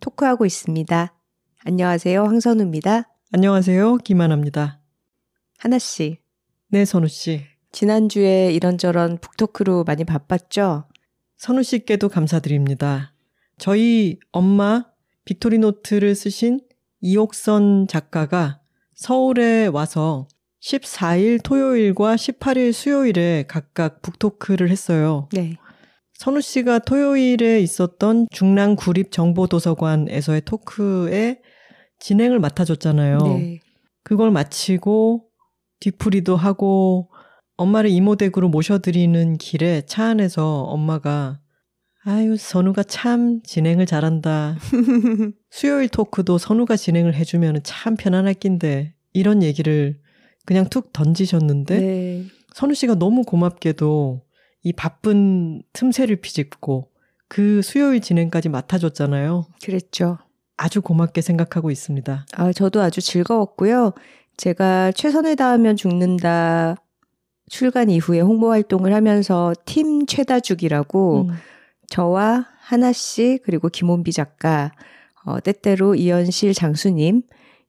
토크하고 있습니다. 안녕하세요. 황선우입니다. 안녕하세요. 김하나입니다. 하나씨. 네, 선우 씨. 지난주에 이런저런 북토크로 많이 바빴죠? 선우 씨께도 감사드립니다. 저희 엄마 빅토리 노트를 쓰신 이옥선 작가가 서울에 와서 14일 토요일과 18일 수요일에 각각 북토크를 했어요. 네. 선우 씨가 토요일에 있었던 중랑 구립 정보 도서관에서의 토크에 진행을 맡아줬잖아요. 네. 그걸 마치고 뒤풀이도 하고 엄마를 이모댁으로 모셔드리는 길에 차 안에서 엄마가 아유 선우가 참 진행을 잘한다. 수요일 토크도 선우가 진행을 해주면 참 편안할 낀데 이런 얘기를 그냥 툭 던지셨는데 네. 선우 씨가 너무 고맙게도 이 바쁜 틈새를 비집고 그 수요일 진행까지 맡아줬잖아요. 그랬죠. 아주 고맙게 생각하고 있습니다. 아, 저도 아주 즐거웠고요. 제가 최선을 다하면 죽는다 출간 이후에 홍보 활동을 하면서 팀 최다죽이라고 음. 저와 하나 씨 그리고 김원비 작가 어, 때때로 이현실 장수님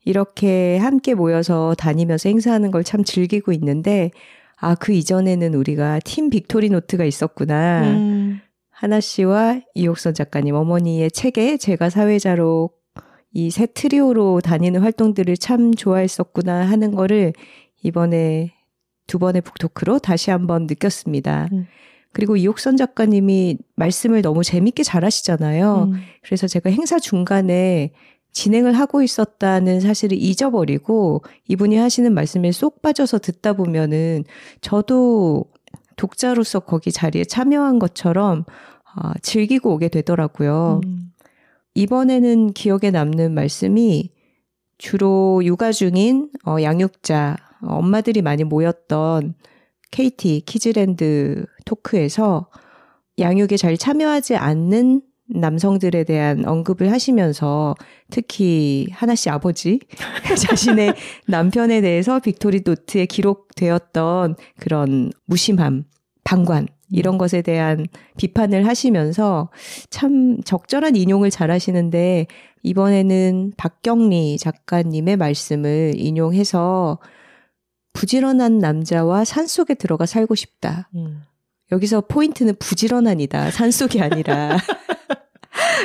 이렇게 함께 모여서 다니면서 행사하는 걸 참 즐기고 있는데 아 그 이전에는 우리가 팀 빅토리 노트가 있었구나. 음. 하나 씨와 이옥선 작가님 어머니의 책에 제가 사회자로 이 새 트리오로 다니는 활동들을 참 좋아했었구나 하는 거를 이번에 두 번의 북토크로 다시 한번 느꼈습니다. 음. 그리고 이옥선 작가님이 말씀을 너무 재밌게 잘 하시잖아요. 음. 그래서 제가 행사 중간에 진행을 하고 있었다는 사실을 잊어버리고 이분이 하시는 말씀에 쏙 빠져서 듣다 보면은 저도 독자로서 거기 자리에 참여한 것처럼 아, 즐기고 오게 되더라고요. 음. 이번에는 기억에 남는 말씀이 주로 육아 중인 어, 양육자, 어, 엄마들이 많이 모였던 KT 키즈랜드 토크에서 양육에 잘 참여하지 않는 남성들에 대한 언급을 하시면서 특히 하나 씨 아버지 자신의 남편에 대해서 빅토리 노트에 기록되었던 그런 무심함, 방관 이런 것에 대한 비판을 하시면서 참 적절한 인용을 잘 하시는데 이번에는 박경리 작가님의 말씀을 인용해서 부지런한 남자와 산속에 들어가 살고 싶다. 음. 여기서 포인트는 부지런한이다. 산속이 아니라.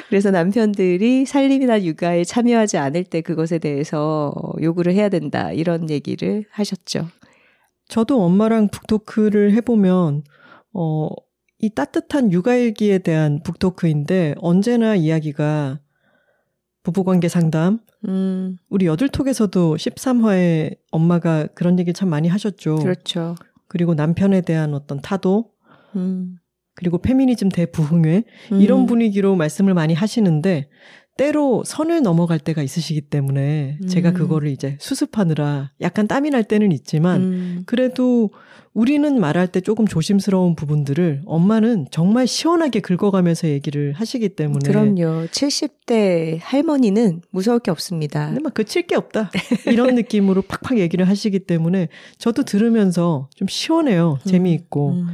그래서 남편들이 살림이나 육아에 참여하지 않을 때 그것에 대해서 요구를 해야 된다. 이런 얘기를 하셨죠. 저도 엄마랑 북토크를 해보면, 어, 이 따뜻한 육아일기에 대한 북토크인데, 언제나 이야기가 부부관계 상담, 음, 우리 여들톡에서도 13화에 엄마가 그런 얘기 참 많이 하셨죠. 그렇죠. 그리고 남편에 대한 어떤 타도, 음, 그리고 페미니즘 대부흥회, 음, 이런 분위기로 말씀을 많이 하시는데, 때로 선을 넘어갈 때가 있으시기 때문에 제가 음. 그거를 이제 수습하느라 약간 땀이 날 때는 있지만 음, 그래도 우리는 말할 때 조금 조심스러운 부분들을 엄마는 정말 시원하게 긁어가면서 얘기를 하시기 때문에 그럼요. 70대 할머니는 무서울 게 없습니다. 근데 막 그칠 게 없다. 이런 느낌으로 팍팍 얘기를 하시기 때문에 저도 들으면서 좀 시원해요. 재미있고. 음,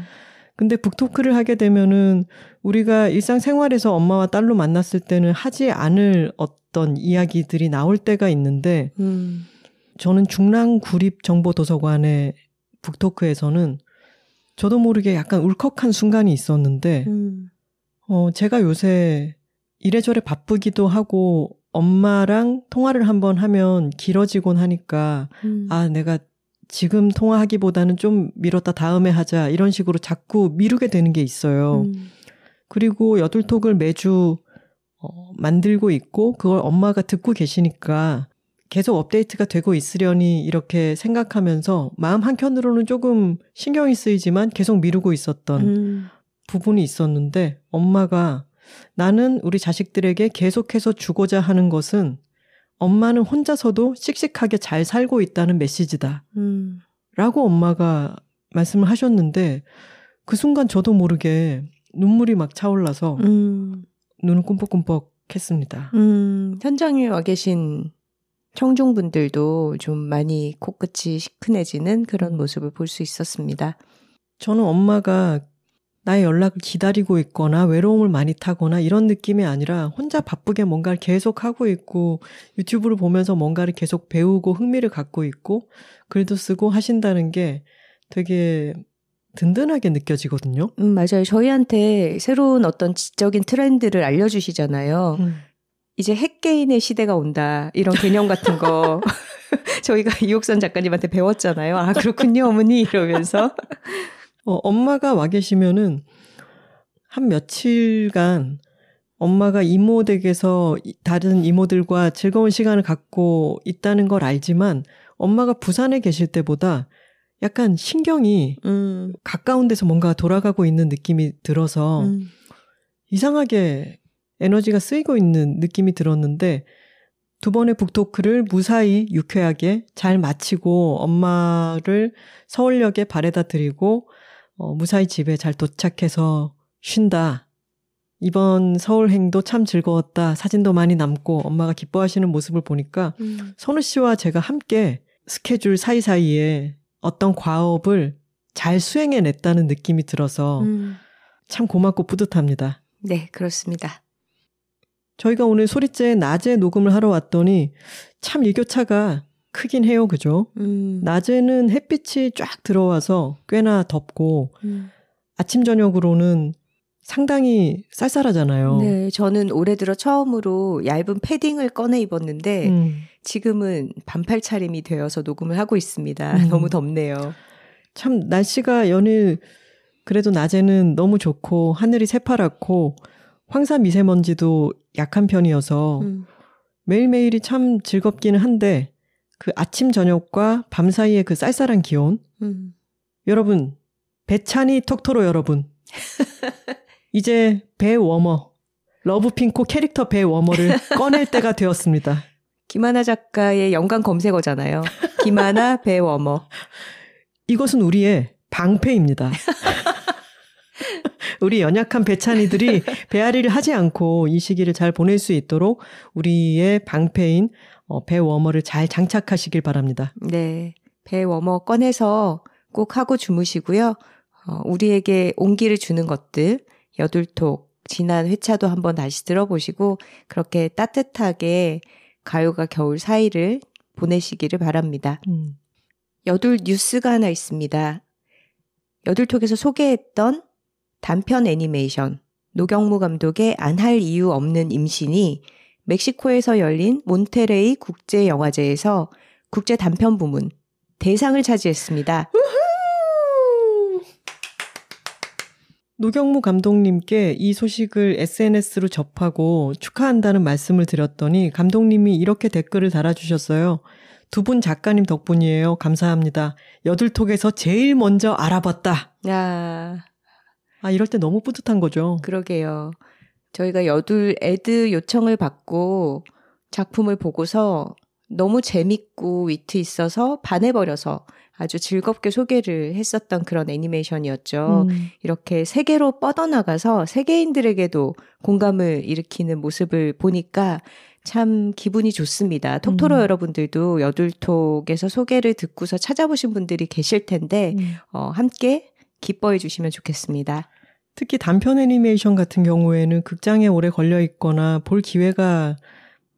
근데 북토크를 하게 되면은 우리가 일상생활에서 엄마와 딸로 만났을 때는 하지 않을 어떤 이야기들이 나올 때가 있는데 음, 저는 중랑 구립 정보도서관의 북토크에서는 저도 모르게 약간 울컥한 순간이 있었는데 음, 어 제가 요새 이래저래 바쁘기도 하고 엄마랑 통화를 한번 하면 길어지곤 하니까 음. 아 내가 지금 통화하기보다는 좀 미뤘다 다음에 하자 이런 식으로 자꾸 미루게 되는 게 있어요. 음. 그리고 여둘톡을 매주 어, 만들고 있고 그걸 엄마가 듣고 계시니까 계속 업데이트가 되고 있으려니 이렇게 생각하면서 마음 한켠으로는 조금 신경이 쓰이지만 계속 미루고 있었던 음. 부분이 있었는데 엄마가 나는 우리 자식들에게 계속해서 주고자 하는 것은 엄마는 혼자서도 씩씩하게 잘 살고 있다는 메시지다. 음. 라고 엄마가 말씀을 하셨는데 그 순간 저도 모르게 눈물이 막 차올라서 음. 눈을 꿈뻑꿈뻑 했습니다. 음. 현장에 와 계신 청중분들도 좀 많이 코끝이 시큰해지는 그런 모습을 볼 수 있었습니다. 저는 엄마가 나의 연락을 기다리고 있거나 외로움을 많이 타거나 이런 느낌이 아니라 혼자 바쁘게 뭔가를 계속 하고 있고 유튜브를 보면서 뭔가를 계속 배우고 흥미를 갖고 있고 글도 쓰고 하신다는 게 되게 든든하게 느껴지거든요. 음, 맞아요. 저희한테 새로운 어떤 지적인 트렌드를 알려주시잖아요. 음. 이제 핵개인의 시대가 온다. 이런 개념 같은 거. 저희가 이옥선 작가님한테 배웠잖아요. 아, 그렇군요, 어머니. 이러면서. 어, 엄마가 와 계시면은 한 며칠간 엄마가 이모 댁에서 이- 다른 이모들과 즐거운 시간을 갖고 있다는 걸 알지만 엄마가 부산에 계실 때보다 약간 신경이 음, 가까운 데서 뭔가 돌아가고 있는 느낌이 들어서 음, 이상하게 에너지가 쓰이고 있는 느낌이 들었는데 두 번의 북토크를 무사히 유쾌하게 잘 마치고 엄마를 서울역에 바래다 드리고 어, 무사히 집에 잘 도착해서 쉰다. 이번 서울행도 참 즐거웠다. 사진도 많이 남고 엄마가 기뻐하시는 모습을 보니까 음. 선우 씨와 제가 함께 스케줄 사이사이에 어떤 과업을 잘 수행해냈다는 느낌이 들어서 음. 참 고맙고 뿌듯합니다. 네, 그렇습니다. 저희가 오늘 소리째 낮에 녹음을 하러 왔더니 참 일교차가 크긴 해요. 그죠? 음, 낮에는 햇빛이 쫙 들어와서 꽤나 덥고 음. 아침 저녁으로는 상당히 쌀쌀하잖아요. 네, 저는 올해 들어 처음으로 얇은 패딩을 꺼내 입었는데 음, 지금은 반팔 차림이 되어서 녹음을 하고 있습니다. 음. 너무 덥네요. 참 날씨가 연일 그래도 낮에는 너무 좋고 하늘이 새파랗고 황사 미세먼지도 약한 편이어서 음. 매일매일이 참 즐겁기는 한데 그 아침 저녁과 밤 사이의 그 쌀쌀한 기온 음. 여러분 배찬이 톡토로 여러분 이제 배 워머 러브핑코 캐릭터 배 warmer를 꺼낼 때가 되었습니다. 김하나 작가의 연관 검색어잖아요. 김하나 배 워머. 이것은 우리의 방패입니다. 우리 연약한 배찬이들이 배앓이를 하지 않고 이 시기를 잘 보낼 수 있도록 우리의 방패인 어, 배 워머를 잘 장착하시길 바랍니다. 네. 배 워머 꺼내서 꼭 하고 주무시고요. 어, 우리에게 온기를 주는 것들, 여둘톡, 지난 회차도 한번 다시 들어보시고, 그렇게 따뜻하게 가요가 겨울 사이를 보내시기를 바랍니다. 음. 여둘 뉴스가 하나 있습니다. 여둘톡에서 소개했던 단편 애니메이션 노경무 감독의 안 할 이유 없는 임신이 멕시코에서 열린 몬테레이 국제 영화제에서 국제 단편 부문 대상을 차지했습니다. 노경무 감독님께 이 소식을 SNS로 접하고 축하한다는 말씀을 드렸더니 감독님이 이렇게 댓글을 달아주셨어요. 두 분 작가님 덕분이에요. 감사합니다. 여들톡에서 제일 먼저 알아봤다. 야, 아, 이럴 때 너무 뿌듯한 거죠. 그러게요. 저희가 여둘 애드 요청을 받고 작품을 보고서 너무 재밌고 위트 있어서 반해버려서 아주 즐겁게 소개를 했었던 그런 애니메이션이었죠. 음. 이렇게 세계로 뻗어나가서 세계인들에게도 공감을 일으키는 모습을 보니까 참 기분이 좋습니다. 톡토로 음. 여러분들도 여둘톡에서 소개를 듣고서 찾아보신 분들이 계실 텐데 음. 어, 함께 기뻐해 주시면 좋겠습니다. 특히 단편 애니메이션 같은 경우에는 극장에 오래 걸려 있거나 볼 기회가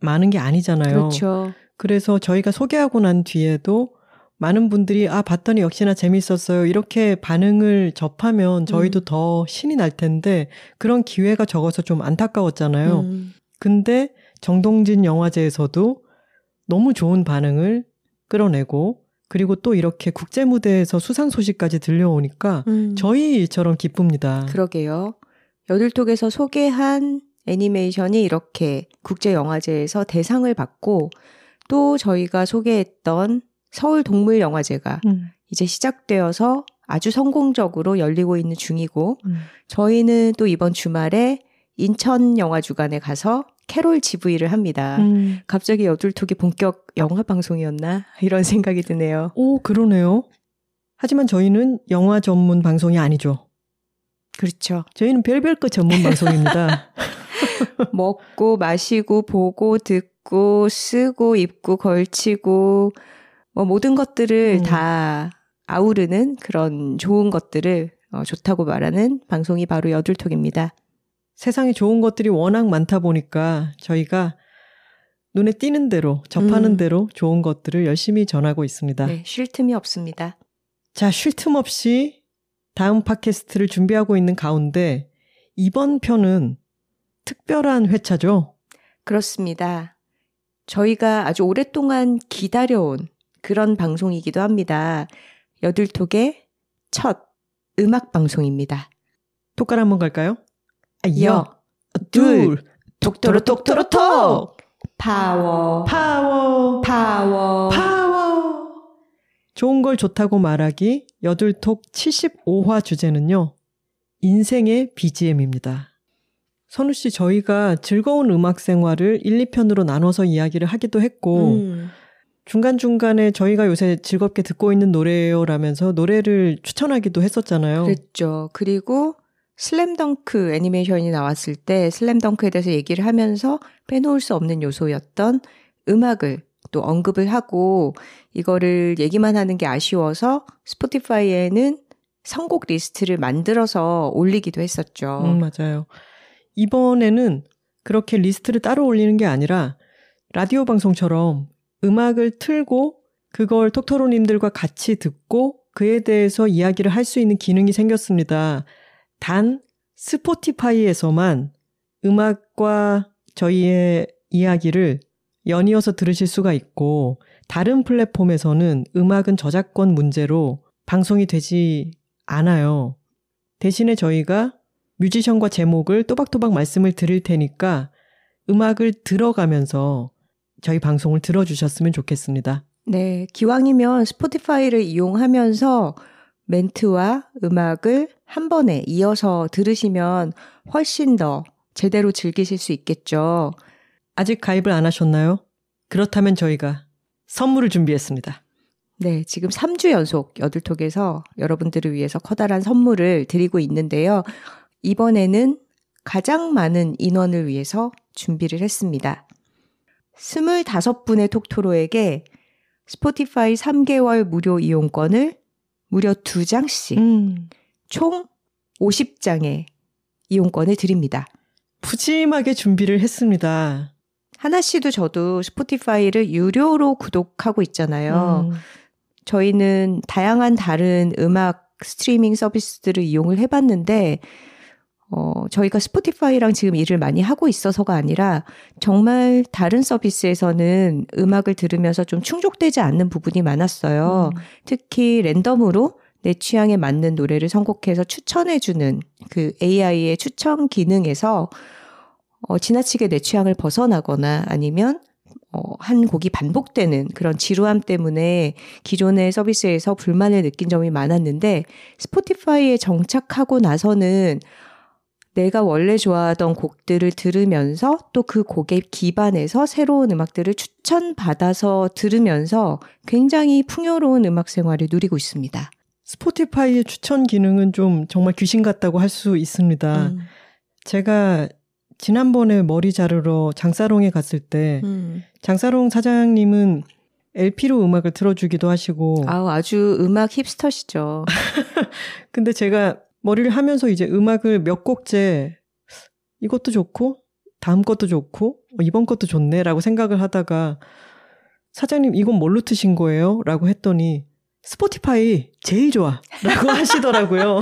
많은 게 아니잖아요. 그렇죠. 그래서 저희가 소개하고 난 뒤에도 많은 분들이 아 봤더니 역시나 재밌었어요 이렇게 반응을 접하면 저희도 음. 더 신이 날 텐데 그런 기회가 적어서 좀 안타까웠잖아요. 음, 근데 정동진 영화제에서도 너무 좋은 반응을 끌어내고 그리고 또 이렇게 국제 무대에서 수상 소식까지 들려오니까 음. 저희 일처럼 기쁩니다. 그러게요. 여들톡에서 소개한 애니메이션이 이렇게 국제 영화제에서 대상을 받고 또 저희가 소개했던 서울 동물 영화제가 음. 이제 시작되어서 아주 성공적으로 열리고 있는 중이고 음. 저희는 또 이번 주말에 인천 영화 주간에 가서 캐롤 GV를 합니다. 음. 갑자기 여둘톡이 본격 영화 방송이었나 이런 생각이 드네요. 오, 그러네요. 하지만 저희는 영화 전문 방송이 아니죠. 그렇죠. 저희는 별별 것 전문 방송입니다. 먹고 마시고 보고 듣고 쓰고 입고 걸치고 뭐 모든 것들을 음. 다 아우르는 그런 좋은 것들을 어, 좋다고 말하는 방송이 바로 여둘톡입니다. 세상에 좋은 것들이 워낙 많다 보니까 저희가 눈에 띄는 대로, 접하는 음. 대로 좋은 것들을 열심히 전하고 있습니다. 네, 쉴 틈이 없습니다. 자, 쉴 틈 없이 다음 팟캐스트를 준비하고 있는 가운데 이번 편은 특별한 회차죠. 그렇습니다. 저희가 아주 오랫동안 기다려온 그런 방송이기도 합니다. 여둘톡의 첫 음악 방송입니다. 똑깔 한번 갈까요? 아, 여, 여, 둘, 톡토로 톡토로 톡! 파워, 파워, 파워, 파워. 좋은 걸 좋다고 말하기 여둘톡 75화 주제는요. 인생의 BGM입니다. 선우 씨, 저희가 즐거운 음악 생활을 1, 2편으로 나눠서 이야기를 하기도 했고, 음, 중간중간에 저희가 요새 즐겁게 듣고 있는 노래요라면서 노래를 추천하기도 했었잖아요. 그랬죠. 그리고 슬램덩크 애니메이션이 나왔을 때 슬램덩크에 대해서 얘기를 하면서 빼놓을 수 없는 요소였던 음악을 또 언급을 하고 이거를 얘기만 하는 게 아쉬워서 스포티파이에는 선곡 리스트를 만들어서 올리기도 했었죠. 음, 맞아요. 이번에는 그렇게 리스트를 따로 올리는 게 아니라 라디오 방송처럼 음악을 틀고 그걸 톡토로님들과 같이 듣고 그에 대해서 이야기를 할 수 있는 기능이 생겼습니다. 단 스포티파이에서만 음악과 저희의 이야기를 연이어서 들으실 수가 있고 다른 플랫폼에서는 음악은 저작권 문제로 방송이 되지 않아요. 대신에 저희가 뮤지션과 제목을 또박또박 말씀을 드릴 테니까 음악을 들어가면서 저희 방송을 들어주셨으면 좋겠습니다. 네, 기왕이면 스포티파이를 이용하면서 멘트와 음악을 한 번에 이어서 들으시면 훨씬 더 제대로 즐기실 수 있겠죠. 아직 가입을 안 하셨나요? 그렇다면 저희가 선물을 준비했습니다. 네, 지금 3주 연속 여들톡에서 여러분들을 위해서 커다란 선물을 드리고 있는데요. 이번에는 가장 많은 인원을 위해서 준비를 했습니다. 25분의 톡토로에게 스포티파이 3개월 무료 이용권을 무려 2장씩 음, 총 50장의 이용권을 드립니다. 푸짐하게 준비를 했습니다. 하나 씨도 저도 스포티파이를 유료로 구독하고 있잖아요. 음, 저희는 다양한 다른 음악 스트리밍 서비스들을 이용을 해봤는데, 어, 저희가 스포티파이랑 지금 일을 많이 하고 있어서가 아니라, 정말 다른 서비스에서는 음악을 들으면서 좀 충족되지 않는 부분이 많았어요. 음. 특히 랜덤으로 내 취향에 맞는 노래를 선곡해서 추천해주는 그 AI의 추천 기능에서 어, 지나치게 내 취향을 벗어나거나 아니면 어, 한 곡이 반복되는 그런 지루함 때문에 기존의 서비스에서 불만을 느낀 점이 많았는데 스포티파이에 정착하고 나서는 내가 원래 좋아하던 곡들을 들으면서 또 그 곡에 기반해서 새로운 음악들을 추천받아서 들으면서 굉장히 풍요로운 음악 생활을 누리고 있습니다. 스포티파이의 추천 기능은 좀 정말 귀신 같다고 할 수 있습니다. 음, 제가 지난번에 머리 자르러 장사롱에 갔을 때 음. 장사롱 사장님은 LP로 음악을 틀어주기도 하시고 아우, 아주 음악 힙스터시죠. 근데 제가 머리를 하면서 이제 음악을 몇 곡째 이것도 좋고 다음 것도 좋고 어, 이번 것도 좋네라고 생각을 하다가 사장님 이건 뭘로 트신 거예요? 라고 했더니 스포티파이 제일 좋아 라고 하시더라고요.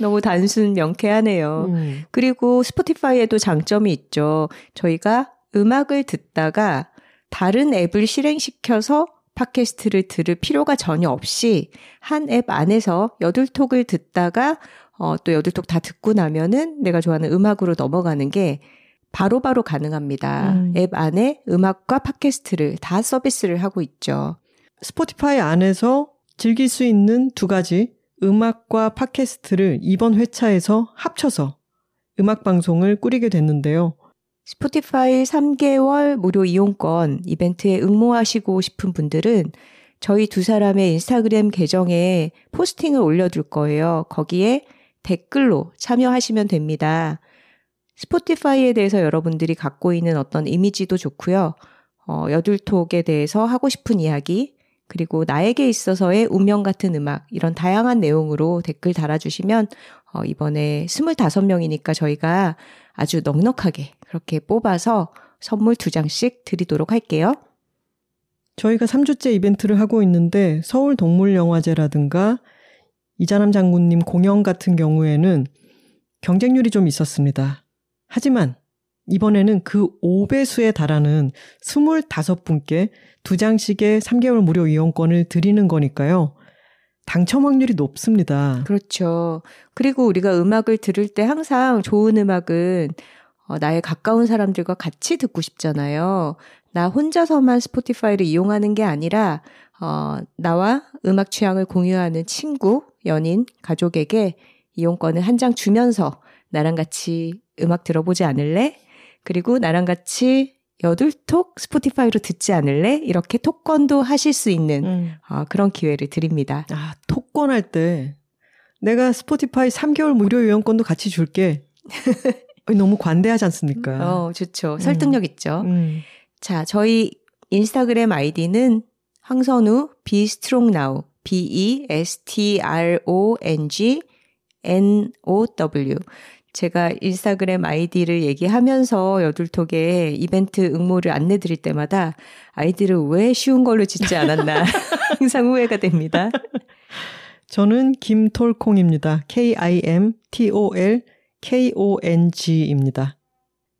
너무 단순 명쾌하네요. 음. 그리고 스포티파이에도 장점이 있죠. 저희가 음악을 듣다가 다른 앱을 실행시켜서 팟캐스트를 들을 필요가 전혀 없이 한 앱 안에서 여둘톡을 듣다가 어, 또 여둘톡 다 듣고 나면은 내가 좋아하는 음악으로 넘어가는 게 바로 바로 가능합니다. 음. 앱 안에 음악과 팟캐스트를 다 서비스를 하고 있죠. 스포티파이 안에서 즐길 수 있는 두 가지 음악과 팟캐스트를 이번 회차에서 합쳐서 음악 방송을 꾸리게 됐는데요. 스포티파이 3개월 무료 이용권 이벤트에 응모하시고 싶은 분들은 저희 두 사람의 인스타그램 계정에 포스팅을 올려둘 거예요. 거기에 댓글로 참여하시면 됩니다. 스포티파이에 대해서 여러분들이 갖고 있는 어떤 이미지도 좋고요. 어, 여둘톡에 대해서 하고 싶은 이야기, 그리고 나에게 있어서의 운명 같은 음악, 이런 다양한 내용으로 댓글 달아주시면, 어, 이번에 25명이니까 저희가 아주 넉넉하게 그렇게 뽑아서 선물 두 장씩 드리도록 할게요. 저희가 3주째 이벤트를 하고 있는데 서울 동물영화제라든가 이자남 장군님 공연 같은 경우에는 경쟁률이 좀 있었습니다. 하지만 이번에는 그 5배수에 달하는 25분께 두 장씩의 3개월 무료 이용권을 드리는 거니까요. 당첨 확률이 높습니다. 그렇죠. 그리고 우리가 음악을 들을 때 항상 좋은 음악은 어, 나의 가까운 사람들과 같이 듣고 싶잖아요. 나 혼자서만 스포티파이를 이용하는 게 아니라 어, 나와 음악 취향을 공유하는 친구, 연인, 가족에게 이용권을 한 장 주면서 나랑 같이 음악 들어보지 않을래? 그리고 나랑 같이 여둘톡 스포티파이로 듣지 않을래? 이렇게 톡권도 하실 수 있는 음. 어, 그런 기회를 드립니다. 아, 톡권할 때 내가 스포티파이 3개월 무료 이용권도 같이 줄게. 너무 관대하지 않습니까? 어, 좋죠. 설득력 있죠. 음. 자, 저희 인스타그램 아이디는 황선우 now. b e s t r o n g n o w. 제가 인스타그램 아이디를 얘기하면서 여둘톡에 이벤트 응모를 안내 드릴 때마다 아이디를 왜 쉬운 걸로 짓지 않았나 항상 후회가 됩니다. 저는 김톨콩입니다. K-I-M-T-O-L-K-O-N-G입니다.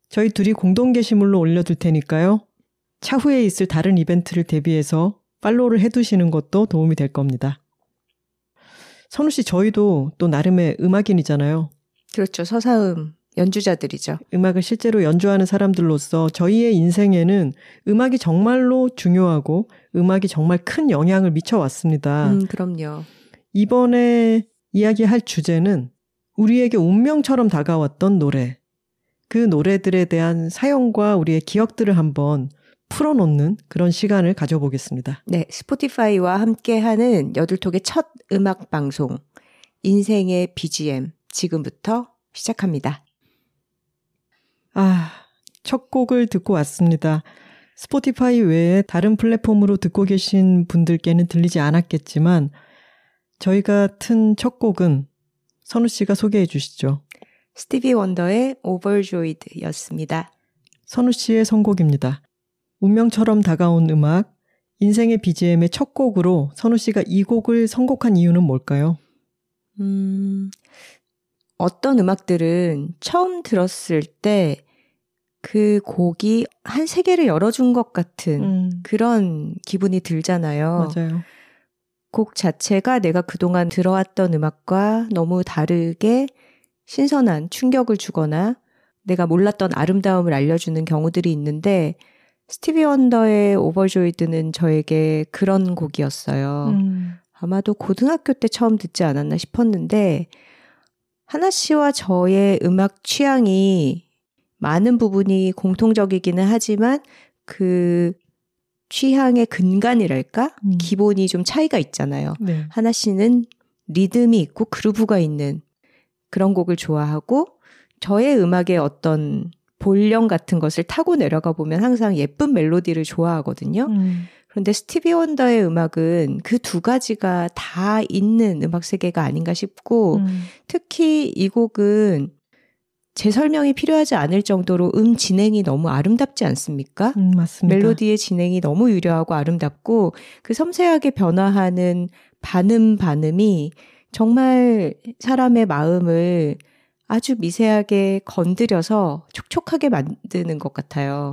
저희 둘이 공동 게시물로 올려둘 테니까요. 차후에 있을 다른 이벤트를 대비해서 팔로우를 해두시는 것도 도움이 될 겁니다. 선우 씨, 저희도 또 나름의 음악인이잖아요. 그렇죠. 서사음 연주자들이죠. 음악을 실제로 연주하는 사람들로서 저희의 인생에는 음악이 정말로 중요하고 음악이 정말 큰 영향을 미쳐왔습니다. 음, 그럼요. 이번에 이야기할 주제는 우리에게 운명처럼 다가왔던 노래. 그 노래들에 대한 사연과 우리의 기억들을 한번 풀어놓는 그런 시간을 가져보겠습니다. 네, 스포티파이와 함께하는 여둘톡의 첫 음악 방송 인생의 BGM 지금부터 시작합니다. 아, 첫 곡을 듣고 왔습니다. 스포티파이 외에 다른 플랫폼으로 듣고 계신 분들께는 들리지 않았겠지만 저희가 튼 첫 곡은 선우 씨가 소개해 주시죠. 스티비 원더의 Overjoyed였습니다. 선우 씨의 선곡입니다. 운명처럼 다가온 음악, 인생의 BGM의 첫 곡으로 선우 씨가 이 곡을 선곡한 이유는 뭘까요? 음, 어떤 음악들은 처음 들었을 때 그 곡이 한 세계를 열어준 것 같은 음, 그런 기분이 들잖아요. 맞아요. 곡 자체가 내가 그동안 들어왔던 음악과 너무 다르게 신선한 충격을 주거나 내가 몰랐던 아름다움을 알려주는 경우들이 있는데 스티비 원더의 오버조이드는 저에게 그런 곡이었어요. 음, 아마도 고등학교 때 처음 듣지 않았나 싶었는데 하나 씨와 저의 음악 취향이 많은 부분이 공통적이기는 하지만 그 취향의 근간이랄까? 음. 기본이 좀 차이가 있잖아요. 네. 하나 씨는 리듬이 있고 그루브가 있는 그런 곡을 좋아하고 저의 음악의 어떤 볼륨 같은 것을 타고 내려가 보면 항상 예쁜 멜로디를 좋아하거든요. 음, 그런데 스티비 원더의 음악은 그 두 가지가 다 있는 음악 세계가 아닌가 싶고 음, 특히 이 곡은 제 설명이 필요하지 않을 정도로 음 진행이 너무 아름답지 않습니까? 음, 맞습니다. 멜로디의 진행이 너무 유려하고 아름답고 그 섬세하게 변화하는 반음 반음이 정말 사람의 마음을 아주 미세하게 건드려서 촉촉하게 만드는 것 같아요.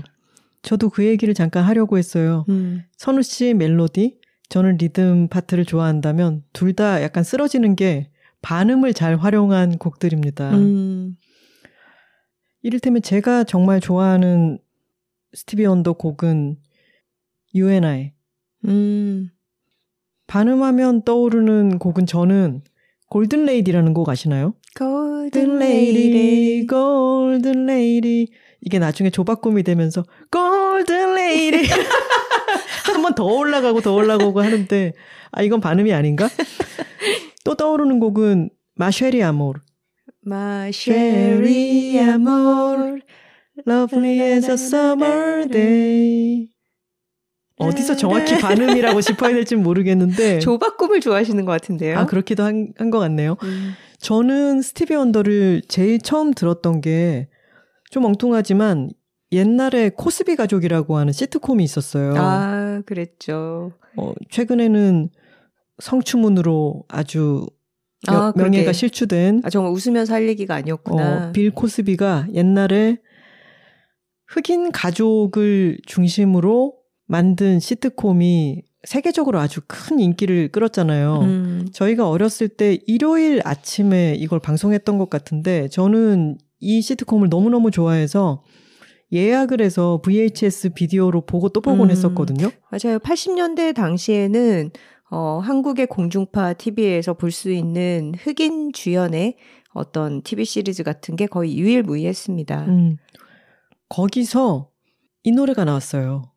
저도 그 얘기를 잠깐 하려고 했어요. 음. 선우 씨 멜로디, 저는 리듬 파트를 좋아한다면 둘 다 약간 쓰러지는 게 반음을 잘 활용한 곡들입니다. 음. 이를테면 제가 정말 좋아하는 스티비 원더 곡은 You and I. 음. 반음하면 떠오르는 곡은 저는 Golden Lady라는 곡 아시나요? Lady, Golden Lady. 이게 나중에 조바꿈이 되면서 Golden Lady 한번 더 올라가고 더 올라가고 하는데 아 이건 반음이 아닌가? 또 떠오르는 곡은 마쉐리 아모르. 마쉐리 아모르 Lovely as a summer day. 어디서 정확히 반음이라고 짚어야 될지 모르겠는데. 조바꿈을 좋아하시는 것 같은데요. 아, 그렇기도 한, 한것 같네요. 음. 저는 스티비 원더를 제일 처음 들었던 게 좀 엉뚱하지만 옛날에 코스비 가족이라고 하는 시트콤이 있었어요. 아, 그랬죠. 어, 최근에는 성추문으로 아주 명, 아. 명예가 실추된 아, 정말 웃으면서 할 얘기가 아니었구나. 어, 빌 코스비가 옛날에 흑인 가족을 중심으로 만든 시트콤이 세계적으로 아주 큰 인기를 끌었잖아요. 음. 저희가 어렸을 때 일요일 아침에 이걸 방송했던 것 같은데 저는 이 시트콤을 너무너무 좋아해서 예약을 해서 VHS 비디오로 보고 또 보곤 음. 했었거든요. 맞아요. 80년대 당시에는 어, 한국의 공중파 TV에서 볼 수 있는 흑인 주연의 어떤 TV 시리즈 같은 게 거의 유일무이했습니다. 음. 거기서 이 노래가 나왔어요.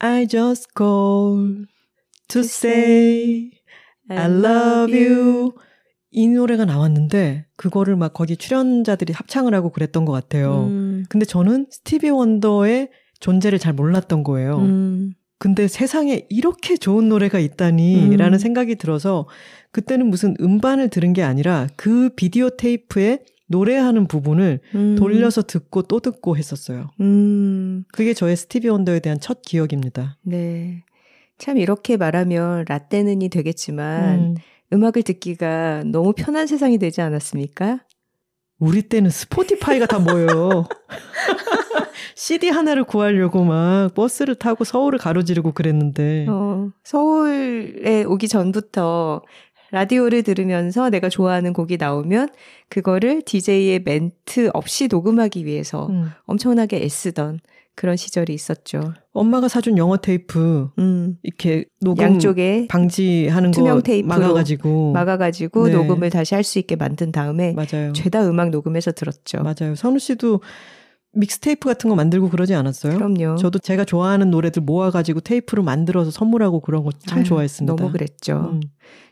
I just call to say I love you. 이 노래가 나왔는데 그거를 막 거기 출연자들이 합창을 하고 그랬던 것 같아요. 음, 근데 저는 스티비 원더의 존재를 잘 몰랐던 거예요. 음, 근데 세상에 이렇게 좋은 노래가 있다니 음. 라는 생각이 들어서 그때는 무슨 음반을 들은 게 아니라 그 비디오 테이프에 노래하는 부분을 음. 돌려서 듣고 또 듣고 했었어요. 음, 그게 저의 스티비 원더에 대한 첫 기억입니다. 네. 참 이렇게 말하면 라떼는이 되겠지만 음. 악을 듣기가 너무 편한 세상이 되지 않았습니까? 우리 때는 스포티파이가 다 뭐예요. CD 하나를 구하려고 막 버스를 타고 서울을 가로지르고 그랬는데. 어, 서울에 오기 전부터 라디오를 들으면서 내가 좋아하는 곡이 나오면 그거를 DJ의 멘트 없이 녹음하기 위해서 음. 엄청나게 애쓰던 그런 시절이 있었죠. 엄마가 사준 영어 테이프 음, 이렇게 녹음 양쪽에 방지하는 투명 거 테이프로 막아가지고 막아가지고 네. 녹음을 다시 할 수 있게 만든 다음에 맞아요. 죄다 음악 녹음해서 들었죠. 맞아요. 선우 씨도 믹스테이프 같은 거 만들고 그러지 않았어요? 그럼요. 저도 제가 좋아하는 노래들 모아가지고 테이프로 만들어서 선물하고 그런 거 참 좋아했습니다. 너무 그랬죠. 음.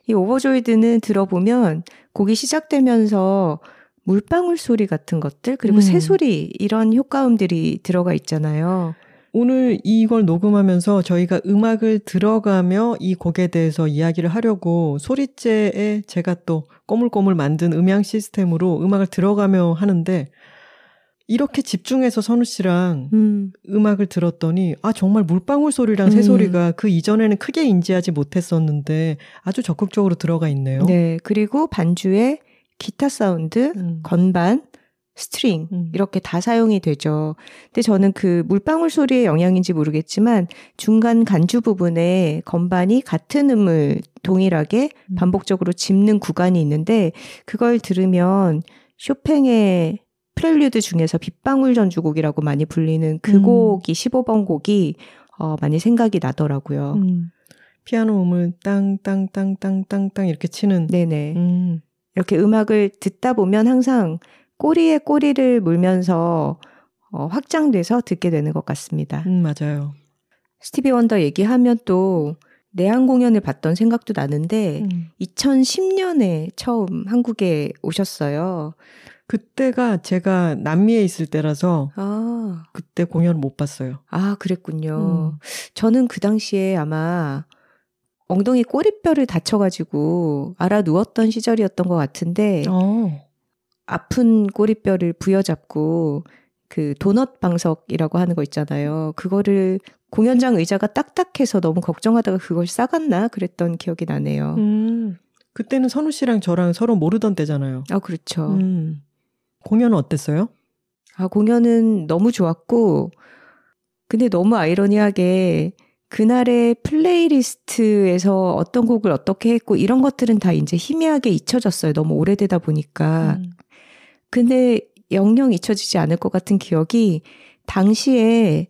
이 Overjoyed는 들어보면 곡이 시작되면서 물방울 소리 같은 것들 그리고 음. 새소리 이런 효과음들이 들어가 있잖아요. 오늘 이걸 녹음하면서 저희가 음악을 들어가며 이 곡에 대해서 이야기를 하려고 소리째에 제가 또 꼬물꼬물 만든 음향 시스템으로 음악을 들어가며 하는데 이렇게 집중해서 선우 씨랑 음, 음악을 들었더니 아 정말 물방울 소리랑 음. 새소리가 그 이전에는 크게 인지하지 못했었는데 아주 적극적으로 들어가 있네요. 네. 그리고 반주에 기타 사운드, 음. 건반, 스트링 음. 이렇게 다 사용이 되죠. 근데 저는 그 물방울 소리의 영향인지 모르겠지만 중간 간주 부분에 건반이 같은 음을 동일하게 음. 반복적으로 짚는 구간이 있는데 그걸 들으면 쇼팽의 프렐류드 중에서 빗방울 전주곡이라고 많이 불리는 그 음. 곡이 15번 곡이 어, 많이 생각이 나더라고요. 음. 피아노 음을 땅땅땅땅땅땅 이렇게 치는 네네. 음. 이렇게 음악을 듣다 보면 항상 꼬리에 꼬리를 물면서 어, 확장돼서 듣게 되는 것 같습니다. 음, 맞아요. 스티비 원더 얘기하면 또 내한 공연을 봤던 생각도 나는데 음. 2010년에 처음 한국에 오셨어요. 그때가 제가 남미에 있을 때라서 아, 그때 공연을 못 봤어요. 아 그랬군요. 음. 저는 그 당시에 아마 엉덩이 꼬리뼈를 다쳐가지고 알아 누웠던 시절이었던 것 같은데 어. 아픈 꼬리뼈를 부여잡고 그 도넛 방석이라고 하는 거 있잖아요. 그거를 공연장 의자가 딱딱해서 너무 걱정하다가 그걸 싸갔나 그랬던 기억이 나네요. 음. 그때는 선우 씨랑 저랑 서로 모르던 때잖아요. 아, 그렇죠. 음. 공연은 어땠어요? 아, 공연은 너무 좋았고, 근데 너무 아이러니하게 그날의 playlist에서 어떤 곡을 어떻게 했고 이런 것들은 다 이제 희미하게 잊혀졌어요. 너무 오래되다 보니까. 음. 근데 영영 잊혀지지 않을 것 같은 기억이 당시에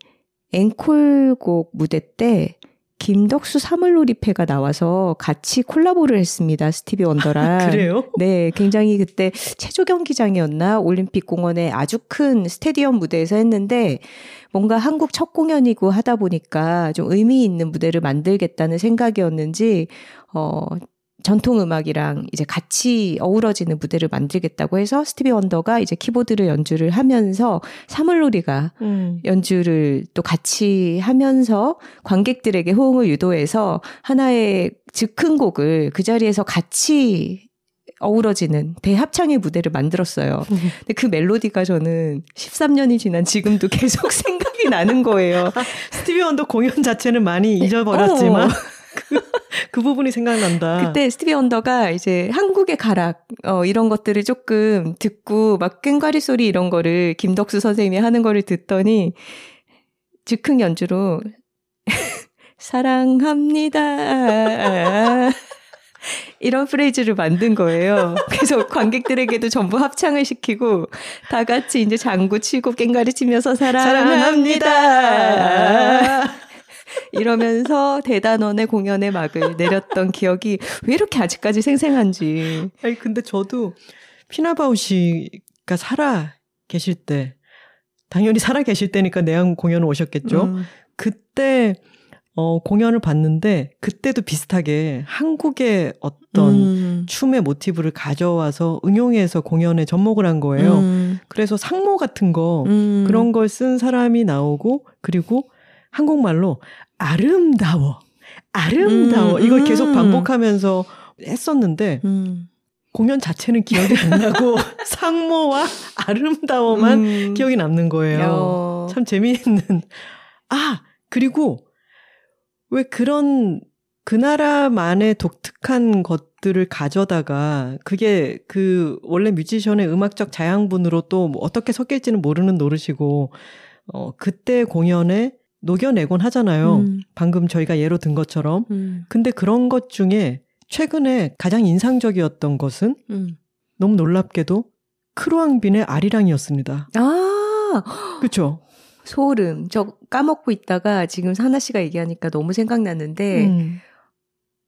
앵콜곡 무대 때 김덕수 사물놀이패가 나와서 같이 콜라보를 했습니다. 스티비 원더랑. 그래요? 네, 굉장히 그때 체조 경기장이었나 올림픽 공원의 아주 큰 스테디엄 무대에서 했는데 뭔가 한국 첫 공연이고 하다 보니까 좀 의미 있는 무대를 만들겠다는 생각이었는지 어 전통 음악이랑 이제 같이 어우러지는 무대를 만들겠다고 해서 스티비 원더가 이제 키보드를 연주를 하면서 사물놀이가 음. 연주를 또 같이 하면서 관객들에게 호응을 유도해서 하나의 즉흥 곡을 그 자리에서 같이 어우러지는 대합창의 무대를 만들었어요. 근데 그 멜로디가 저는 13년이 지난 지금도 계속 생각이 나는 거예요. 스티비 원더 공연 자체는 많이 잊어버렸지만 어. 그, 그 부분이 생각난다. 그때 스티비 원더가 이제 한국의 가락 어 이런 것들을 조금 듣고 막 꽹과리 소리 이런 거를 김덕수 선생님이 하는 거를 듣더니 즉흥 연주로 사랑합니다. 이런 프레이즈를 만든 거예요. 그래서 관객들에게도 전부 합창을 시키고 다 같이 이제 장구 치고 꽹과리 치면서 사랑합니다. 이러면서 대단원의 공연의 막을 내렸던 기억이 왜 이렇게 아직까지 생생한지. 아니 근데 저도 피나바우 씨가 살아 계실 때 당연히 살아 계실 때니까 내한 공연을 오셨겠죠. 음. 그때 어 공연을 봤는데 그때도 비슷하게 한국의 어떤 음. 춤의 모티브를 가져와서 응용해서 공연에 접목을 한 거예요. 음. 그래서 상모 같은 거 음. 그런 걸 쓴 사람이 나오고 그리고 한국말로 아름다워 아름다워 음, 이걸 음. 계속 반복하면서 했었는데 음. 공연 자체는 기억이 안 나고 상모와 아름다워만 음. 기억이 남는 거예요. 어. 참 재미있는 아 그리고 왜 그런 그 나라만의 독특한 것들을 가져다가 그게 그 원래 뮤지션의 음악적 자양분으로 또 뭐 어떻게 섞일지는 모르는 노릇이고 어 그때 공연에 녹여내곤 하잖아요. 음. 방금 저희가 예로 든 것처럼. 음. 근데 그런 것 중에 최근에 가장 인상적이었던 것은 음. 너무 놀랍게도 크루앙빈의 아리랑이었습니다. 아 그렇죠? 소름. 저 까먹고 있다가 지금 하나 씨가 얘기하니까 너무 생각났는데 음.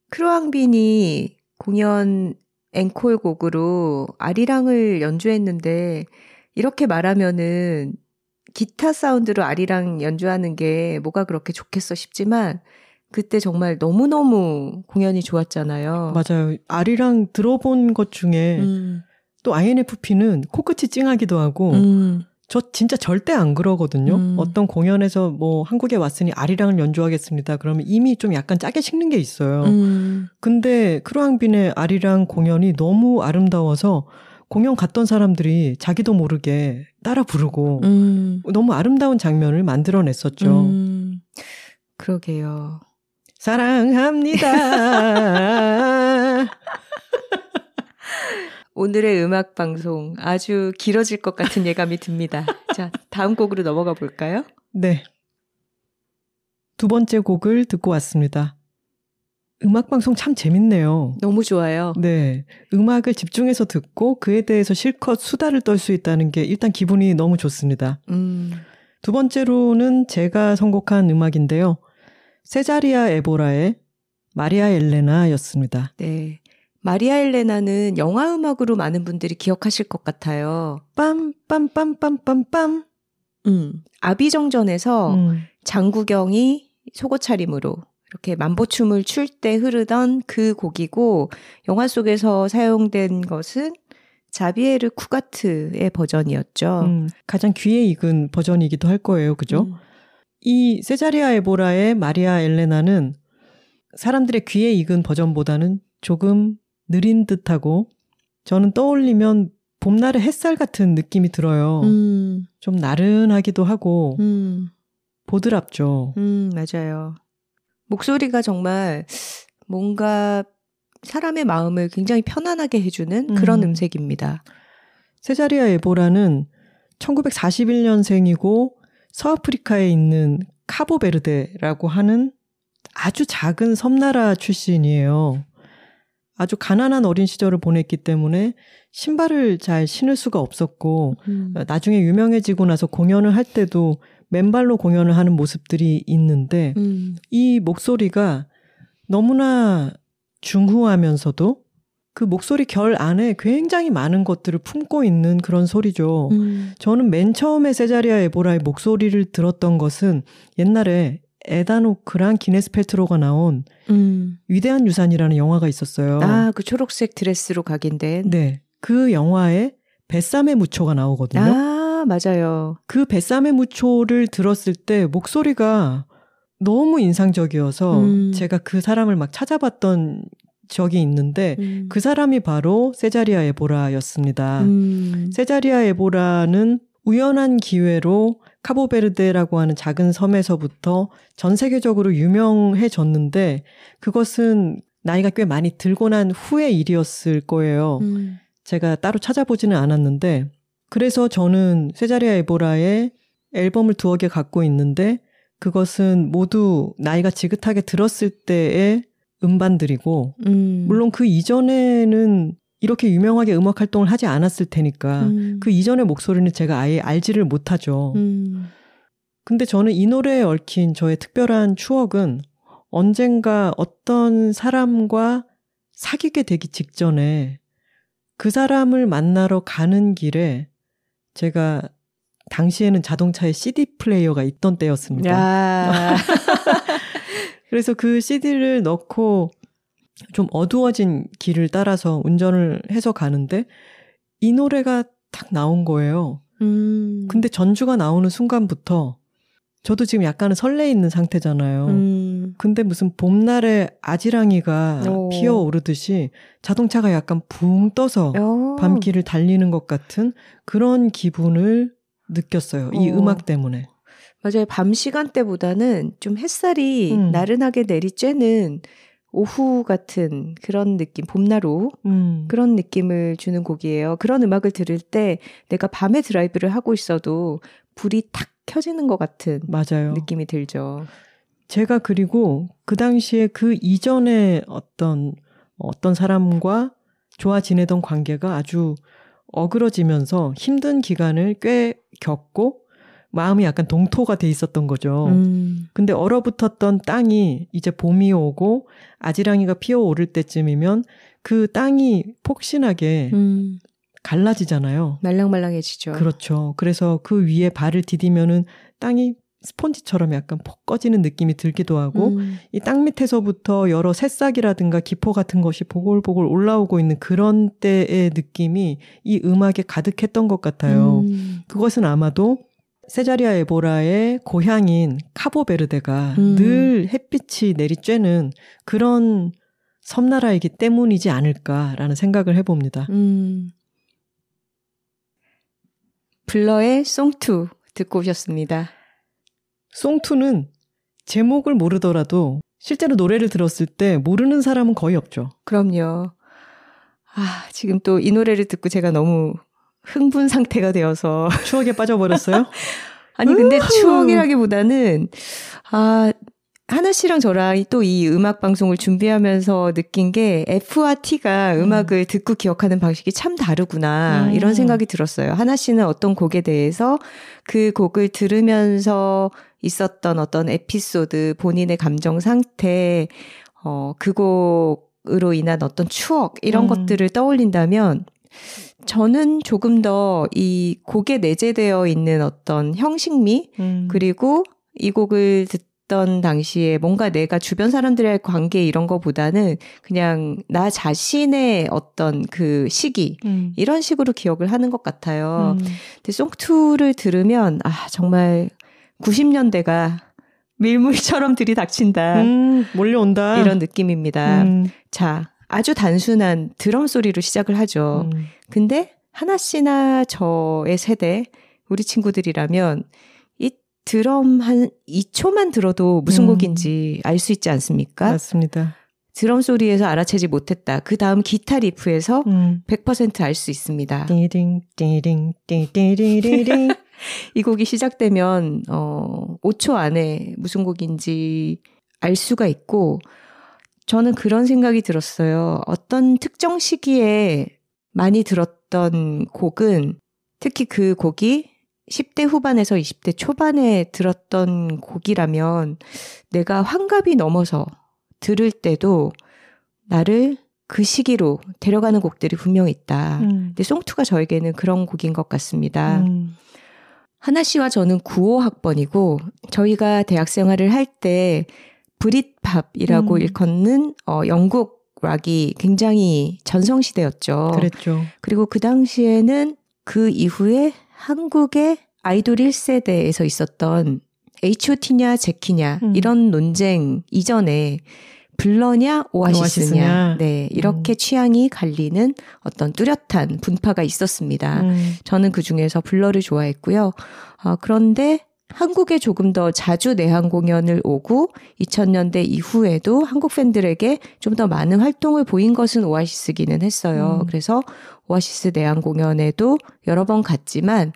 크루앙빈이 공연 앵콜곡으로 아리랑을 연주했는데 이렇게 말하면은 기타 사운드로 아리랑 연주하는 게 뭐가 그렇게 좋겠어 싶지만 그때 정말 너무너무 공연이 좋았잖아요. 맞아요. 아리랑 들어본 것 중에 음, 또 INFP는 코끝이 찡하기도 하고 음, 저 진짜 절대 안 그러거든요. 음. 어떤 공연에서 뭐 한국에 왔으니 아리랑을 연주하겠습니다. 그러면 이미 좀 약간 짜게 식는 게 있어요. 음, 근데 크루앙빈의 아리랑 공연이 너무 아름다워서 공연 갔던 사람들이 자기도 모르게 따라 부르고 음, 너무 아름다운 장면을 만들어냈었죠. 음, 그러게요. 사랑합니다. 오늘의 음악 방송 아주 길어질 것 같은 예감이 듭니다. 자, 다음 곡으로 넘어가 볼까요? 네. 두 번째 곡을 듣고 왔습니다. 음악방송 참 재밌네요. 너무 좋아요. 네. 음악을 집중해서 듣고 그에 대해서 실컷 수다를 떨 수 있다는 게 일단 기분이 너무 좋습니다. 음, 두 번째로는 제가 선곡한 음악인데요. 세자리아 에보라의 마리아 엘레나 였습니다. 네. 마리아 엘레나는 영화 음악으로 많은 분들이 기억하실 것 같아요. 빰빰빰빰빰빰빰. 음, 아비정전에서 음, 장구경이 속옷 차림으로 이렇게 만보춤을 출 때 흐르던 그 곡이고 영화 속에서 사용된 것은 자비에르 쿠가트의 버전이었죠. 음, 가장 귀에 익은 버전이기도 할 거예요. 그죠? 음, 이 세자리아 에보라의 마리아 엘레나는 사람들의 귀에 익은 버전보다는 조금 느린 듯하고 저는 떠올리면 봄날의 햇살 같은 느낌이 들어요. 음, 좀 나른하기도 하고 음, 보드랍죠. 음, 맞아요. 목소리가 정말 뭔가 사람의 마음을 굉장히 편안하게 해주는 그런 음. 색입니다 세자리아 에보라는 1941년생이고 서아프리카에 있는 카보베르데라고 하는 아주 작은 섬나라 출신이에요. 아주 가난한 어린 시절을 보냈기 때문에 신발을 잘 신을 수가 없었고 음. 나중에 유명해지고 나서 공연을 할 때도 맨발로 공연을 하는 모습들이 있는데 음. 이 목소리가 너무나 중후하면서도 그 목소리 결 안에 굉장히 많은 것들을 품고 있는 그런 소리죠. 음. 저는 맨 처음에 세자리아 에보라의 목소리를 들었던 것은 옛날에 에다노크랑 기네스 펠트로가 나온 음. 위대한 유산이라는 영화가 있었어요. 아, 그 초록색 드레스로 각인된. 네. 그 영화에 뱃삼의 무초가 나오거든요. 아, 맞아요. 그 뱃삼의 무초를 들었을 때 목소리가 너무 인상적이어서 음. 제가 그 사람을 막 찾아봤던 적이 있는데 음. 그 사람이 바로 세자리아 에보라였습니다. 음. 세자리아 에보라는 우연한 기회로 카보베르데라고 하는 작은 섬에서부터 전 세계적으로 유명해졌는데 그것은 나이가 꽤 많이 들고 난 후의 일이었을 거예요. 음. 제가 따로 찾아보지는 않았는데 그래서 저는 세자리아 에보라의 앨범을 두어 개 갖고 있는데 그것은 모두 나이가 지긋하게 들었을 때의 음반들이고 음. 물론 그 이전에는 이렇게 유명하게 음악 활동을 하지 않았을 테니까 음. 그 이전의 목소리는 제가 아예 알지를 못하죠. 음. 근데 저는 이 노래에 얽힌 저의 특별한 추억은 언젠가 어떤 사람과 사귀게 되기 직전에 그 사람을 만나러 가는 길에 제가 당시에는 자동차에 CD 플레이어가 있던 때였습니다. 그래서 그 CD를 넣고 좀 어두워진 길을 따라서 운전을 해서 가는데 이 노래가 딱 나온 거예요. 음. 근데 전주가 나오는 순간부터 저도 지금 약간은 설레 있는 상태잖아요. 음. 근데 무슨 봄날에 아지랑이가 오. 피어 오르듯이 자동차가 약간 붕 떠서 오. 밤길을 달리는 것 같은 그런 기분을 느꼈어요. 이 오. 음악 때문에. 맞아요. 밤 시간대보다는 좀 햇살이 음. 나른하게 내리쬐는 오후 같은 그런 느낌, 봄나루 음. 그런 느낌을 주는 곡이에요. 그런 음악을 들을 때 내가 밤에 드라이브를 하고 있어도 불이 탁 켜지는 것 같은 맞아요. 느낌이 들죠. 제가 그리고 그 당시에 그 이전에 어떤 어떤 사람과 좋아 지내던 관계가 아주 어그러지면서 힘든 기간을 꽤 겪고 마음이 약간 동토가 돼 있었던 거죠. 음. 근데 얼어붙었던 땅이 이제 봄이 오고 아지랑이가 피어오를 때쯤이면 그 땅이 폭신하게 음. 갈라지잖아요. 말랑말랑해지죠. 그렇죠. 그래서 그 위에 발을 디디면은 땅이 스폰지처럼 약간 폭 꺼지는 느낌이 들기도 하고 음. 이땅 밑에서부터 여러 새싹이라든가 기포 같은 것이 보글보글 올라오고 있는 그런 때의 느낌이 이 음악에 가득했던 것 같아요. 음. 그것은 아마도 세자리아 에보라의 고향인 카보베르데가 음. 늘 햇빛이 내리쬐는 그런 섬나라이기 때문이지 않을까라는 생각을 해봅니다. 음. 블러의 송2 듣고 오셨습니다. 송2는 제목을 모르더라도 실제로 노래를 들었을 때 모르는 사람은 거의 없죠. 그럼요. 아, 지금 또 이 노래를 듣고 제가 너무 흥분 상태가 되어서 추억에 빠져버렸어요? 아니 근데 추억이라기보다는 아 하나 씨랑 저랑 또 이 음악 방송을 준비하면서 느낀 게 F와 T가 음. 악을 듣고 기억하는 방식이 참 다르구나 음. 이런 생각이 들었어요. 하나 씨는 어떤 곡에 대해서 그 곡을 들으면서 있었던 어떤 에피소드, 본인의 감정 상태, 어, 그 곡으로 인한 어떤 추억 이런 음. 것들을 떠올린다면 저는 조금 더 이 곡에 내재되어 있는 어떤 형식미 음. 그리고 이 곡을 듣 던 당시에 뭔가 내가 주변 사람들의 관계 이런 거보다는 그냥 나 자신의 어떤 그 시기 음. 이런 식으로 기억을 하는 것 같아요. 음. 근데 송투를 들으면 아 정말 90년대가 밀물처럼 들이닥친다. 음, 몰려온다. 이런 느낌입니다. 음. 자, 아주 단순한 드럼 소리로 시작을 하죠. 음. 근데 하나 씨나 저의 세대, 우리 친구들이라면 이 드럼 한 2초만 들어도 무슨 음. 곡인지 알 수 있지 않습니까? 맞습니다. 드럼 소리에서 알아채지 못했다. 그 다음 기타 리프에서 음. 100%알 수 있습니다. 띵띵 띵띵 띵띵띵띵 이 곡이 시작되면 어 5초 안에 무슨 곡인지 알 수가 있고 저는 그런 생각이 들었어요. 어떤 특정 시기에 많이 들었던 곡은 특히 그 곡이 10대 후반에서 20대 초반에 들었던 곡이라면 내가 환갑이 넘어서 들을 때도 나를 그 시기로 데려가는 곡들이 분명히 있다. 음. 근데 송투가 저에게는 그런 곡인 것 같습니다. 음. 하나 씨와 저는 95학번이고 저희가 대학 생활을 할 때 브릿팝이라고 음. 일컫는 어, 영국 락이 굉장히 전성시대였죠. 그랬죠. 그리고 그 당시에는 그 이후에 한국의 아이돌 1세대에서 있었던 H.O.T냐 제키냐 음. 이런 논쟁 이전에 블러냐 오아시스냐, 오아시스냐. 네 이렇게 음. 취향이 갈리는 어떤 뚜렷한 분파가 있었습니다. 음. 저는 그 중에서 블러를 좋아했고요. 어, 그런데 한국에 조금 더 자주 내한 공연을 오고 2000년대 이후에도 한국 팬들에게 좀 더 많은 활동을 보인 것은 오아시스기는 했어요. 음. 그래서 오아시스 내한 공연에도 여러 번 갔지만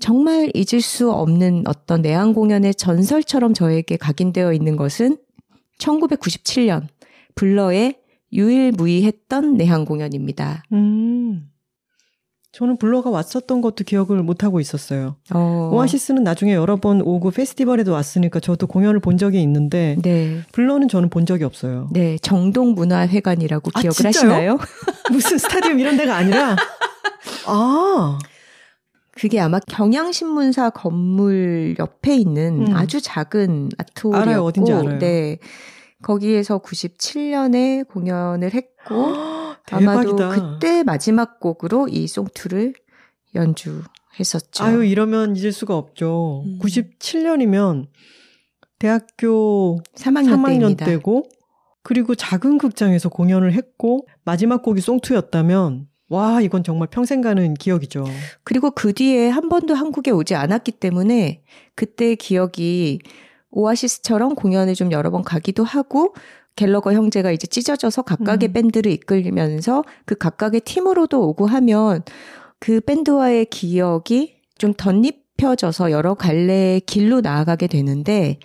정말 잊을 수 없는 어떤 내한 공연의 전설처럼 저에게 각인되어 있는 것은 1997년 블러의 유일무이했던 내한 공연입니다. 음. 저는 블러가 왔었던 것도 기억을 못 하고 있었어요. 어, 오아시스는 나중에 여러 번 오고 페스티벌에도 왔으니까 저도 공연을 본 적이 있는데 네. 블러는 저는 본 적이 없어요. 네, 정동문화회관이라고 아, 기억을 진짜요? 하시나요? 무슨 스타디움 이런 데가 아니라 아 그게 아마 경향신문사 건물 옆에 있는 음. 아주 작은 아트홀이었고 알아요. 네. 거기에서 97년에 공연을 했고 아마도 대박이다. 그때 마지막 곡으로 이 송투를 연주했었죠. 아유 이러면 잊을 수가 없죠. 음. 97년이면 대학교 3학년, 3학년 때입니다. 때고 그리고 작은 극장에서 공연을 했고 마지막 곡이 송투였다면 와 이건 정말 평생 가는 기억이죠. 그리고 그 뒤에 한 번도 한국에 오지 않았기 때문에 그때 기억이 오아시스처럼 공연을 좀 여러 번 가기도 하고 갤러거 형제가 이제 찢어져서 각각의 음. 밴드를 이끌면서 그 각각의 팀으로도 오고 하면 그 밴드와의 기억이 좀 덧입혀져서 여러 갈래의 길로 나아가게 되는데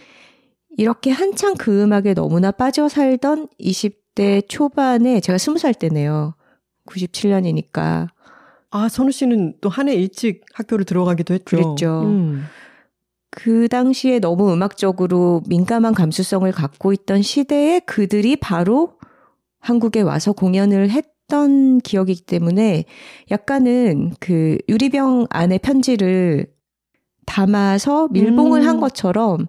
이렇게 한창 그 음악에 너무나 빠져 살던 20대 초반에 제가 20살 때네요. 97년이니까 아 선우 씨는 또 한 해 일찍 학교를 들어가기도 했죠. 그랬죠. 음. 그 당시에 너무 음악적으로 민감한 감수성을 갖고 있던 시대에 그들이 바로 한국에 와서 공연을 했던 기억이기 때문에 약간은 그 유리병 안에 편지를 담아서 밀봉을 음. 한 것처럼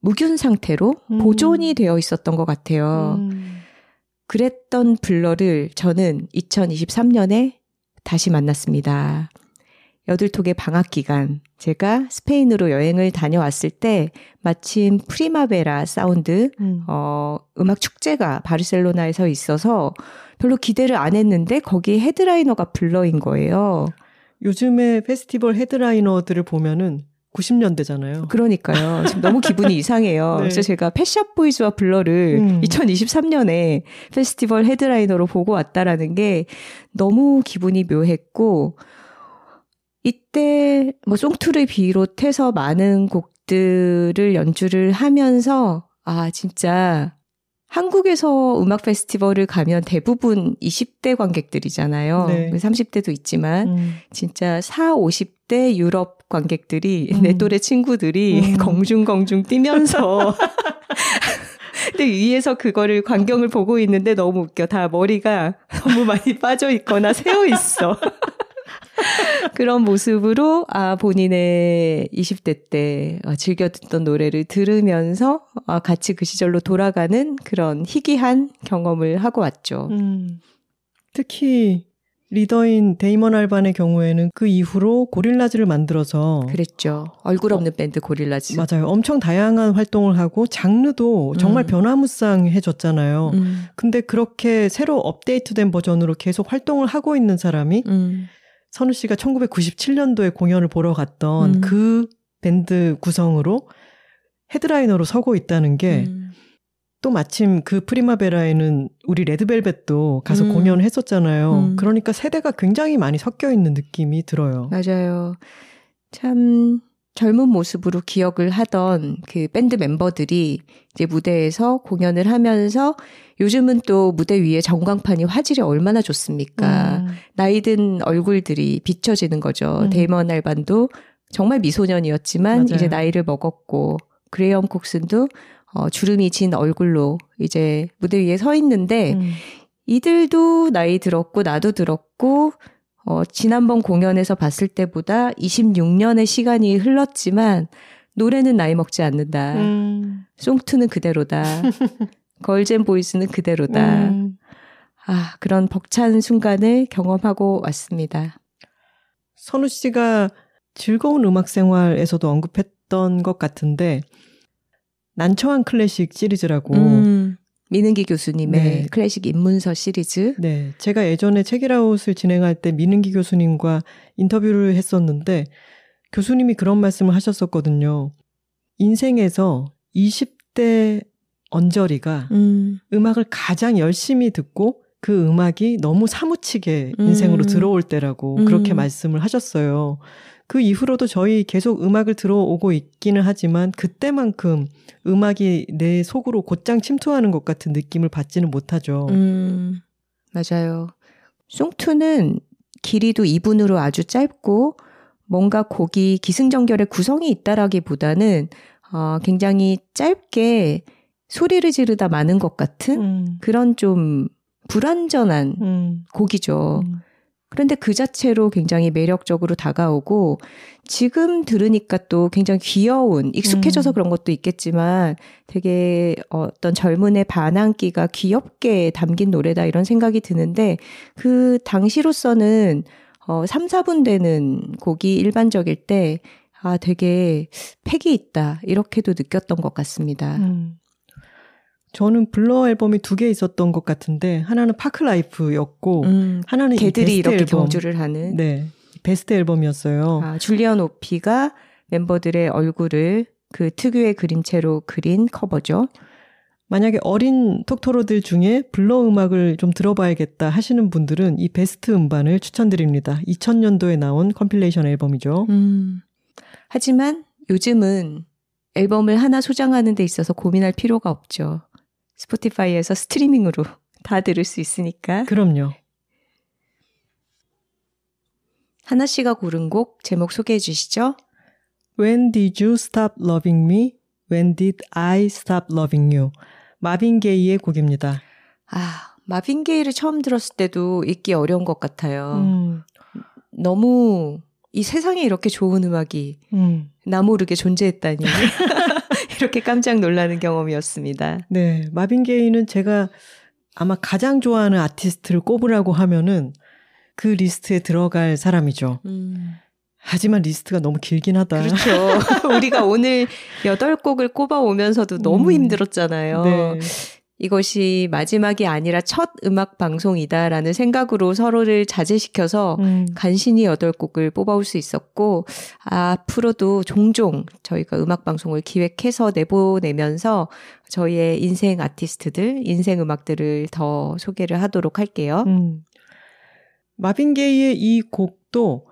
무균 상태로 음. 보존이 되어 있었던 것 같아요. 음. 그랬던 블러를 저는 2023년에 다시 만났습니다. 여둘톡의 방학 기간, 제가 스페인으로 여행을 다녀왔을 때 마침 프리마베라 사운드, 음. 어, 음악 축제가 바르셀로나에서 있어서 별로 기대를 안 했는데 거기 headliner가 블러인 거예요. 요즘에 페스티벌 headliner들을 보면은 90년대잖아요. 그러니까요. 지금 너무 기분이 이상해요. 네. 그래서 제가 펫샵 보이즈와 블러를 음. 2023년에 페스티벌 헤드라이너로 보고 왔다라는 게 너무 기분이 묘했고 이때 뭐 송투를 비롯해서 많은 곡들을 연주를 하면서 아 진짜 한국에서 음악 페스티벌을 가면 대부분 20대 관객들이잖아요. 네. 30대도 있지만 음. 진짜 4, 50대 유럽 관객들이 음. 내 또래 친구들이 음. 공중공중 뛰면서 근데 위에서 그거를 광경을 보고 있는데 너무 웃겨. 다 머리가 너무 많이 빠져 있거나 세어 있어. 그런 모습으로 아 본인의 20대 때 어, 즐겨 듣던 노래를 들으면서 아, 같이 그 시절로 돌아가는 그런 희귀한 경험을 하고 왔죠. 음. 특히 리더인 데이먼 알반의 경우에는 그 이후로 고릴라즈를 만들어서 그랬죠. 얼굴 없는 밴드 고릴라즈. 맞아요. 엄청 다양한 활동을 하고 장르도 정말 음. 변화무쌍해졌잖아요. 음, 근데 그렇게 새로 업데이트된 버전으로 계속 활동을 하고 있는 사람이 음. 선우 씨가 1997년도에 공연을 보러 갔던 음. 그 밴드 구성으로 headliner로 서고 있다는 게 음. 또 마침 그 프리마베라에는 우리 레드벨벳도 가서 음. 공연을 했었잖아요. 음. 그러니까 세대가 굉장히 많이 섞여 있는 느낌이 들어요. 맞아요. 참 젊은 모습으로 기억을 하던 그 밴드 멤버들이 이제 무대에서 공연을 하면서 요즘은 또 무대 위에 전광판이 화질이 얼마나 좋습니까? 음. 나이 든 얼굴들이 비춰지는 거죠. 음. 데이먼 알반도 정말 미소년이었지만 맞아요. 이제 나이를 먹었고 그레이엄 콕슨도 어, 주름이 진 얼굴로 이제 무대 위에 서 있는데 음. 이들도 나이 들었고 나도 들었고 어, 지난번 공연에서 봤을 때보다 26년의 시간이 흘렀지만 노래는 나이 먹지 않는다. 음. Song Two는 그대로다. Girls and Boys는 그대로다. 음. 아, 그런 벅찬 순간을 경험하고 왔습니다. 선우 씨가 즐거운 음악 생활에서도 언급했던 것 같은데 난처한 클래식 시리즈라고 음, 민은기 교수님의 네. 클래식 입문서 시리즈. 네, 제가 예전에 책이라웃을 진행할 때 민은기 교수님과 인터뷰를 했었는데 교수님이 그런 말씀을 하셨었거든요. 인생에서 20대 언저리가 음, 음악을 가장 열심히 듣고 그 음악이 너무 사무치게 인생으로 음. 들어올 때라고 음. 그렇게 말씀을 하셨어요. 그 이후로도 저희 계속 음악을 들어오고 있기는 하지만 그때만큼 음악이 내 속으로 곧장 침투하는 것 같은 느낌을 받지는 못하죠. 음, 맞아요. 송투는 길이도 2분으로 아주 짧고 뭔가 곡이 기승전결의 구성이 있다라기보다는 어, 굉장히 짧게 소리를 지르다 마는 것 같은 음, 그런 좀 불완전한 음, 곡이죠. 음. 그런데 그 자체로 굉장히 매력적으로 다가오고 지금 들으니까 또 굉장히 귀여운 익숙해져서 음. 그런 것도 있겠지만 되게 어떤 젊은의 반항기가 귀엽게 담긴 노래다 이런 생각이 드는데 그 당시로서는 어 3, 4분 되는 곡이 일반적일 때 아, 되게 패기 있다. 이렇게도 느꼈던 것 같습니다. 음. 저는 블러 앨범이 두 개 있었던 것 같은데 하나는 Parklife였고 음, 하나는 이 개들이 이렇게 앨범. 경주를 하는 네, 베스트 앨범이었어요. 아, 줄리언 오피가 멤버들의 얼굴을 그 특유의 그림체로 그린 커버죠. 만약에 어린 톡토로들 중에 블러 음악을 좀 들어봐야겠다 하시는 분들은 이 베스트 음반을 추천드립니다. 2000년도에 나온 compilation 앨범이죠. 음. 하지만 요즘은 앨범을 하나 소장하는 데 있어서 고민할 필요가 없죠. 스포티파이에서 스트리밍으로 다 들을 수 있으니까. 그럼요. 하나 씨가 고른 곡 제목 소개해 주시죠. When did you stop loving me? When did I stop loving you? 마빈 게이의 곡입니다. 아, 마빈 게이를 처음 들었을 때도 읽기 어려운 것 같아요. 음, 너무 이 세상에 이렇게 좋은 음악이 음. 나 모르게 존재했다니. 이렇게 깜짝 놀라는 경험이었습니다. 네, 마빈 게이는 제가 아마 가장 좋아하는 아티스트를 꼽으라고 하면은 그 리스트에 들어갈 사람이죠. 음, 하지만 리스트가 너무 길긴 하다. 그렇죠. 우리가 오늘 여덟 곡을 꼽아 오면서도 너무 음. 힘들었잖아요. 네. 이것이 마지막이 아니라 첫 음악 방송이다라는 생각으로 서로를 자제시켜서 음, 간신히 여덟 곡을 뽑아올 수 있었고 앞으로도 종종 저희가 음악 방송을 기획해서 내보내면서 저희의 인생 아티스트들, 인생 음악들을 더 소개를 하도록 할게요. 음. 마빈 게이의 이 곡도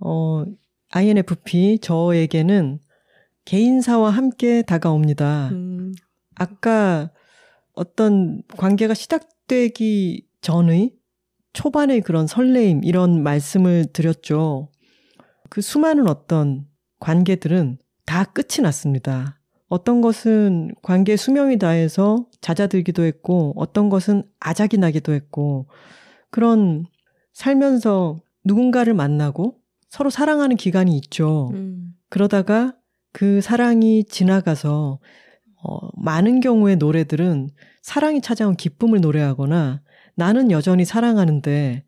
어 INFP 저에게는 개인사와 함께 다가옵니다. 음, 아까 어떤 관계가 시작되기 전의 초반의 그런 설레임 이런 말씀을 드렸죠. 그 수많은 어떤 관계들은 다 끝이 났습니다. 어떤 것은 관계 수명이 다해서 잦아들기도 했고 어떤 것은 아작이 나기도 했고 그런 살면서 누군가를 만나고 서로 사랑하는 기간이 있죠. 음, 그러다가 그 사랑이 지나가서 어, 많은 경우의 노래들은 사랑이 찾아온 기쁨을 노래하거나 나는 여전히 사랑하는데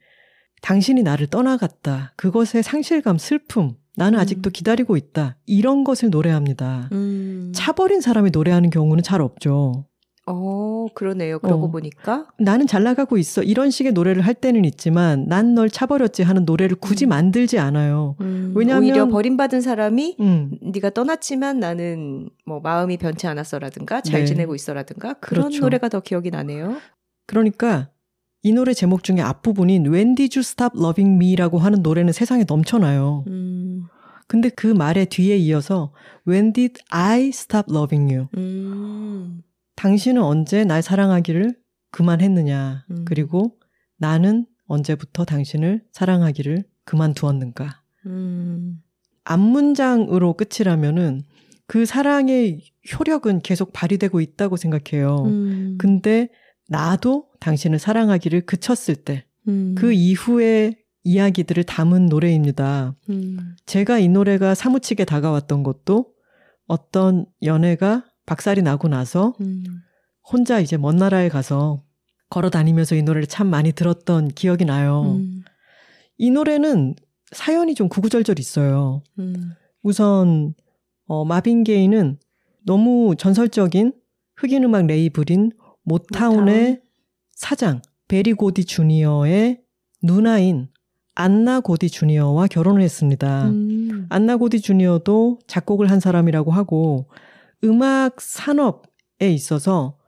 당신이 나를 떠나갔다. 그것의 상실감, 슬픔, 나는 음. 아직도 기다리고 있다. 이런 것을 노래합니다. 음. 차버린 사람이 노래하는 경우는 잘 없죠. 어, 그러네요. 그러고 어. 보니까. 나는 잘 나가고 있어. 이런 식의 노래를 할 때는 있지만 난 널 차버렸지 하는 노래를 굳이 음. 만들지 않아요. 음, 왜냐하면- 오히려 버림받은 사람이 음. 네가 떠났지만 나는 뭐 마음이 변치 않았어라든가 잘 네. 지내고 있어라든가 그런 그렇죠. 노래가 더 기억이 나네요. 그러니까 이 노래 제목 중에 앞부분인 When Did You Stop Loving Me라고 하는 노래는 세상에 넘쳐나요. 음, 근데 그 말의 뒤에 이어서 When Did I Stop Loving You? 음, 당신은 언제 날 사랑하기를 그만했느냐? 음. 그리고 나는 언제부터 당신을 사랑하기를 그만두었는가? 음, 앞문장으로 끝이라면은 그 사랑의 효력은 계속 발휘되고 있다고 생각해요. 음, 근데 나도 당신을 사랑하기를 그쳤을 때그 음, 이후의 이야기들을 담은 노래입니다. 음, 제가 이 노래가 사무치게 다가왔던 것도 어떤 연애가 박살이 나고 나서 음, 혼자 이제 먼 나라에 가서 걸어 다니면서 이 노래를 참 많이 들었던 기억이 나요. 음, 이 노래는 사연이 좀 구구절절 있어요. 음, 우선 어, 마빈 게이는 너무 전설적인 흑인 음악 레이블인 모타운의 모타운. 사장 베리 고디 주니어의 누나인 안나 고디 주니어와 결혼을 했습니다. 음, 안나 고디 주니어도 작곡을 한 사람이라고 하고 음악 산업에 있어서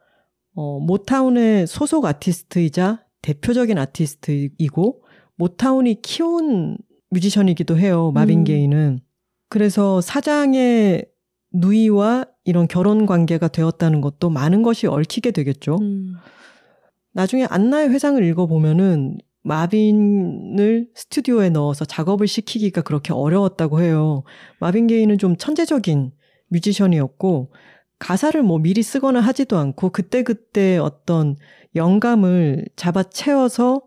어, 모타운의 소속 아티스트이자 대표적인 아티스트이고 모타운이 키운 뮤지션이기도 해요. 마빈 음. 게이는. 그래서 사장의 누이와 이런 결혼 관계가 되었다는 것도 많은 것이 얽히게 되겠죠. 음, 나중에 안나의 회상을 읽어보면은 마빈을 스튜디오에 넣어서 작업을 시키기가 그렇게 어려웠다고 해요. 마빈 게이는 좀 천재적인 뮤지션이었고 가사를 뭐 미리 쓰거나 하지도 않고 그때그때 어떤 영감을 잡아 채워서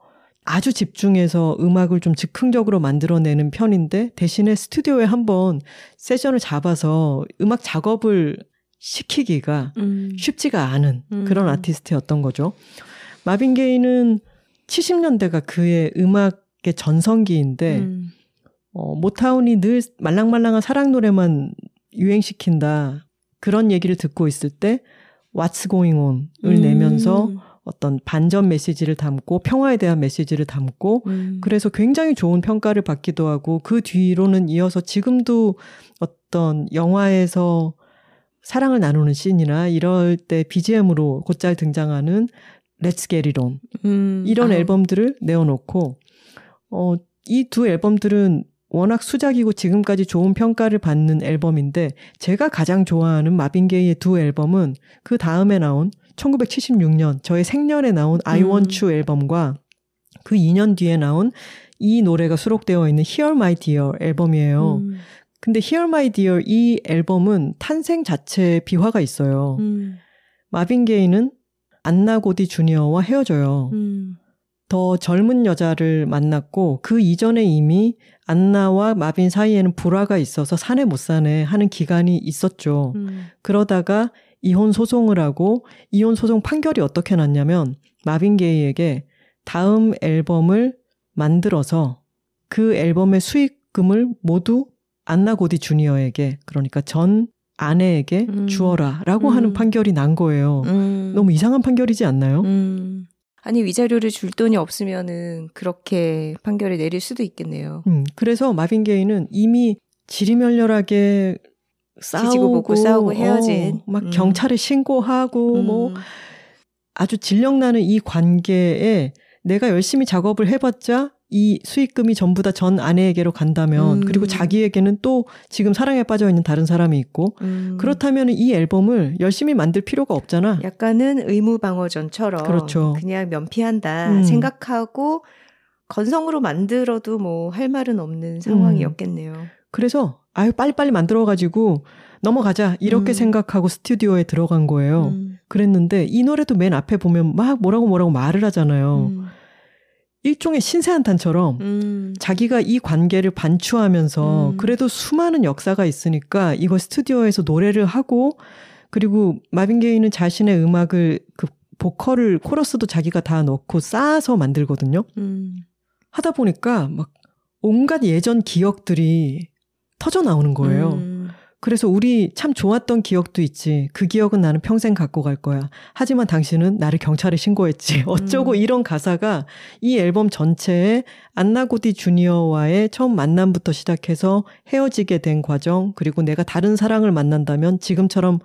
아주 집중해서 음악을 좀 즉흥적으로 만들어내는 편인데 대신에 스튜디오에 한번 세션을 잡아서 음악 작업을 시키기가 음, 쉽지가 않은 음. 그런 아티스트였던 거죠. 마빈 게이는 70년대가 그의 음악의 전성기인데 음, 어, 모타운이 늘 말랑말랑한 사랑 노래만 유행시킨다. 그런 얘기를 듣고 있을 때 What's Going On을 음, 내면서 어떤 반전 메시지를 담고 평화에 대한 메시지를 담고 음, 그래서 굉장히 좋은 평가를 받기도 하고 그 뒤로는 이어서 지금도 어떤 영화에서 사랑을 나누는 씬이나 이럴 때 BGM으로 곧잘 등장하는 Let's Get It On 음, 이런 아, 앨범들을 내어놓고 어, 이 두 앨범들은 워낙 수작이고 지금까지 좋은 평가를 받는 앨범인데 제가 가장 좋아하는 마빈 게이의 두 앨범은 그 다음에 나온 1976년 저의 생년에 나온 I 음. Want You 앨범과 그 2년 뒤에 나온 이 노래가 수록되어 있는 Hear My Dear 앨범이에요. 음, 근데 Hear My Dear 이 앨범은 탄생 자체에 비화가 있어요. 음, 마빈 게이는 안나 고디 주니어와 헤어져요. 음, 더 젊은 여자를 만났고 그 이전에 이미 안나와 마빈 사이에는 불화가 있어서 사내 못 사내 하는 기간이 있었죠. 음, 그러다가 이혼 소송을 하고 이혼 소송 판결이 어떻게 났냐면 마빈 게이에게 다음 앨범을 만들어서 그 앨범의 수익금을 모두 안나 고디 주니어에게 그러니까 전 아내에게 음. 주어라라고 음. 하는 판결이 난 거예요. 음, 너무 이상한 판결이지 않나요? 음. 아니 위자료를 줄 돈이 없으면은 그렇게 판결을 내릴 수도 있겠네요. 음, 그래서 마빈 게이는 이미 지리멸렬하게 싸우고, 볶고 싸우고 헤어진. 어, 막 음. 경찰에 신고하고 뭐 음, 아주 질력나는 이 관계에 내가 열심히 작업을 해봤자 이 수익금이 전부 다 전 아내에게로 간다면 음. 그리고 자기에게는 또 지금 사랑에 빠져 있는 다른 사람이 있고 음. 그렇다면 이 앨범을 열심히 만들 필요가 없잖아. 약간은 의무 방어전처럼 그렇죠. 그냥 면피한다 음. 생각하고 건성으로 만들어도 뭐 할 말은 없는 상황이었겠네요. 그래서 아유 빨리빨리 만들어 가지고 넘어가자 이렇게 음. 생각하고 스튜디오에 들어간 거예요. 음, 그랬는데 이 노래도 맨 앞에 보면 막 뭐라고 뭐라고 말을 하잖아요. 음, 일종의 신세한탄처럼 음, 자기가 이 관계를 반추하면서 음. 그래도 수많은 역사가 있으니까 이거 스튜디오에서 노래를 하고 그리고 마빈 게이는 자신의 음악을 그 보컬을 코러스도 자기가 다 넣고 쌓아서 만들거든요. 음, 하다 보니까 막 온갖 예전 기억들이 터져 나오는 거예요. 음, 그래서 우리 참 좋았던 기억도 있지. 그 기억은 나는 평생 갖고 갈 거야. 하지만 당신은 나를 경찰에 신고했지. 어쩌고 음. 이런 가사가 이 앨범 전체에 안나고디 주니어와의 처음 만남부터 시작해서 헤어지게 된 과정, 그리고 내가 다른 사랑을 만난다면 지금처럼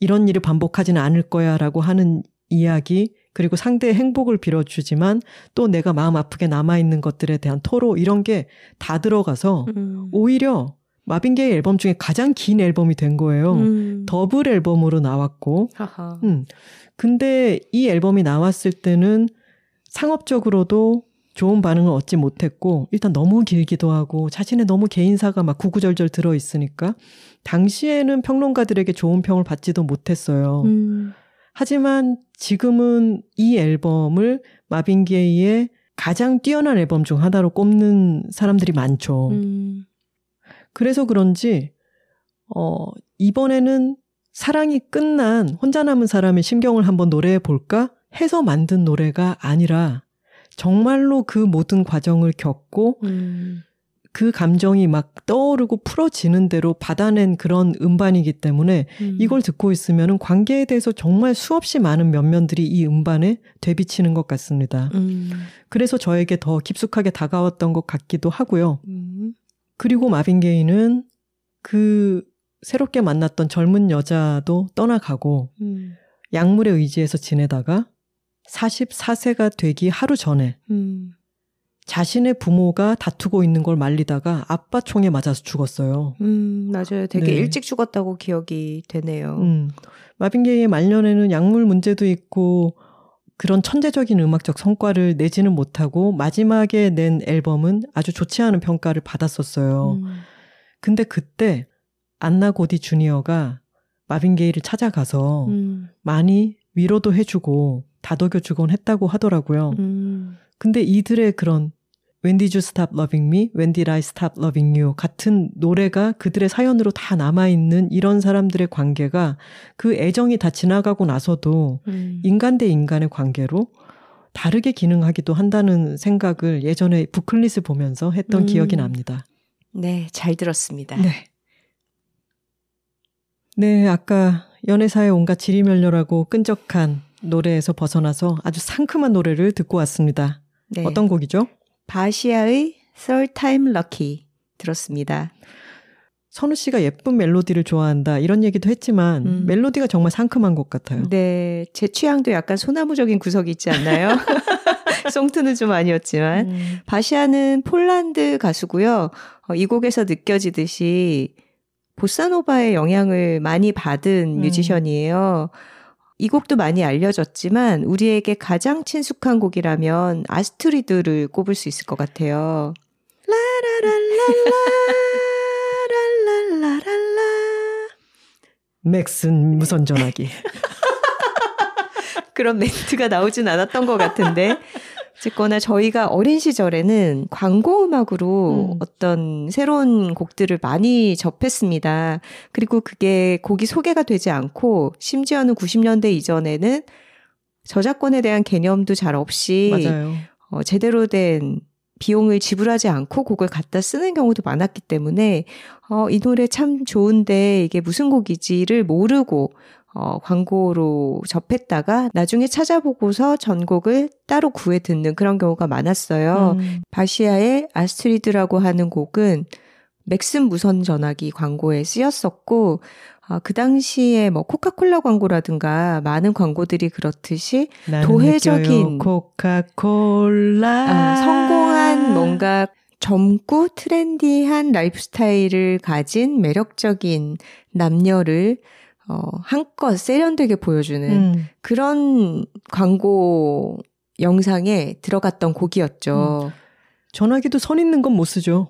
이런 일을 반복하지는 않을 거야 라고 하는 이야기, 그리고 상대의 행복을 빌어주지만 또 내가 마음 아프게 남아있는 것들에 대한 토로 이런 게 다 들어가서 음. 오히려 마빈 게이 앨범 중에 가장 긴 앨범이 된 거예요. 음. 더블 앨범으로 나왔고. 하하. 음. 근데 이 앨범이 나왔을 때는 상업적으로도 좋은 반응을 얻지 못했고 일단 너무 길기도 하고 자신의 너무 개인사가 막 구구절절 들어 있으니까 당시에는 평론가들에게 좋은 평을 받지도 못했어요. 음. 하지만 지금은 이 앨범을 마빈 게이의 가장 뛰어난 앨범 중 하나로 꼽는 사람들이 많죠. 음. 그래서 그런지 어 이번에는 사랑이 끝난 혼자 남은 사람의 심경을 한번 노래해 볼까 해서 만든 노래가 아니라 정말로 그 모든 과정을 겪고 음. 그 감정이 막 떠오르고 풀어지는 대로 받아낸 그런 음반이기 때문에 음. 이걸 듣고 있으면 관계에 대해서 정말 수없이 많은 면면들이 이 음반에 되비치는 것 같습니다. 음. 그래서 저에게 더 깊숙하게 다가왔던 것 같기도 하고요. 음. 그리고 마빈 게이는 그 새롭게 만났던 젊은 여자도 떠나가고 음. 약물에 의지해서 지내다가 44세가 되기 하루 전에 음. 자신의 부모가 다투고 있는 걸 말리다가 아빠 총에 맞아서 죽었어요. 음, 맞아요. 되게 네. 일찍 죽었다고 기억이 되네요. 음. 마빈 게이의 말년에는 약물 문제도 있고 그런 천재적인 음악적 성과를 내지는 못하고 마지막에 낸 앨범은 아주 좋지 않은 평가를 받았었어요. 음. 근데 그때 안나 고디 주니어가 마빈 게이를 찾아가서 음. 많이 위로도 해주고 다독여 주곤 했다고 하더라고요. 음. 근데 이들의 그런 When did you stop loving me? When did I stop loving you? 같은 노래가 그들의 사연으로 다 남아있는 이런 사람들의 관계가 그 애정이 다 지나가고 나서도 음. 인간 대 인간의 관계로 다르게 기능하기도 한다는 생각을 예전에 부클릿을 보면서 했던 음. 기억이 납니다. 네, 잘 들었습니다. 네. 네, 아까 연애사의 온갖 지리멸렬하고 끈적한 노래에서 벗어나서 아주 상큼한 노래를 듣고 왔습니다. 네. 어떤 곡이죠? 바시아의 Third Time Lucky 들었습니다. 선우 씨가 예쁜 멜로디를 좋아한다 이런 얘기도 했지만 음. 멜로디가 정말 상큼한 것 같아요. 네, 제 취향도 약간 소나무적인 구석이 있지 않나요? 송트는 좀 아니었지만 음. 바시아는 폴란드 가수고요. 어, 이 곡에서 느껴지듯이 보사노바의 영향을 많이 받은 음. 뮤지션이에요. 이 곡도 많이 알려졌지만 우리에게 가장 친숙한 곡이라면 아스트리드를 꼽을 수 있을 것 같아요. 맥슨 무선 전화기. 그런 멘트가 나오진 않았던 것 같은데 어쨌거나 저희가 어린 시절에는 광고 음악으로 음. 어떤 새로운 곡들을 많이 접했습니다. 그리고 그게 곡이 소개가 되지 않고 심지어는 90년대 이전에는 저작권에 대한 개념도 잘 없이 어, 제대로 된 비용을 지불하지 않고 곡을 갖다 쓰는 경우도 많았기 때문에 어, 이 노래 참 좋은데 이게 무슨 곡이지를 모르고 어, 광고로 접했다가 나중에 찾아보고서 전곡을 따로 구해 듣는 그런 경우가 많았어요. 음. 바시아의 아스트리드라고 하는 곡은 맥슨 무선 전화기 광고에 쓰였었고, 어, 그 당시에 뭐 코카콜라 광고라든가 많은 광고들이 그렇듯이 도회적인 코카콜라 어, 성공한 뭔가 젊고 트렌디한 라이프 스타일을 가진 매력적인 남녀를 어, 한껏 세련되게 보여주는 음. 그런 광고 영상에 들어갔던 곡이었죠. 음. 전화기도 선 있는 건 못 쓰죠.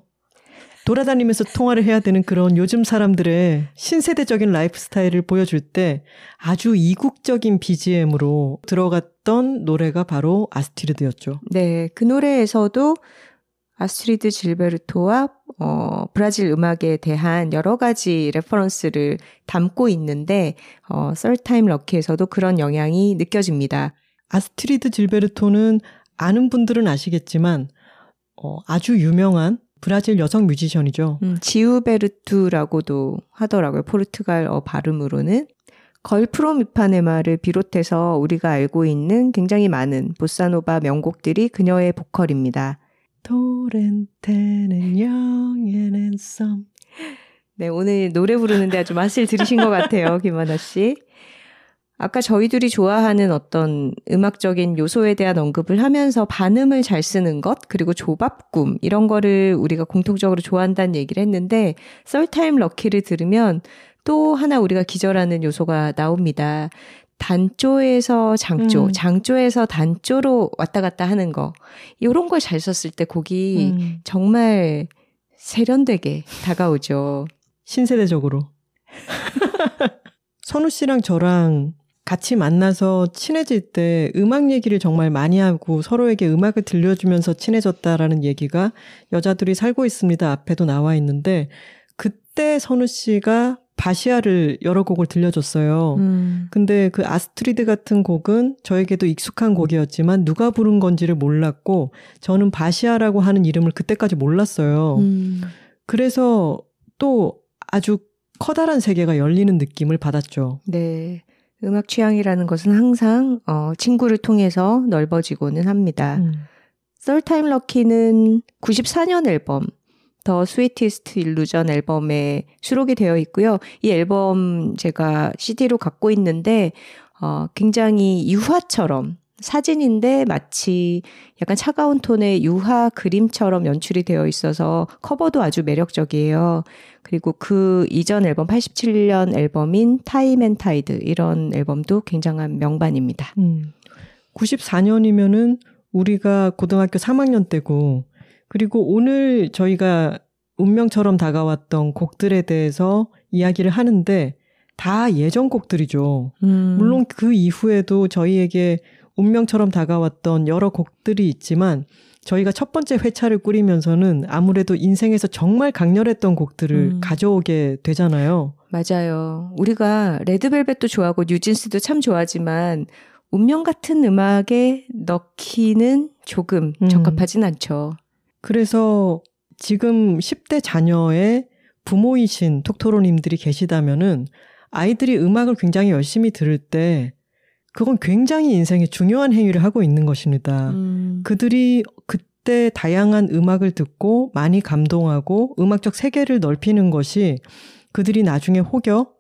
돌아다니면서 통화를 해야 되는 그런 요즘 사람들의 신세대적인 라이프 스타일을 보여줄 때 아주 이국적인 BGM으로 들어갔던 노래가 바로 아스트루드였죠. 네, 그 노래에서도 아스트리드 질베르토와 어, 브라질 음악에 대한 여러 가지 레퍼런스를 담고 있는데 어, Third Time Lucky에서도 그런 영향이 느껴집니다. 아스트리드 질베르토는 아는 분들은 아시겠지만 어, 아주 유명한 브라질 여성 뮤지션이죠. 음, 지우베르투라고도 하더라고요. 포르투갈어 발음으로는. Girl from Ipanema를 비롯해서 우리가 알고 있는 굉장히 많은 보사노바 명곡들이 그녀의 보컬입니다. 토렌테는 영예는 썸. 네, 오늘 노래 부르는데 아주 맛을 들으신 것 같아요, 김하나 씨. 아까 저희들이 좋아하는 어떤 음악적인 요소에 대한 언급을 하면서 반음을 잘 쓰는 것, 그리고 조밥꿈, 이런 거를 우리가 공통적으로 좋아한다는 얘기를 했는데, 썰타임 럭키를 들으면 또 하나 우리가 기절하는 요소가 나옵니다. 단조에서 장조, 음. 장조에서 단조로 왔다 갔다 하는 거. 이런 걸 잘 썼을 때 곡이 음, 정말 세련되게 다가오죠. 신세대적으로. 선우 씨랑 저랑 같이 만나서 친해질 때 음악 얘기를 정말 많이 하고 서로에게 음악을 들려주면서 친해졌다라는 얘기가 여자들이 살고 있습니다. 앞에도 나와 있는데 그때 선우 씨가 바시아를 여러 곡을 들려줬어요. 음. 근데 그 아스트리드 같은 곡은 저에게도 익숙한 곡이었지만 누가 부른 건지를 몰랐고 저는 바시아라고 하는 이름을 그때까지 몰랐어요. 음. 그래서 또 아주 커다란 세계가 열리는 느낌을 받았죠. 네. 음악 취향이라는 것은 항상 어, 친구를 통해서 넓어지고는 합니다. 음. 썰타임 럭키는 94년 앨범 더 스위티스트 일루전 앨범에 수록이 되어 있고요. 이 앨범 제가 CD로 갖고 있는데 어, 굉장히 유화처럼 사진인데 마치 약간 차가운 톤의 유화 그림처럼 연출이 되어 있어서 커버도 아주 매력적이에요. 그리고 그 이전 앨범 87년 앨범인 Time and Tide 이런 앨범도 굉장한 명반입니다. 음. 94년이면은 우리가 고등학교 3학년 때고 그리고 오늘 저희가 운명처럼 다가왔던 곡들에 대해서 이야기를 하는데 다 예전 곡들이죠. 음. 물론 그 이후에도 저희에게 운명처럼 다가왔던 여러 곡들이 있지만 저희가 첫 번째 회차를 꾸리면서는 아무래도 인생에서 정말 강렬했던 곡들을 음. 가져오게 되잖아요. 맞아요. 우리가 레드벨벳도 좋아하고 뉴진스도 참 좋아하지만 운명 같은 음악에 넣기는 조금 음. 적합하진 않죠. 그래서 지금 10대 자녀의 부모이신 톡토로님들이 계시다면은 아이들이 음악을 굉장히 열심히 들을 때 그건 굉장히 인생에 중요한 행위를 하고 있는 것입니다. 음. 그들이 그때 다양한 음악을 듣고 많이 감동하고 음악적 세계를 넓히는 것이 그들이 나중에 혹여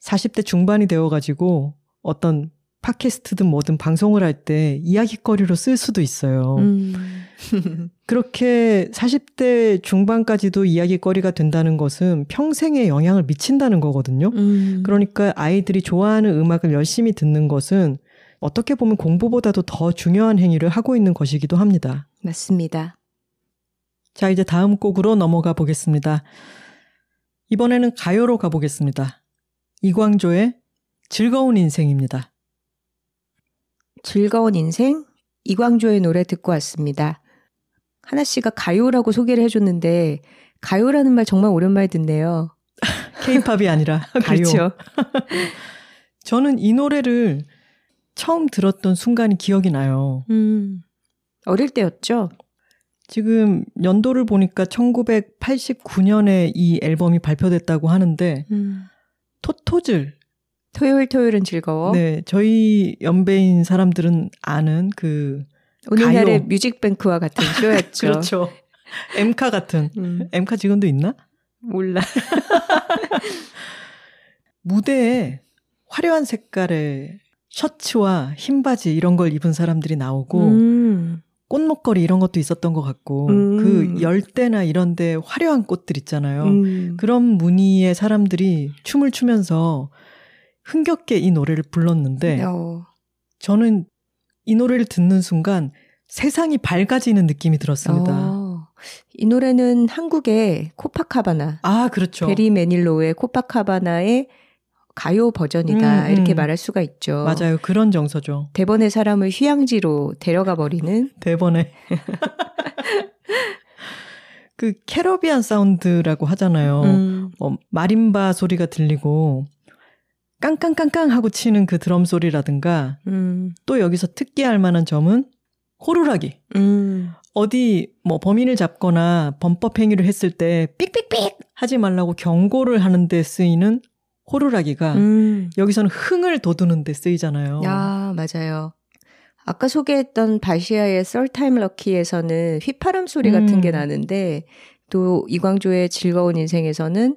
40대 중반이 되어가지고 어떤 팟캐스트든 뭐든 방송을 할 때 이야기거리로 쓸 수도 있어요. 음. 그렇게 40대 중반까지도 이야기거리가 된다는 것은 평생에 영향을 미친다는 거거든요. 음. 그러니까 아이들이 좋아하는 음악을 열심히 듣는 것은 어떻게 보면 공부보다도 더 중요한 행위를 하고 있는 것이기도 합니다. 맞습니다. 자, 이제 다음 곡으로 넘어가 보겠습니다. 이번에는 가요로 가보겠습니다. 이광조의 즐거운 인생입니다. 즐거운 인생 이광조의 노래 듣고 왔습니다. 하나 씨가 가요라고 소개를 해줬는데 가요라는 말 정말 오랜만에 듣네요. 케이팝이 아니라 가요. 그렇죠. 저는 이 노래를 처음 들었던 순간이 기억이 나요. 음. 어릴 때였죠. 지금 연도를 보니까 1989년에 이 앨범이 발표됐다고 하는데 음. 토토즐 토요일 토요일은 즐거워. 네 저희 연배인 사람들은 아는 그 오늘날의 가요. 뮤직뱅크와 같은 쇼였죠. 그렇죠 엠카 같은 음, 엠카 지금도 있나 몰라. 무대에 화려한 색깔의 셔츠와 흰 바지 이런 걸 입은 사람들이 나오고 음. 꽃목걸이 이런 것도 있었던 것 같고 음. 그 열대나 이런데 화려한 꽃들 있잖아요. 음. 그런 무늬의 사람들이 춤을 추면서 흥겹게 이 노래를 불렀는데 어. 저는 이 노래를 듣는 순간 세상이 밝아지는 느낌이 들었습니다. 어. 이 노래는 한국의 코파카바나 아, 그렇죠. 베리 매닐로의 코파카바나의 가요 버전이다 음, 음. 이렇게 말할 수가 있죠. 맞아요. 그런 정서죠. 대번의 사람을 휴양지로 데려가 버리는 대번에. 그 캐러비안 사운드라고 하잖아요. 음. 어, 마림바 소리가 들리고 깡깡깡깡 하고 치는 그 드럼 소리라든가 음. 또 여기서 특기할 만한 점은 호루라기. 음. 어디 뭐 범인을 잡거나 범법 행위를 했을 때 삑삑삑 하지 말라고 경고를 하는 데 쓰이는 호루라기가 음. 여기서는 흥을 돋우는 데 쓰이잖아요. 야, 맞아요. 아까 소개했던 바시아의 썰타임 럭키에서는 휘파람 소리 같은 음. 게 나는데 또 이광조의 즐거운 인생에서는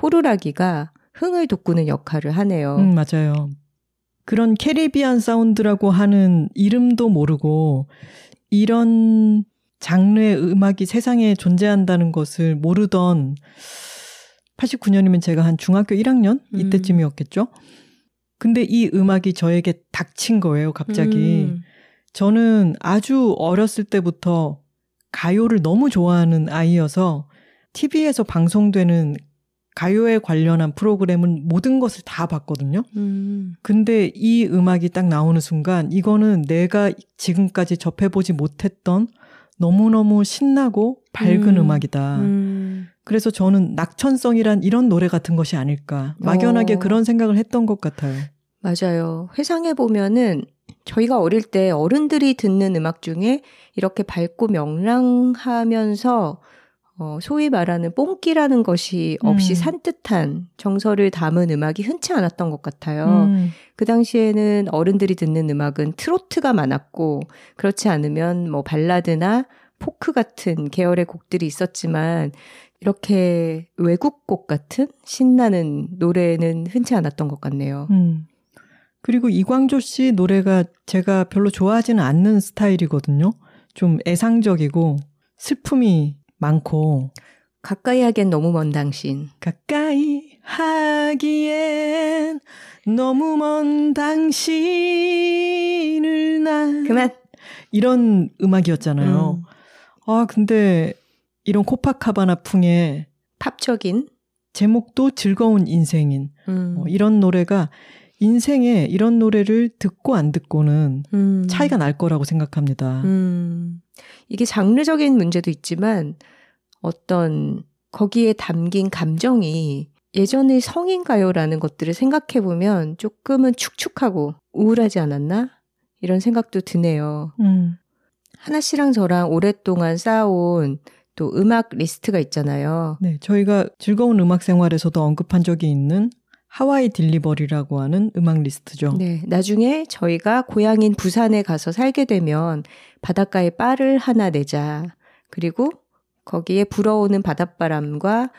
호루라기가 흥을 돋구는 역할을 하네요. 음, 맞아요. 그런 캐리비안 사운드라고 하는 이름도 모르고 이런 장르의 음악이 세상에 존재한다는 것을 모르던 89년이면 제가 한 중학교 1학년 음. 이때쯤이었겠죠. 근데 이 음악이 저에게 닥친 거예요, 갑자기. 음. 저는 아주 어렸을 때부터 가요를 너무 좋아하는 아이여서 TV에서 방송되는 가요에 관련한 프로그램은 모든 것을 다 봤거든요. 음. 근데 이 음악이 딱 나오는 순간 이거는 내가 지금까지 접해보지 못했던 너무너무 신나고 밝은 음. 음. 악이다 음. 그래서 저는 낙천성이란 이런 노래 같은 것이 아닐까. 막연하게 어. 그런 생각을 했던 것 같아요. 맞아요. 회상해 보면은 저희가 어릴 때 어른들이 듣는 음악 중에 이렇게 밝고 명랑하면서 어, 소위 말하는 뽕기라는 것이 없이 음. 산뜻한 정서를 담은 음악이 흔치 않았던 것 같아요. 음, 그 당시에는 어른들이 듣는 음악은 트로트가 많았고 그렇지 않으면 뭐 발라드나 포크 같은 계열의 곡들이 있었지만 이렇게 외국곡 같은 신나는 노래는 흔치 않았던 것 같네요. 음. 그리고 이광조 씨 노래가 제가 별로 좋아하지는 않는 스타일이거든요. 좀 애상적이고 슬픔이 많고 가까이 하기엔 너무 먼 당신. 가까이 하기엔 너무 먼 당신을 난 그만. 이런 음악이었잖아요. 음, 아 근데 이런 코파카바나 풍의 팝적인. 제목도 즐거운 인생인 음, 어, 이런 노래가 인생에 이런 노래를 듣고 안 듣고는 음, 차이가 날 거라고 생각합니다. 음, 이게 장르적인 문제도 있지만 어떤 거기에 담긴 감정이 예전의 성인 가요라는 것들을 생각해 보면 조금은 축축하고 우울하지 않았나 이런 생각도 드네요. 음, 하나 씨랑 저랑 오랫동안 쌓아온 또 음악 리스트가 있잖아요. 네, 저희가 즐거운 음악 생활에서도 언급한 적이 있는 하와이 delivery라고 하는 음악 리스트죠. 네, 나중에 저희가 고향인 부산에 가서 살게 되면 바닷가에 바를 하나 내자. 그리고 거기에 불어오는 바닷바람과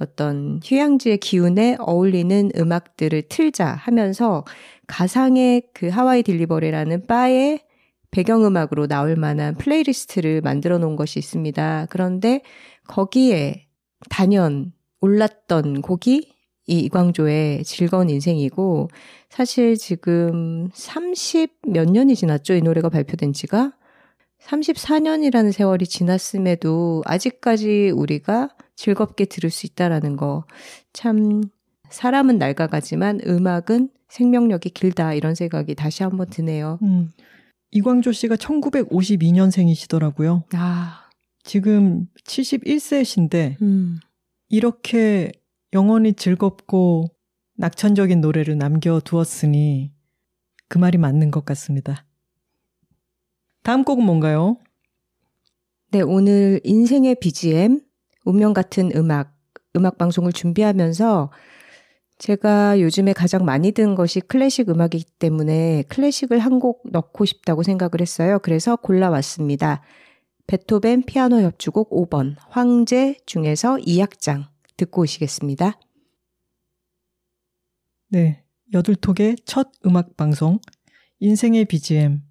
어떤 휴양지의 기운에 어울리는 음악들을 틀자 하면서 가상의 그 하와이 delivery라는 바의 배경음악으로 나올 만한 플레이리스트를 만들어 놓은 것이 있습니다. 그런데 거기에 단연 올랐던 곡이 이 이광조의 즐거운 인생이고 사실 지금 30 몇 년이 지났죠. 이 노래가 발표된 지가 34년이라는 세월이 지났음에도 아직까지 우리가 즐겁게 들을 수 있다라는 거 참 사람은 낡아가지만 음악은 생명력이 길다 이런 생각이 다시 한번 드네요. 음, 이광조 씨가 1952년생이시더라고요. 아, 지금 71세신데 음, 이렇게 영원히 즐겁고 낙천적인 노래를 남겨두었으니 그 말이 맞는 것 같습니다. 다음 곡은 뭔가요? 네 오늘 인생의 BGM 운명 같은 음악 음악 방송을 준비하면서 제가 요즘에 가장 많이 듣는 것이 클래식 음악이기 때문에 클래식을 한 곡 넣고 싶다고 생각을 했어요. 그래서 골라왔습니다. 베토벤 피아노 협주곡 5번 황제 중에서 2악장 듣고 오시겠습니다. 네, 여둘톡의 첫 음악 방송 인생의 BGM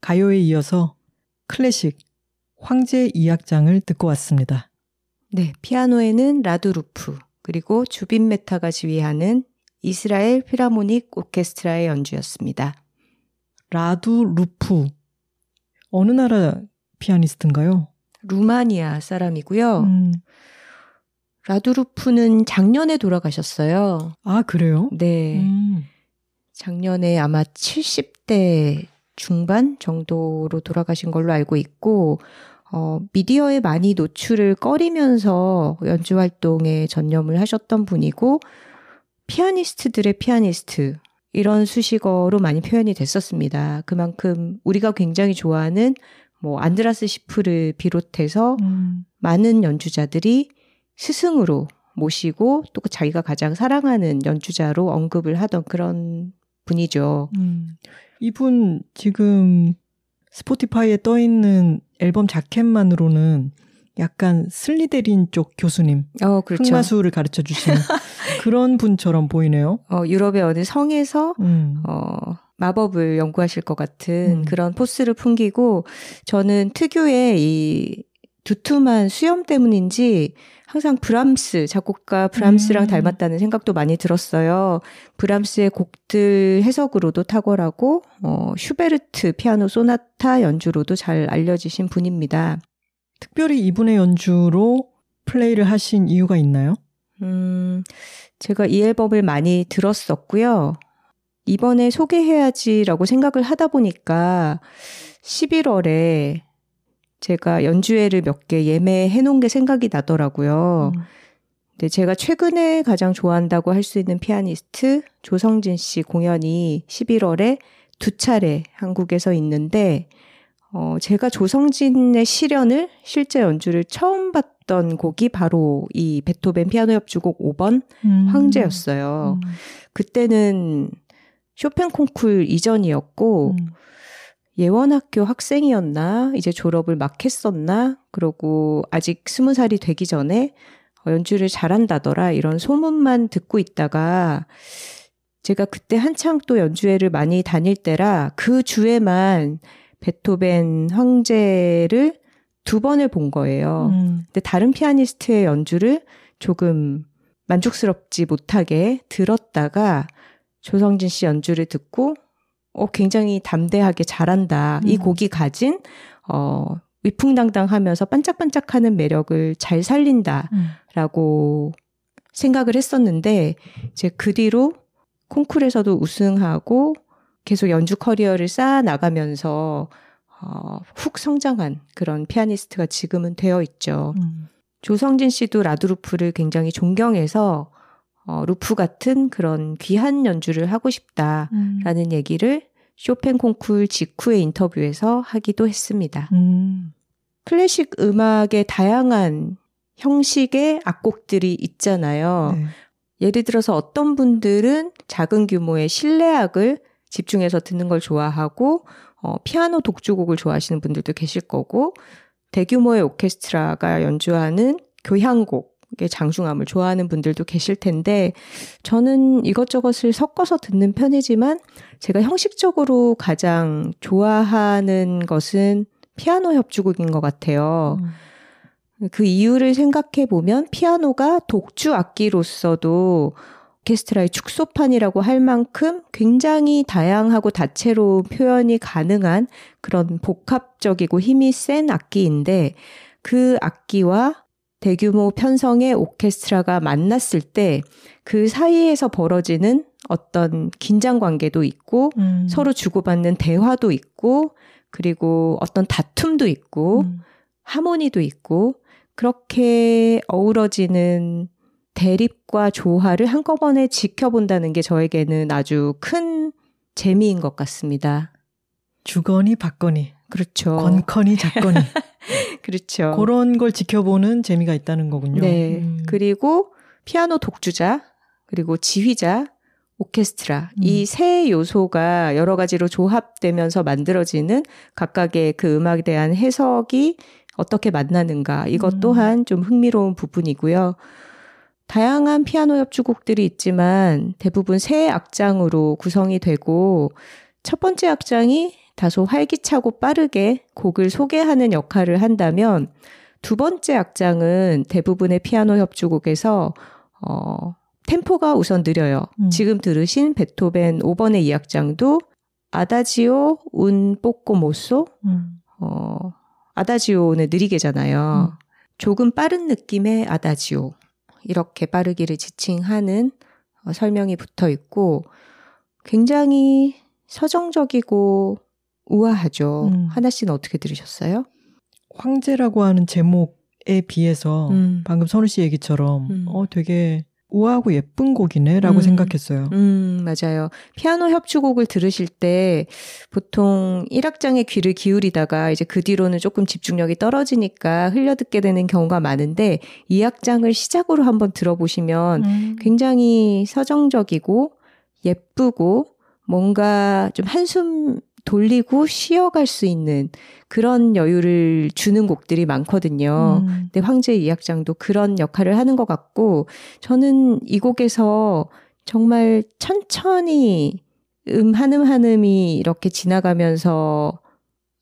가요에 이어서 클래식 황제 2악장을 듣고 왔습니다. 네, 피아노에는 라두 루푸 그리고 주빈 메타가 지휘하는 이스라엘 필하모닉 오케스트라의 연주였습니다. 라두 루프 어느 나라 피아니스트인가요? 루마니아 사람이고요. 음, 라두루프는 작년에 돌아가셨어요. 아 그래요? 네. 음, 작년에 아마 70대 중반 정도로 돌아가신 걸로 알고 있고, 어, 미디어에 많이 노출을 꺼리면서 연주 활동에 전념을 하셨던 분이고, 피아니스트들의 피아니스트, 이런 수식어로 많이 표현이 됐었습니다. 그만큼 우리가 굉장히 좋아하는 뭐 안드라스 시프를 비롯해서 음. 많은 연주자들이 스승으로 모시고 또 자기가 가장 사랑하는 연주자로 언급을 하던 그런 분이죠. 음. 이분 지금 스포티파이에 떠 있는 앨범 자켓만으로는 약간 슬리데린 쪽 교수님, 어, 그렇죠. 흑마술을 가르쳐 주시는 그런 분처럼 보이네요. 어, 유럽의 어느 성에서 음. 어, 마법을 연구하실 것 같은 음. 그런 포스를 풍기고 저는 특유의 이 두툼한 수염 때문인지 항상 브람스 작곡가 브람스랑 음. 닮았다는 생각도 많이 들었어요. 브람스의 곡들 해석으로도 탁월하고 어, 슈베르트 피아노 소나타 연주로도 잘 알려지신 분입니다. 특별히 이분의 연주로 플레이를 하신 이유가 있나요? 음, 제가 이 앨범을 많이 들었었고요. 이번에 소개해야지라고 생각을 하다 보니까 11월에 제가 연주회를 몇 개 예매해 놓은 게 생각이 나더라고요. 음. 근데 제가 최근에 가장 좋아한다고 할 수 있는 피아니스트 조성진 씨 공연이 11월에 두 차례 한국에서 있는데 어, 제가 조성진의 실연을 실제 연주를 처음 봤던 곡이 바로 이 베토벤 피아노 협주곡 5번 음. 황제였어요. 음. 그때는 쇼팽 콩쿨 이전이었고 음. 예원학교 학생이었나 이제 졸업을 막 했었나 그러고 아직 스무 살이 되기 전에 어, 연주를 잘한다더라 이런 소문만 듣고 있다가 제가 그때 한창 또 연주회를 많이 다닐 때라 그 주에만 베토벤 황제를 두 번을 본 거예요. 음. 근데 다른 피아니스트의 연주를 조금 만족스럽지 못하게 들었다가 조성진 씨 연주를 듣고 어 굉장히 담대하게 잘한다. 이 음. 곡이 가진 어 위풍당당 하면서 반짝반짝 하는 매력을 잘 살린다 라고 음. 생각을 했었는데 이제 그 뒤로 콩쿨에서도 우승하고 계속 연주 커리어를 쌓아 나가면서 어, 훅 성장한 그런 피아니스트가 지금은 되어 있죠. 음. 조성진 씨도 라두 루푸를 굉장히 존경해서 어, 루푸 같은 그런 귀한 연주를 하고 싶다라는 음. 얘기를 쇼팽 콩쿨 직후의 인터뷰에서 하기도 했습니다. 음. 클래식 음악의 다양한 형식의 악곡들이 있잖아요. 네. 예를 들어서 어떤 분들은 작은 규모의 실내악을 집중해서 듣는 걸 좋아하고 어, 피아노 독주곡을 좋아하시는 분들도 계실 거고 대규모의 오케스트라가 연주하는 교향곡의 장중함을 좋아하는 분들도 계실 텐데 저는 이것저것을 섞어서 듣는 편이지만 제가 형식적으로 가장 좋아하는 것은 피아노 협주곡인 것 같아요. 음. 그 이유를 생각해 보면 피아노가 독주 악기로서도 오케스트라의 축소판이라고 할 만큼 굉장히 다양하고 다채로운 표현이 가능한 그런 복합적이고 힘이 센 악기인데 그 악기와 대규모 편성의 오케스트라가 만났을 때 그 사이에서 벌어지는 어떤 긴장 관계도 있고 음. 서로 주고받는 대화도 있고 그리고 어떤 다툼도 있고 음. 하모니도 있고 그렇게 어우러지는 대립과 조화를 한꺼번에 지켜본다는 게 저에게는 아주 큰 재미인 것 같습니다. 주거니 받거니 그렇죠. 건커니 작거니 그렇죠. 그런 걸 지켜보는 재미가 있다는 거군요. 네. 음. 그리고 피아노 독주자, 그리고 지휘자, 오케스트라. 음. 이세 요소가 여러 가지로 조합되면서 만들어지는 각각의 그 음악에 대한 해석이 어떻게 만나는가. 이것 음. 또한 좀 흥미로운 부분이고요. 다양한 피아노 협주곡들이 있지만 대부분 세 악장으로 구성이 되고 첫 번째 악장이 다소 활기차고 빠르게 곡을 소개하는 역할을 한다면 두 번째 악장은 대부분의 피아노 협주곡에서 어, 템포가 우선 느려요. 음. 지금 들으신 베토벤 5번의 이 악장도 아다지오 운 뽀꼬 모소 음. 어, 아다지오는 느리게잖아요. 음. 조금 빠른 느낌의 아다지오. 이렇게 빠르기를 지칭하는 어, 설명이 붙어 있고 굉장히 서정적이고 우아하죠. 음. 하나 씨는 어떻게 들으셨어요? 황제라고 하는 제목에 비해서 음. 방금 선우 씨 얘기처럼 음. 어 되게 우아하고 예쁜 곡이네라고 음. 생각했어요. 음, 맞아요. 피아노 협주곡을 들으실 때 보통 1악장에 귀를 기울이다가 이제 그 뒤로는 조금 집중력이 떨어지니까 흘려듣게 되는 경우가 많은데 2악장을 시작으로 한번 들어보시면 음. 굉장히 서정적이고 예쁘고 뭔가 좀 한숨 돌리고 쉬어갈 수 있는 그런 여유를 주는 곡들이 많거든요. 음. 근데 황제 이악장도 그런 역할을 하는 것 같고 저는 이 곡에서 정말 천천히 음 한음 한음이 이렇게 지나가면서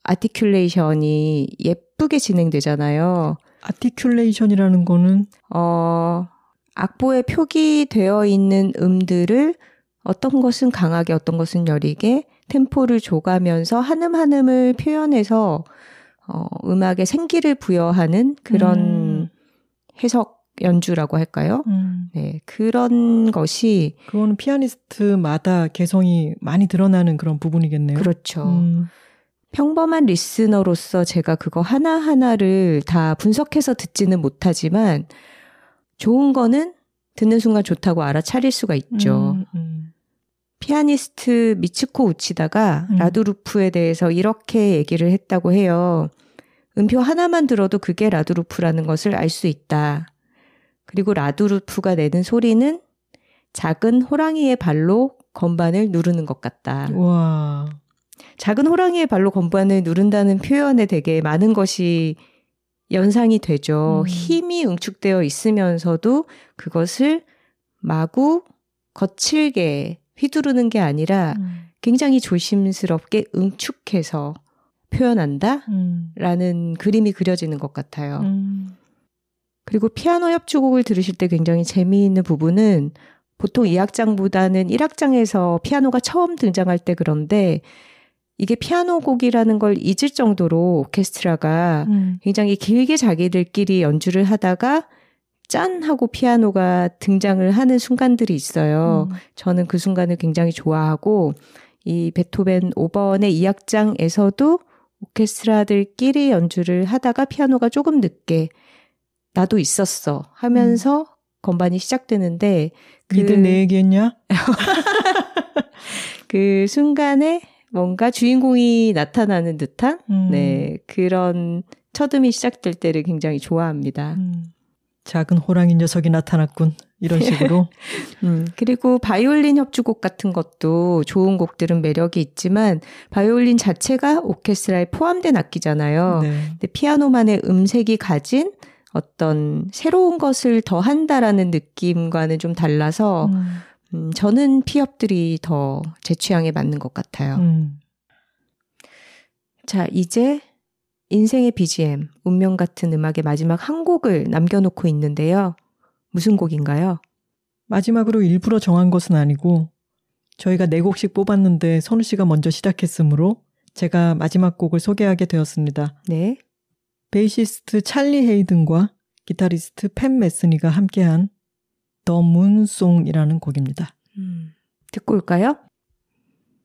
아티큘레이션이 예쁘게 진행되잖아요. 아티큘레이션이라는 거는 어, 악보에 표기되어 있는 음들을 어떤 것은 강하게 어떤 것은 여리게 템포를 줘가면서 한음 한음을 표현해서 어, 음악에 생기를 부여하는 그런 음. 해석 연주라고 할까요? 음. 네, 그런 것이 그거는 피아니스트마다 개성이 많이 드러나는 그런 부분이겠네요. 그렇죠. 음. 평범한 리스너로서 제가 그거 하나하나를 다 분석해서 듣지는 못하지만 좋은 거는 듣는 순간 좋다고 알아차릴 수가 있죠. 음, 음. 피아니스트 미츠코 우치다가 음. 라두루프에 대해서 이렇게 얘기를 했다고 해요. 음표 하나만 들어도 그게 라두루프라는 것을 알 수 있다. 그리고 라두루프가 내는 소리는 작은 호랑이의 발로 건반을 누르는 것 같다. 와. 작은 호랑이의 발로 건반을 누른다는 표현에 되게 많은 것이 연상이 되죠. 음. 힘이 응축되어 있으면서도 그것을 마구 거칠게 휘두르는 게 아니라 음. 굉장히 조심스럽게 응축해서 표현한다? 음. 라는 그림이 그려지는 것 같아요. 음. 그리고 피아노 협주곡을 들으실 때 굉장히 재미있는 부분은 보통 2악장보다는 1악장에서 피아노가 처음 등장할 때 그런데 이게 피아노 곡이라는 걸 잊을 정도로 오케스트라가 음. 굉장히 길게 자기들끼리 연주를 하다가 짠 하고 피아노가 등장을 하는 순간들이 있어요. 음. 저는 그 순간을 굉장히 좋아하고 이 베토벤 5번의 2악장에서도 오케스트라들끼리 연주를 하다가 피아노가 조금 늦게 나도 있었어 하면서 건반이 시작되는데 그- 니들 내 얘기했냐? 그 순간에 뭔가 주인공이 나타나는 듯한 음. 네 그런 첫음이 시작될 때를 굉장히 좋아합니다. 음. 작은 호랑이 녀석이 나타났군. 이런 식으로. 음, 그리고 바이올린 협주곡 같은 것도 좋은 곡들은 매력이 있지만 바이올린 자체가 오케스트라에 포함된 악기잖아요. 네. 근데 피아노만의 음색이 가진 어떤 새로운 것을 더 한다라는 느낌과는 좀 달라서 음. 음, 저는 피협들이 더 제 취향에 맞는 것 같아요. 음. 자, 이제 인생의 BGM, 운명 같은 음악의 마지막 한 곡을 남겨놓고 있는데요. 무슨 곡인가요? 마지막으로 일부러 정한 것은 아니고 저희가 네 곡씩 뽑았는데 선우 씨가 먼저 시작했으므로 제가 마지막 곡을 소개하게 되었습니다. 네. 베이시스트 찰리 헤이든과 기타리스트 팻 메스니가 함께한 The Moon Song이라는 곡입니다. 음, 듣고 올까요?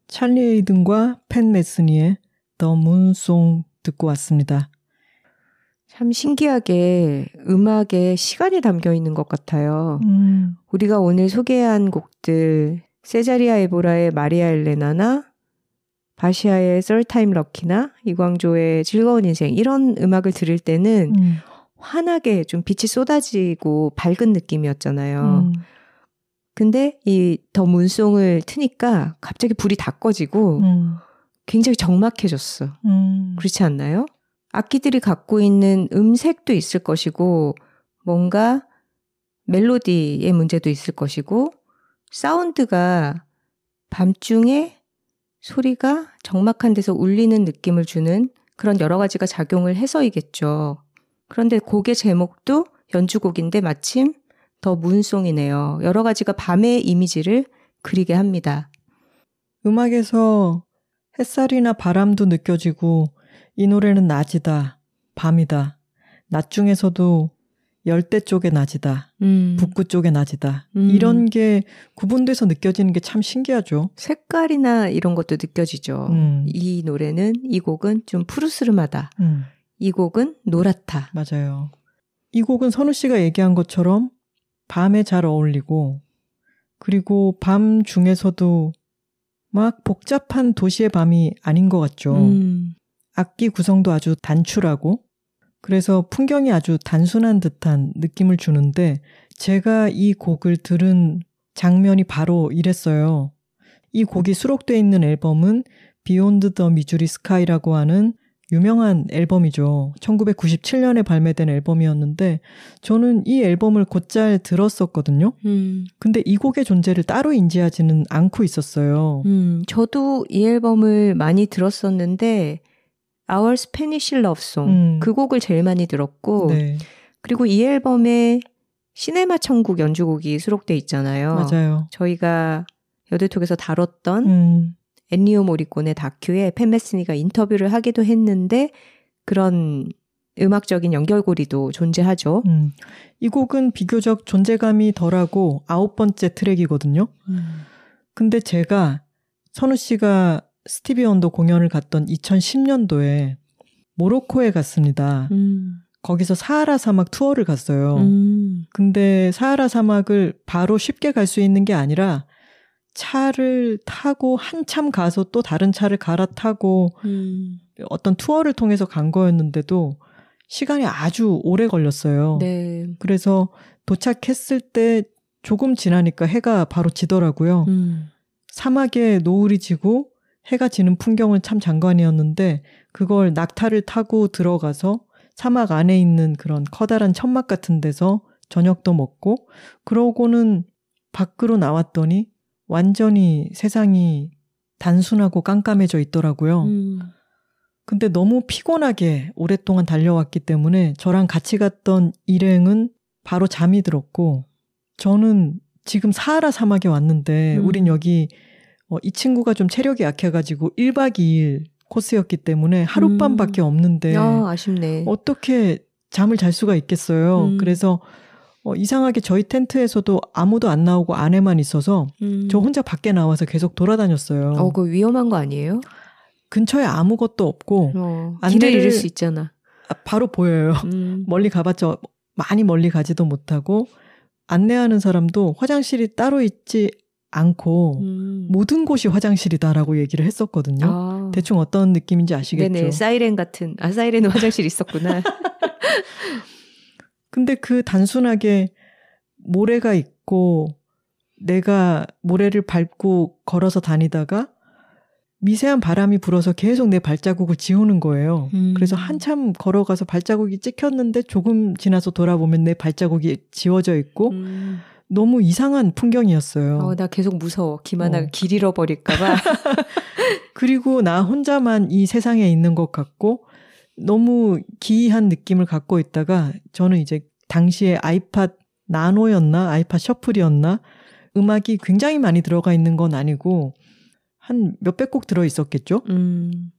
찰리 헤이든과 팻 메스니의 The Moon Song 듣고 왔습니다. 참 신기하게 음악에 시간이 담겨 있는 것 같아요. 음, 우리가 오늘 소개한 곡들, 세자리아 에보라의 마리아 엘레나나, 바시아의 썰타임 럭키나, 이광조의 즐거운 인생, 이런 음악을 들을 때는 음, 환하게 좀 빛이 쏟아지고 밝은 느낌이었잖아요. 음, 근데 이 더 문송을 트니까 갑자기 불이 다 꺼지고 음, 굉장히 적막해졌어. 음, 그렇지 않나요? 악기들이 갖고 있는 음색도 있을 것이고, 뭔가 멜로디의 문제도 있을 것이고, 사운드가 밤중에 소리가 적막한 데서 울리는 느낌을 주는 그런 여러 가지가 작용을 해서이겠죠. 그런데 곡의 제목도 연주곡인데 마침 더 문송이네요. 여러 가지가 밤의 이미지를 그리게 합니다. 음악에서 햇살이나 바람도 느껴지고 이 노래는 낮이다, 밤이다. 낮 중에서도 열대 쪽의 낮이다, 음, 북구 쪽의 낮이다. 음. 이런 게 구분돼서 느껴지는 게 참 신기하죠. 색깔이나 이런 것도 느껴지죠. 음. 이 노래는 이 곡은 좀 푸르스름하다. 음, 이 곡은 노랗다. 맞아요. 이 곡은 선우 씨가 얘기한 것처럼 밤에 잘 어울리고 그리고 밤 중에서도 막 복잡한 도시의 밤이 아닌 것 같죠. 음. 악기 구성도 아주 단출하고 그래서 풍경이 아주 단순한 듯한 느낌을 주는데 제가 이 곡을 들은 장면이 바로 이랬어요. 이 곡이 수록되어 있는 앨범은 Beyond the Missouri Sky라고 하는 유명한 앨범이죠. 1997년에 발매된 앨범이었는데 저는 이 앨범을 곧잘 들었었거든요. 음. 근데 이 곡의 존재를 따로 인지하지는 않고 있었어요. 음, 저도 이 앨범을 많이 들었었는데 Our Spanish Love Song 음. 그 곡을 제일 많이 들었고 네, 그리고 이 앨범에 시네마 천국 연주곡이 수록돼 있잖아요. 맞아요. 저희가 여대톡에서 다뤘던 음, 엔리오 모리콘의 다큐에 팬 메스니가 인터뷰를 하기도 했는데 그런 음악적인 연결고리도 존재하죠. 음. 이 곡은 비교적 존재감이 덜하고 아홉 번째 트랙이거든요. 근데 제가 선우 씨가 스티비 원더 공연을 갔던 2010년도에 모로코에 갔습니다. 음. 거기서 사하라 사막 투어를 갔어요. 음. 근데 사하라 사막을 바로 쉽게 갈 수 있는 게 아니라 차를 타고 한참 가서 또 다른 차를 갈아타고 음. 어떤 투어를 통해서 간 거였는데도 시간이 아주 오래 걸렸어요. 네. 그래서 도착했을 때 조금 지나니까 해가 바로 지더라고요. 음. 사막에 노을이 지고 해가 지는 풍경은 참 장관이었는데 그걸 낙타를 타고 들어가서 사막 안에 있는 그런 커다란 천막 같은 데서 저녁도 먹고 그러고는 밖으로 나왔더니 완전히 세상이 단순하고 깜깜해져 있더라고요. 음. 근데 너무 피곤하게 오랫동안 달려왔기 때문에 저랑 같이 갔던 일행은 바로 잠이 들었고 저는 지금 사하라 사막에 왔는데 음. 우린 여기 어, 이 친구가 좀 체력이 약해가지고 1박 2일 코스였기 때문에 하룻밤밖에 없는데 아, 아쉽네. 어떻게 잠을 잘 수가 있겠어요. 음. 그래서 어, 이상하게 저희 텐트에서도 아무도 안 나오고 안에만 있어서 음. 저 혼자 밖에 나와서 계속 돌아다녔어요. 어, 그거 위험한 거 아니에요? 근처에 아무것도 없고 어, 길을 잃을 수 있잖아. 아, 바로 보여요. 음. 멀리 가봤자 많이 멀리 가지도 못하고 안내하는 사람도 화장실이 따로 있지 않고 음. 모든 곳이 화장실이다라고 얘기를 했었거든요. 아. 대충 어떤 느낌인지 아시겠죠? 네네, 사이렌 같은, 아, 사이렌은 화장실 있었구나. 근데 그 단순하게 모래가 있고 내가 모래를 밟고 걸어서 다니다가 미세한 바람이 불어서 계속 내 발자국을 지우는 거예요. 음. 그래서 한참 걸어가서 발자국이 찍혔는데 조금 지나서 돌아보면 내 발자국이 지워져 있고 음. 너무 이상한 풍경이었어요. 어, 나 계속 무서워. 김하나가 어. 길 잃어버릴까봐. 그리고 나 혼자만 이 세상에 있는 것 같고 너무 기이한 느낌을 갖고 있다가 저는 이제 당시에 아이팟 나노였나 아이팟 셔플이었나 음악이 굉장히 많이 들어가 있는 건 아니고 한 몇백 곡 들어 있었겠죠? 음.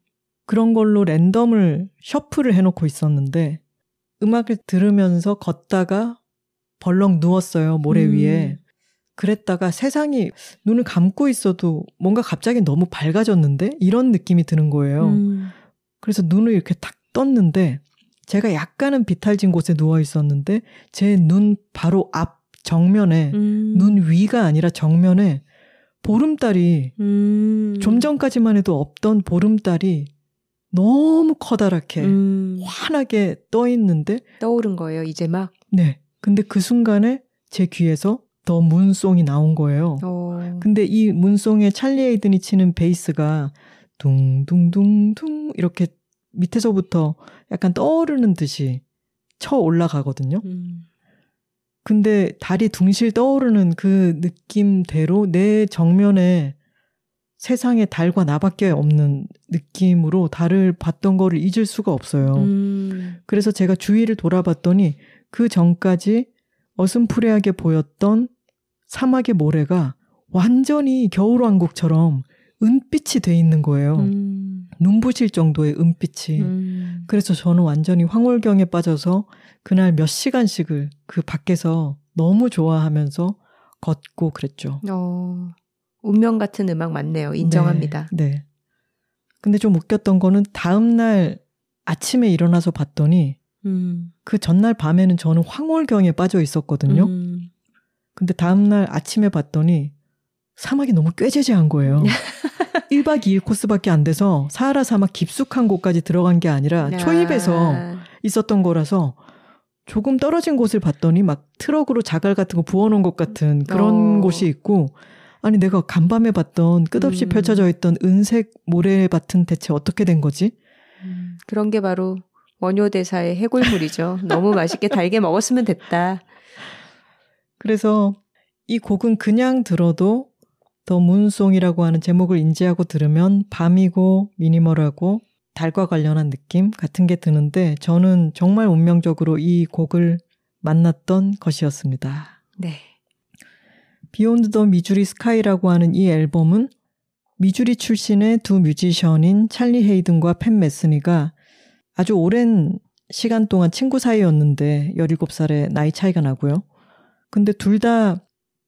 그런 걸로 랜덤을 셔플을 해놓고 있었는데 음악을 들으면서 걷다가 벌렁 누웠어요 모래 음. 위에 그랬다가 세상이 눈을 감고 있어도 뭔가 갑자기 너무 밝아졌는데 이런 느낌이 드는 거예요. 음. 그래서 눈을 이렇게 탁 떴는데 제가 약간은 비탈진 곳에 누워 있었는데 제 눈 바로 앞 정면에 음. 눈 위가 아니라 정면에 보름달이 음. 좀 전까지만 해도 없던 보름달이 너무 커다랗게 음. 환하게 떠 있는데 떠오른 거예요, 이제 막. 네. 근데 그 순간에 제 귀에서 더 문송이 나온 거예요. 어. 근데 이 문송에 찰리 에이든이 치는 베이스가 둥둥둥둥 이렇게 밑에서부터 약간 떠오르는 듯이 쳐 올라가거든요. 음. 근데 달이 둥실 떠오르는 그 느낌대로 내 정면에 세상에 달과 나밖에 없는 느낌으로 달을 봤던 거를 잊을 수가 없어요. 음. 그래서 제가 주위를 돌아봤더니 그 전까지 어슴푸레하게 보였던 사막의 모래가 완전히 겨울왕국처럼 은빛이 돼 있는 거예요. 음. 눈부실 정도의 은빛이. 음. 그래서 저는 완전히 황홀경에 빠져서 그날 몇 시간씩을 그 밖에서 너무 좋아하면서 걷고 그랬죠. 어. 운명 같은 음악 맞네요. 인정합니다. 네, 네. 근데 좀 웃겼던 거는 다음날 아침에 일어나서 봤더니 음. 그 전날 밤에는 저는 황홀경에 빠져 있었거든요. 음. 근데 다음날 아침에 봤더니 사막이 너무 꾀재재한 거예요. 1박 2일 코스밖에 안 돼서 사하라 사막 깊숙한 곳까지 들어간 게 아니라 초입에서 있었던 거라서 조금 떨어진 곳을 봤더니 막 트럭으로 자갈 같은 거 부어놓은 것 같은 그런 어. 곳이 있고 아니 내가 간밤에 봤던 끝없이 음. 펼쳐져 있던 은색 모래밭은 대체 어떻게 된 거지? 음, 그런 게 바로 원효대사의 해골물이죠. 너무 맛있게 달게 먹었으면 됐다. 그래서 이 곡은 그냥 들어도 The Moon Song이라고 하는 제목을 인지하고 들으면 밤이고 미니멀하고 달과 관련한 느낌 같은 게 드는데 저는 정말 운명적으로 이 곡을 만났던 것이었습니다. 네. Beyond the Missouri Sky라고 하는 이 앨범은 미주리 출신의 두 뮤지션인 찰리 헤이든과 팻 메스니가 아주 오랜 시간 동안 친구 사이였는데 17살의 나이 차이가 나고요. 근데 둘 다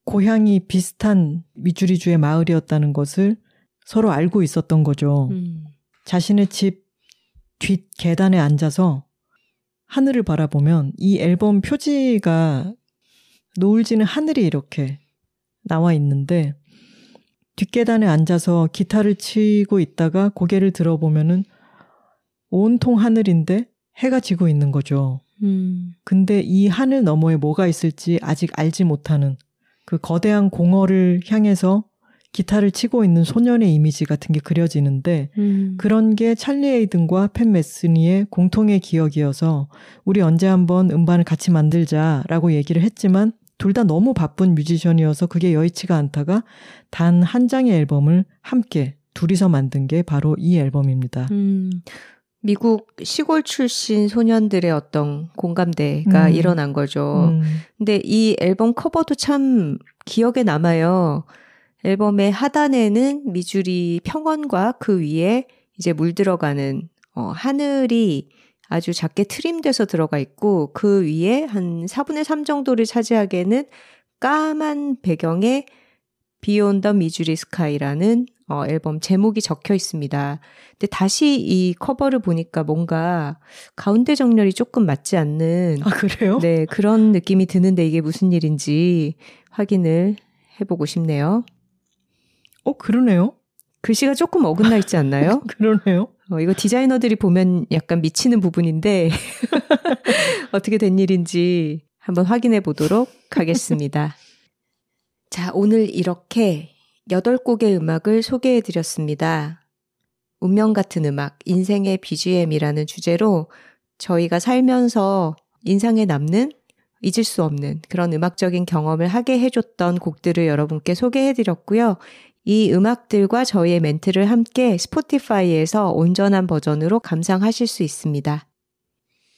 고향이 비슷한 미주리주의 마을이었다는 것을 서로 알고 있었던 거죠. 음. 자신의 집 뒷 계단에 앉아서 하늘을 바라보면 이 앨범 표지가 노을 지는 하늘이 이렇게 나와 있는데 뒷계단에 앉아서 기타를 치고 있다가 고개를 들어보면은 온통 하늘인데 해가 지고 있는 거죠. 음. 근데 이 하늘 너머에 뭐가 있을지 아직 알지 못하는 그 거대한 공허를 향해서 기타를 치고 있는 소년의 이미지 같은 게 그려지는데 음. 그런 게 찰리 에이든과 팬 메스니의 공통의 기억이어서 우리 언제 한번 음반을 같이 만들자라고 얘기를 했지만 둘 다 너무 바쁜 뮤지션이어서 그게 여의치가 않다가 단 한 장의 앨범을 함께 둘이서 만든 게 바로 이 앨범입니다. 음. 미국 시골 출신 소년들의 어떤 공감대가 음. 일어난 거죠. 음, 근데 이 앨범 커버도 참 기억에 남아요. 앨범의 하단에는 미주리 평원과 그 위에 이제 물들어가는 어, 하늘이 아주 작게 트림돼서 들어가 있고 그 위에 한 4분의 3 정도를 차지하게는 까만 배경에 Beyond the Missouri Sky라는 어, 앨범 제목이 적혀 있습니다. 근데 다시 이 커버를 보니까 뭔가 가운데 정렬이 조금 맞지 않는 아 그래요? 네, 그런 느낌이 드는데 이게 무슨 일인지 확인을 해보고 싶네요. 어 그러네요. 글씨가 조금 어긋나 있지 않나요? 그러네요. 어, 이거 디자이너들이 보면 약간 미치는 부분인데 어떻게 된 일인지 한번 확인해 보도록 하겠습니다. 자, 오늘 이렇게 8곡의 음악을 소개해 드렸습니다. 운명 같은 음악, 인생의 BGM이라는 주제로 저희가 살면서 인상에 남는 잊을 수 없는 그런 음악적인 경험을 하게 해줬던 곡들을 여러분께 소개해 드렸고요. 이 음악들과 저희의 멘트를 함께 스포티파이에서 온전한 버전으로 감상하실 수 있습니다.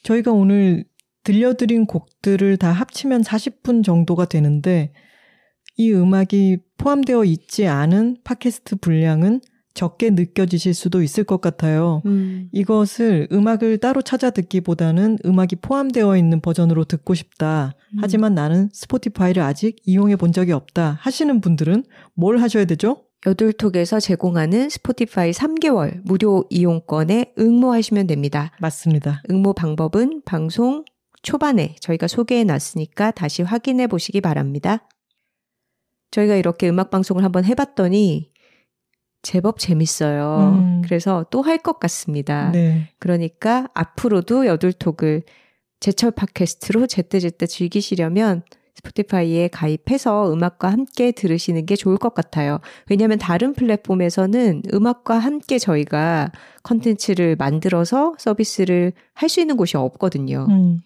저희가 오늘 들려드린 곡들을 다 합치면 40분 정도가 되는데 이 음악이 포함되어 있지 않은 팟캐스트 분량은 적게 느껴지실 수도 있을 것 같아요. 음, 이것을 음악을 따로 찾아 듣기보다는 음악이 포함되어 있는 버전으로 듣고 싶다. 음. 하지만 나는 스포티파이를 아직 이용해 본 적이 없다. 하시는 분들은 뭘 하셔야 되죠? 여둘톡에서 제공하는 스포티파이 3개월 무료 이용권에 응모하시면 됩니다. 맞습니다. 응모 방법은 방송 초반에 저희가 소개해 놨으니까 다시 확인해 보시기 바랍니다. 저희가 이렇게 음악 방송을 한번 해봤더니 제법 재밌어요. 음. 그래서 또 할 것 같습니다. 네. 그러니까 앞으로도 여둘톡을 제철 팟캐스트로 제때제때 즐기시려면 스포티파이에 가입해서 음악과 함께 들으시는 게 좋을 것 같아요. 왜냐하면 다른 플랫폼에서는 음악과 함께 저희가 컨텐츠를 만들어서 서비스를 할 수 있는 곳이 없거든요. 음.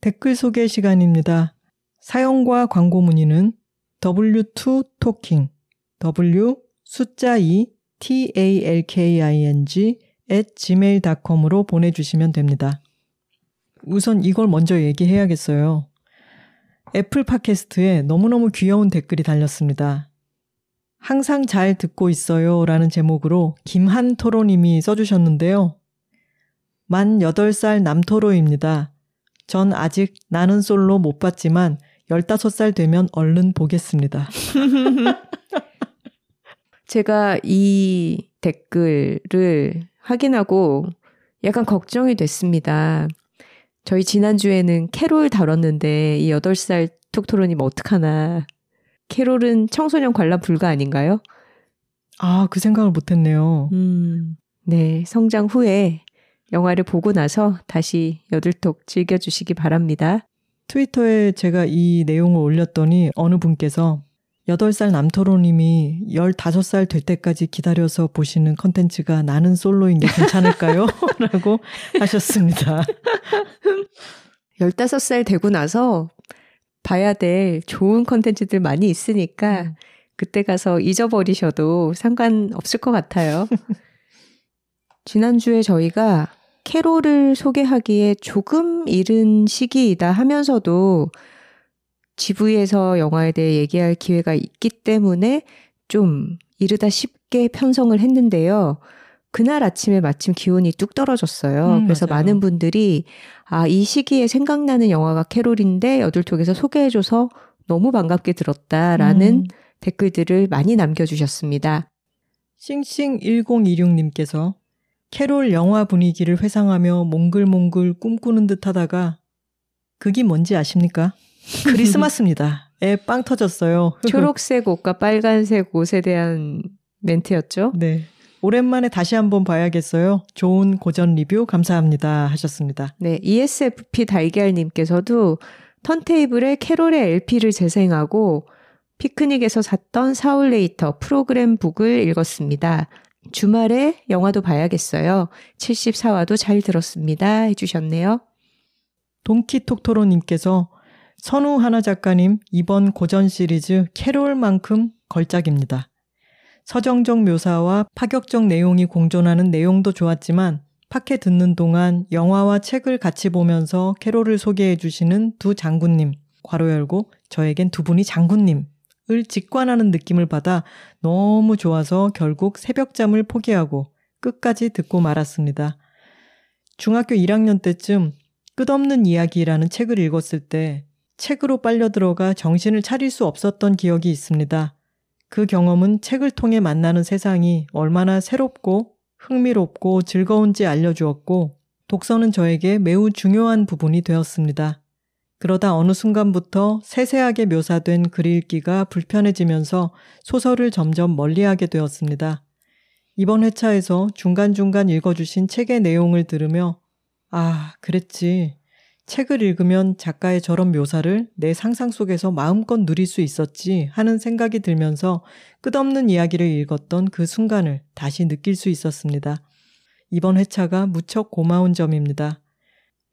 댓글 소개 시간입니다. 사연과 광고 문의는 W2Talking, W 숫자 2 talking at gmail.com으로 보내주시면 됩니다. 우선 이걸 먼저 얘기해야겠어요. 애플 팟캐스트에 너무너무 귀여운 댓글이 달렸습니다. 항상 잘 듣고 있어요 라는 제목으로 김한토로님이 써주셨는데요. 만 8살 남토로입니다. 전 아직 나는 솔로 못 봤지만 15살 되면 얼른 보겠습니다. 제가 이 댓글을 확인하고 약간 걱정이 됐습니다. 저희 지난주에는 캐롤 다뤘는데 이 8살 톡토로님 어떡하나. 캐롤은 청소년 관람 불가 아닌가요? 아, 그 생각을 못했네요. 음, 네. 성장 후에 영화를 보고 나서 다시 여들톡 즐겨주시기 바랍니다. 트위터에 제가 이 내용을 올렸더니 어느 분께서 8살 남토로님이 15살 될 때까지 기다려서 보시는 컨텐츠가 나는 솔로인 게 괜찮을까요? 라고 하셨습니다. 15살 되고 나서 봐야 될 좋은 컨텐츠들 많이 있으니까 음. 그때 가서 잊어버리셔도 상관없을 것 같아요. 지난주에 저희가 캐롤을 소개하기에 조금 이른 시기이다 하면서도 GV에서 영화에 대해 얘기할 기회가 있기 때문에 좀 이르다 쉽게 편성을 했는데요. 그날 아침에 마침 기온이 뚝 떨어졌어요. 음, 그래서 맞아요. 많은 분들이 아, 이 시기에 생각나는 영화가 캐롤인데 여둘톡에서 소개해줘서 너무 반갑게 들었다라는 음. 댓글들을 많이 남겨주셨습니다. 싱싱1026님께서 캐롤 영화 분위기를 회상하며 몽글몽글 꿈꾸는 듯 하다가 그게 뭔지 아십니까? 크리스마스입니다. 애빵 터졌어요. 초록색 옷과 빨간색 옷에 대한 멘트였죠. 네. 오랜만에 다시 한번 봐야겠어요. 좋은 고전 리뷰 감사합니다. 하셨습니다. 네, ESFP 달걀님께서도 턴테이블에 캐롤의 LP를 재생하고 피크닉에서 샀던 사울레이터 프로그램 북을 읽었습니다. 주말에 영화도 봐야겠어요. 74화도 잘 들었습니다. 해주셨네요. 동키톡토로님께서 선우 하나 작가님 이번 고전 시리즈 캐롤만큼 걸작입니다. 서정적 묘사와 파격적 내용이 공존하는 내용도 좋았지만 팟캐 듣는 동안 영화와 책을 같이 보면서 캐롤을 소개해 주시는 두 장군님, 괄호 열고 저에겐 두 분이 장군님 을 직관하는 느낌을 받아 너무 좋아서 결국 새벽잠을 포기하고 끝까지 듣고 말았습니다. 중학교 1학년 때쯤 끝없는 이야기라는 책을 읽었을 때 책으로 빨려 들어가 정신을 차릴 수 없었던 기억이 있습니다. 그 경험은 책을 통해 만나는 세상이 얼마나 새롭고 흥미롭고 즐거운지 알려주었고 독서는 저에게 매우 중요한 부분이 되었습니다. 그러다 어느 순간부터 세세하게 묘사된 글 읽기가 불편해지면서 소설을 점점 멀리하게 되었습니다. 이번 회차에서 중간중간 읽어주신 책의 내용을 들으며 아, 그랬지. 책을 읽으면 작가의 저런 묘사를 내 상상 속에서 마음껏 누릴 수 있었지 하는 생각이 들면서 끝없는 이야기를 읽었던 그 순간을 다시 느낄 수 있었습니다. 이번 회차가 무척 고마운 점입니다.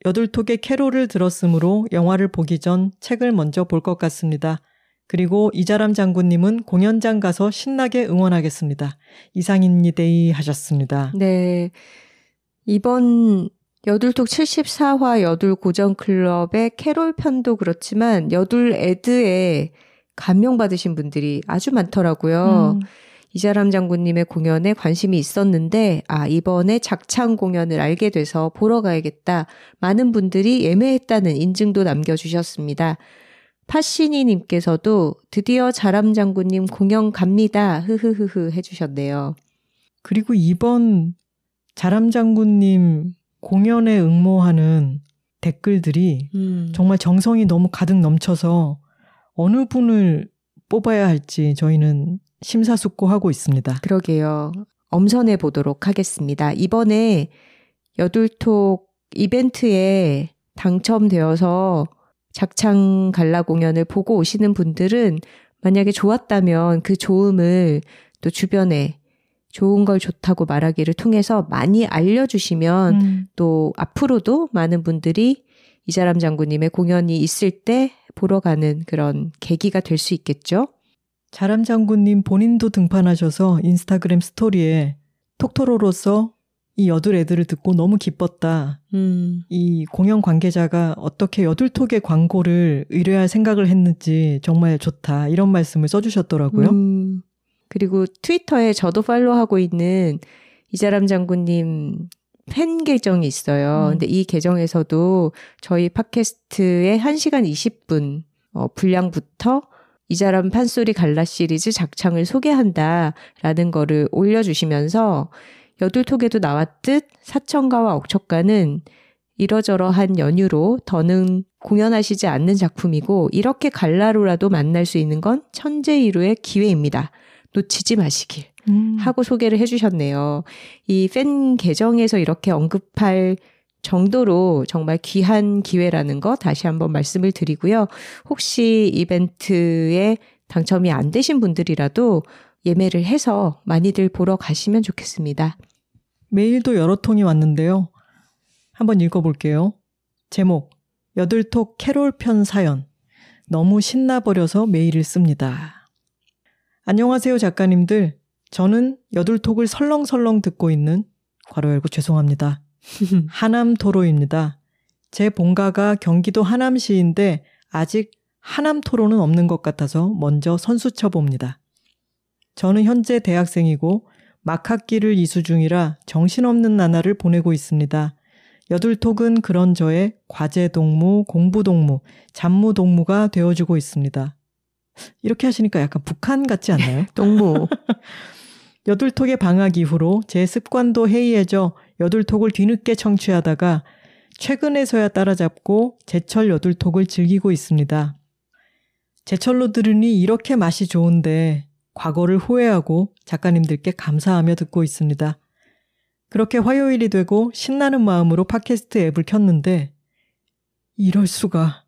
여둘톡의 캐롤을 들었으므로 영화를 보기 전 책을 먼저 볼 것 같습니다. 그리고 이자람 장군님은 공연장 가서 신나게 응원하겠습니다. 이상입니데이 하셨습니다. 네. 이번 여둘톡 74화 여둘 고전 클럽의 캐롤 편도 그렇지만 여둘 에드에 감명받으신 분들이 아주 많더라고요. 음, 이자람 장군님의 공연에 관심이 있었는데, 아, 이번에 작창 공연을 알게 돼서 보러 가야겠다. 많은 분들이 예매했다는 인증도 남겨주셨습니다. 파시니님께서도 드디어 자람 장군님 공연 갑니다. 흐흐흐흐 해주셨네요. 그리고 이번 자람 장군님 공연에 응모하는 댓글들이 음, 정말 정성이 너무 가득 넘쳐서 어느 분을 뽑아야 할지 저희는 심사숙고하고 있습니다. 그러게요. 엄선해 보도록 하겠습니다. 이번에 여둘톡 이벤트에 당첨되어서 작창 갈라 공연을 보고 오시는 분들은 만약에 좋았다면 그 좋음을 또 주변에 좋은 걸 좋다고 말하기를 통해서 많이 알려주시면 음, 또 앞으로도 많은 분들이 이자람 장군님의 공연이 있을 때 보러 가는 그런 계기가 될 수 있겠죠? 자람 장군님 본인도 등판하셔서 인스타그램 스토리에 톡토로로서 이 여둘 애들을 듣고 너무 기뻤다. 음, 이 공연 관계자가 어떻게 여둘톡의 광고를 의뢰할 생각을 했는지 정말 좋다. 이런 말씀을 써주셨더라고요. 음, 그리고 트위터에 저도 팔로우하고 있는 이자람 장군님 팬 계정이 있어요. 음. 근데 이 계정에서도 저희 팟캐스트의 1시간 20분 어, 분량부터 이자람 판소리 갈라 시리즈 작창을 소개한다라는 거를 올려주시면서 여둘톡에도 나왔듯 사천가와 억척가는 이러저러한 연유로 더는 공연하시지 않는 작품이고 이렇게 갈라로라도 만날 수 있는 건 천재이루의 기회입니다. 놓치지 마시길 음. 하고 소개를 해주셨네요. 이 팬 계정에서 이렇게 언급할 정도로 정말 귀한 기회라는 거 다시 한번 말씀을 드리고요. 혹시 이벤트에 당첨이 안 되신 분들이라도 예매를 해서 많이들 보러 가시면 좋겠습니다. 메일도 여러 통이 왔는데요. 한번 읽어볼게요. 제목, 여들톡 캐롤 편 사연. 너무 신나버려서 메일을 씁니다. 안녕하세요, 작가님들. 저는 여들톡을 설렁설렁 듣고 있는, 괄호 열고 죄송합니다. 하남 토로입니다. 제 본가가 경기도 하남시인데 아직 하남 토로는 없는 것 같아서 먼저 선수 쳐 봅니다. 저는 현재 대학생이고 막학기를 이수 중이라 정신없는 나날을 보내고 있습니다. 여둘톡은 그런 저의 과제 동무, 공부 동무, 잡무 동무가 되어주고 있습니다. 이렇게 하시니까 약간 북한 같지 않나요? 동무. 여둘톡의 방학 이후로 제 습관도 해이해져 여둘톡을 뒤늦게 청취하다가 최근에서야 따라잡고 제철 여둘톡을 즐기고 있습니다. 제철로 들으니 이렇게 맛이 좋은데 과거를 후회하고 작가님들께 감사하며 듣고 있습니다. 그렇게 화요일이 되고 신나는 마음으로 팟캐스트 앱을 켰는데 이럴 수가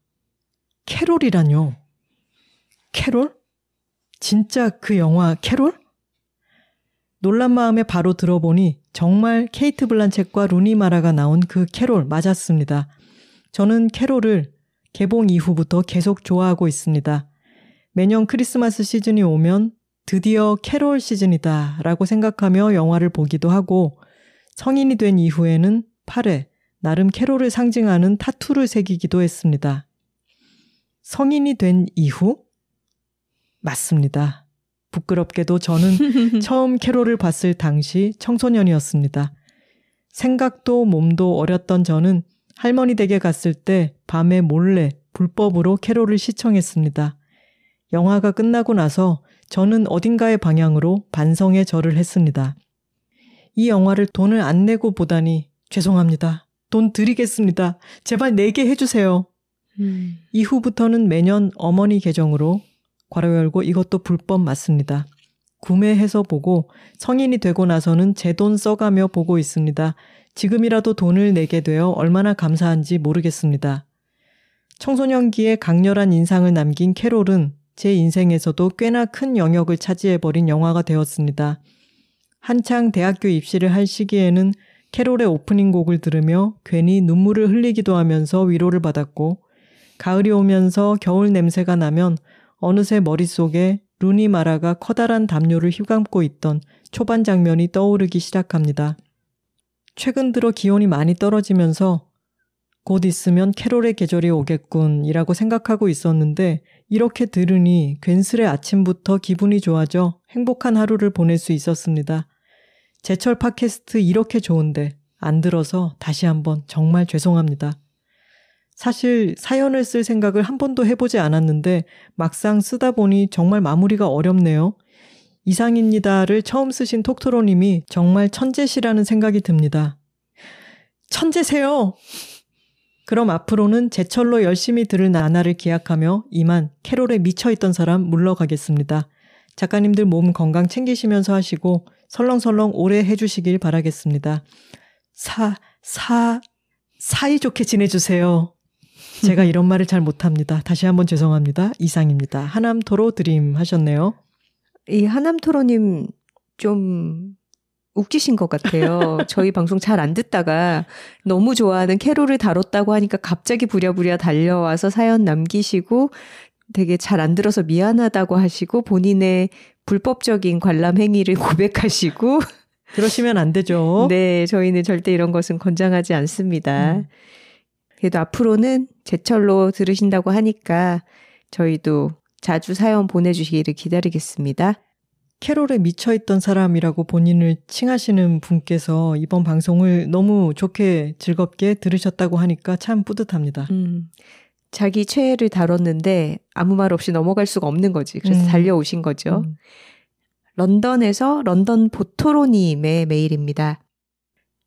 캐롤이라뇨. 캐롤? 진짜 그 영화 캐롤? 놀란 마음에 바로 들어보니 정말 케이트 블란쳇과 루니 마라가 나온 그 캐롤 맞았습니다. 저는 캐롤을 개봉 이후부터 계속 좋아하고 있습니다. 매년 크리스마스 시즌이 오면 드디어 캐롤 시즌이다 라고 생각하며 영화를 보기도 하고 성인이 된 이후에는 팔에 나름 캐롤을 상징하는 타투를 새기기도 했습니다. 성인이 된 이후? 맞습니다. 부끄럽게도 저는 처음 캐롤을 봤을 당시 청소년이었습니다. 생각도 몸도 어렸던 저는 할머니 댁에 갔을 때 밤에 몰래 불법으로 캐롤을 시청했습니다. 영화가 끝나고 나서 저는 어딘가의 방향으로 반성의 절을 했습니다. 이 영화를 돈을 안 내고 보다니 죄송합니다. 돈 드리겠습니다. 제발 내게 해주세요. 음. 이후부터는 매년 어머니 계정으로 괄호 열고 이것도 불법 맞습니다. 구매해서 보고 성인이 되고 나서는 제 돈 써가며 보고 있습니다. 지금이라도 돈을 내게 되어 얼마나 감사한지 모르겠습니다. 청소년기에 강렬한 인상을 남긴 캐롤은 제 인생에서도 꽤나 큰 영역을 차지해버린 영화가 되었습니다. 한창 대학교 입시를 할 시기에는 캐롤의 오프닝 곡을 들으며 괜히 눈물을 흘리기도 하면서 위로를 받았고, 가을이 오면서 겨울 냄새가 나면 어느새 머릿속에 루니 마라가 커다란 담요를 휘감고 있던 초반 장면이 떠오르기 시작합니다. 최근 들어 기온이 많이 떨어지면서 곧 있으면 캐롤의 계절이 오겠군이라고 생각하고 있었는데 이렇게 들으니 괜스레 아침부터 기분이 좋아져 행복한 하루를 보낼 수 있었습니다. 제철 팟캐스트 이렇게 좋은데 안 들어서 다시 한번 정말 죄송합니다. 사실 사연을 쓸 생각을 한 번도 해보지 않았는데 막상 쓰다 보니 정말 마무리가 어렵네요. 이상입니다를 처음 쓰신 톡토로님이 정말 천재시라는 생각이 듭니다. 천재세요! 그럼 앞으로는 제철로 열심히 들을 나날을 기약하며 이만 캐롤에 미쳐있던 사람 물러가겠습니다. 작가님들 몸 건강 챙기시면서 하시고 설렁설렁 오래 해주시길 바라겠습니다. 사, 사, 사이좋게 지내주세요. 제가 이런 말을 잘 못합니다. 다시 한번 죄송합니다. 이상입니다. 하남 토로 드림 하셨네요. 이 하남 토로님 좀 웃기신 것 같아요. 저희 방송 잘 안 듣다가 너무 좋아하는 캐롤을 다뤘다고 하니까 갑자기 부랴부랴 달려와서 사연 남기시고 되게 잘 안 들어서 미안하다고 하시고 본인의 불법적인 관람 행위를 고백하시고 그러시면 안 되죠. 네, 저희는 절대 이런 것은 권장하지 않습니다. 음. 그래도 앞으로는 제철로 들으신다고 하니까 저희도 자주 사연 보내주시기를 기다리겠습니다. 캐롤에 미쳐있던 사람이라고 본인을 칭하시는 분께서 이번 방송을 너무 좋게 즐겁게 들으셨다고 하니까 참 뿌듯합니다. 음, 자기 최애를 다뤘는데 아무 말 없이 넘어갈 수가 없는 거지. 그래서 음. 달려오신 거죠. 음. 런던에서 런던 보토로님의 메일입니다.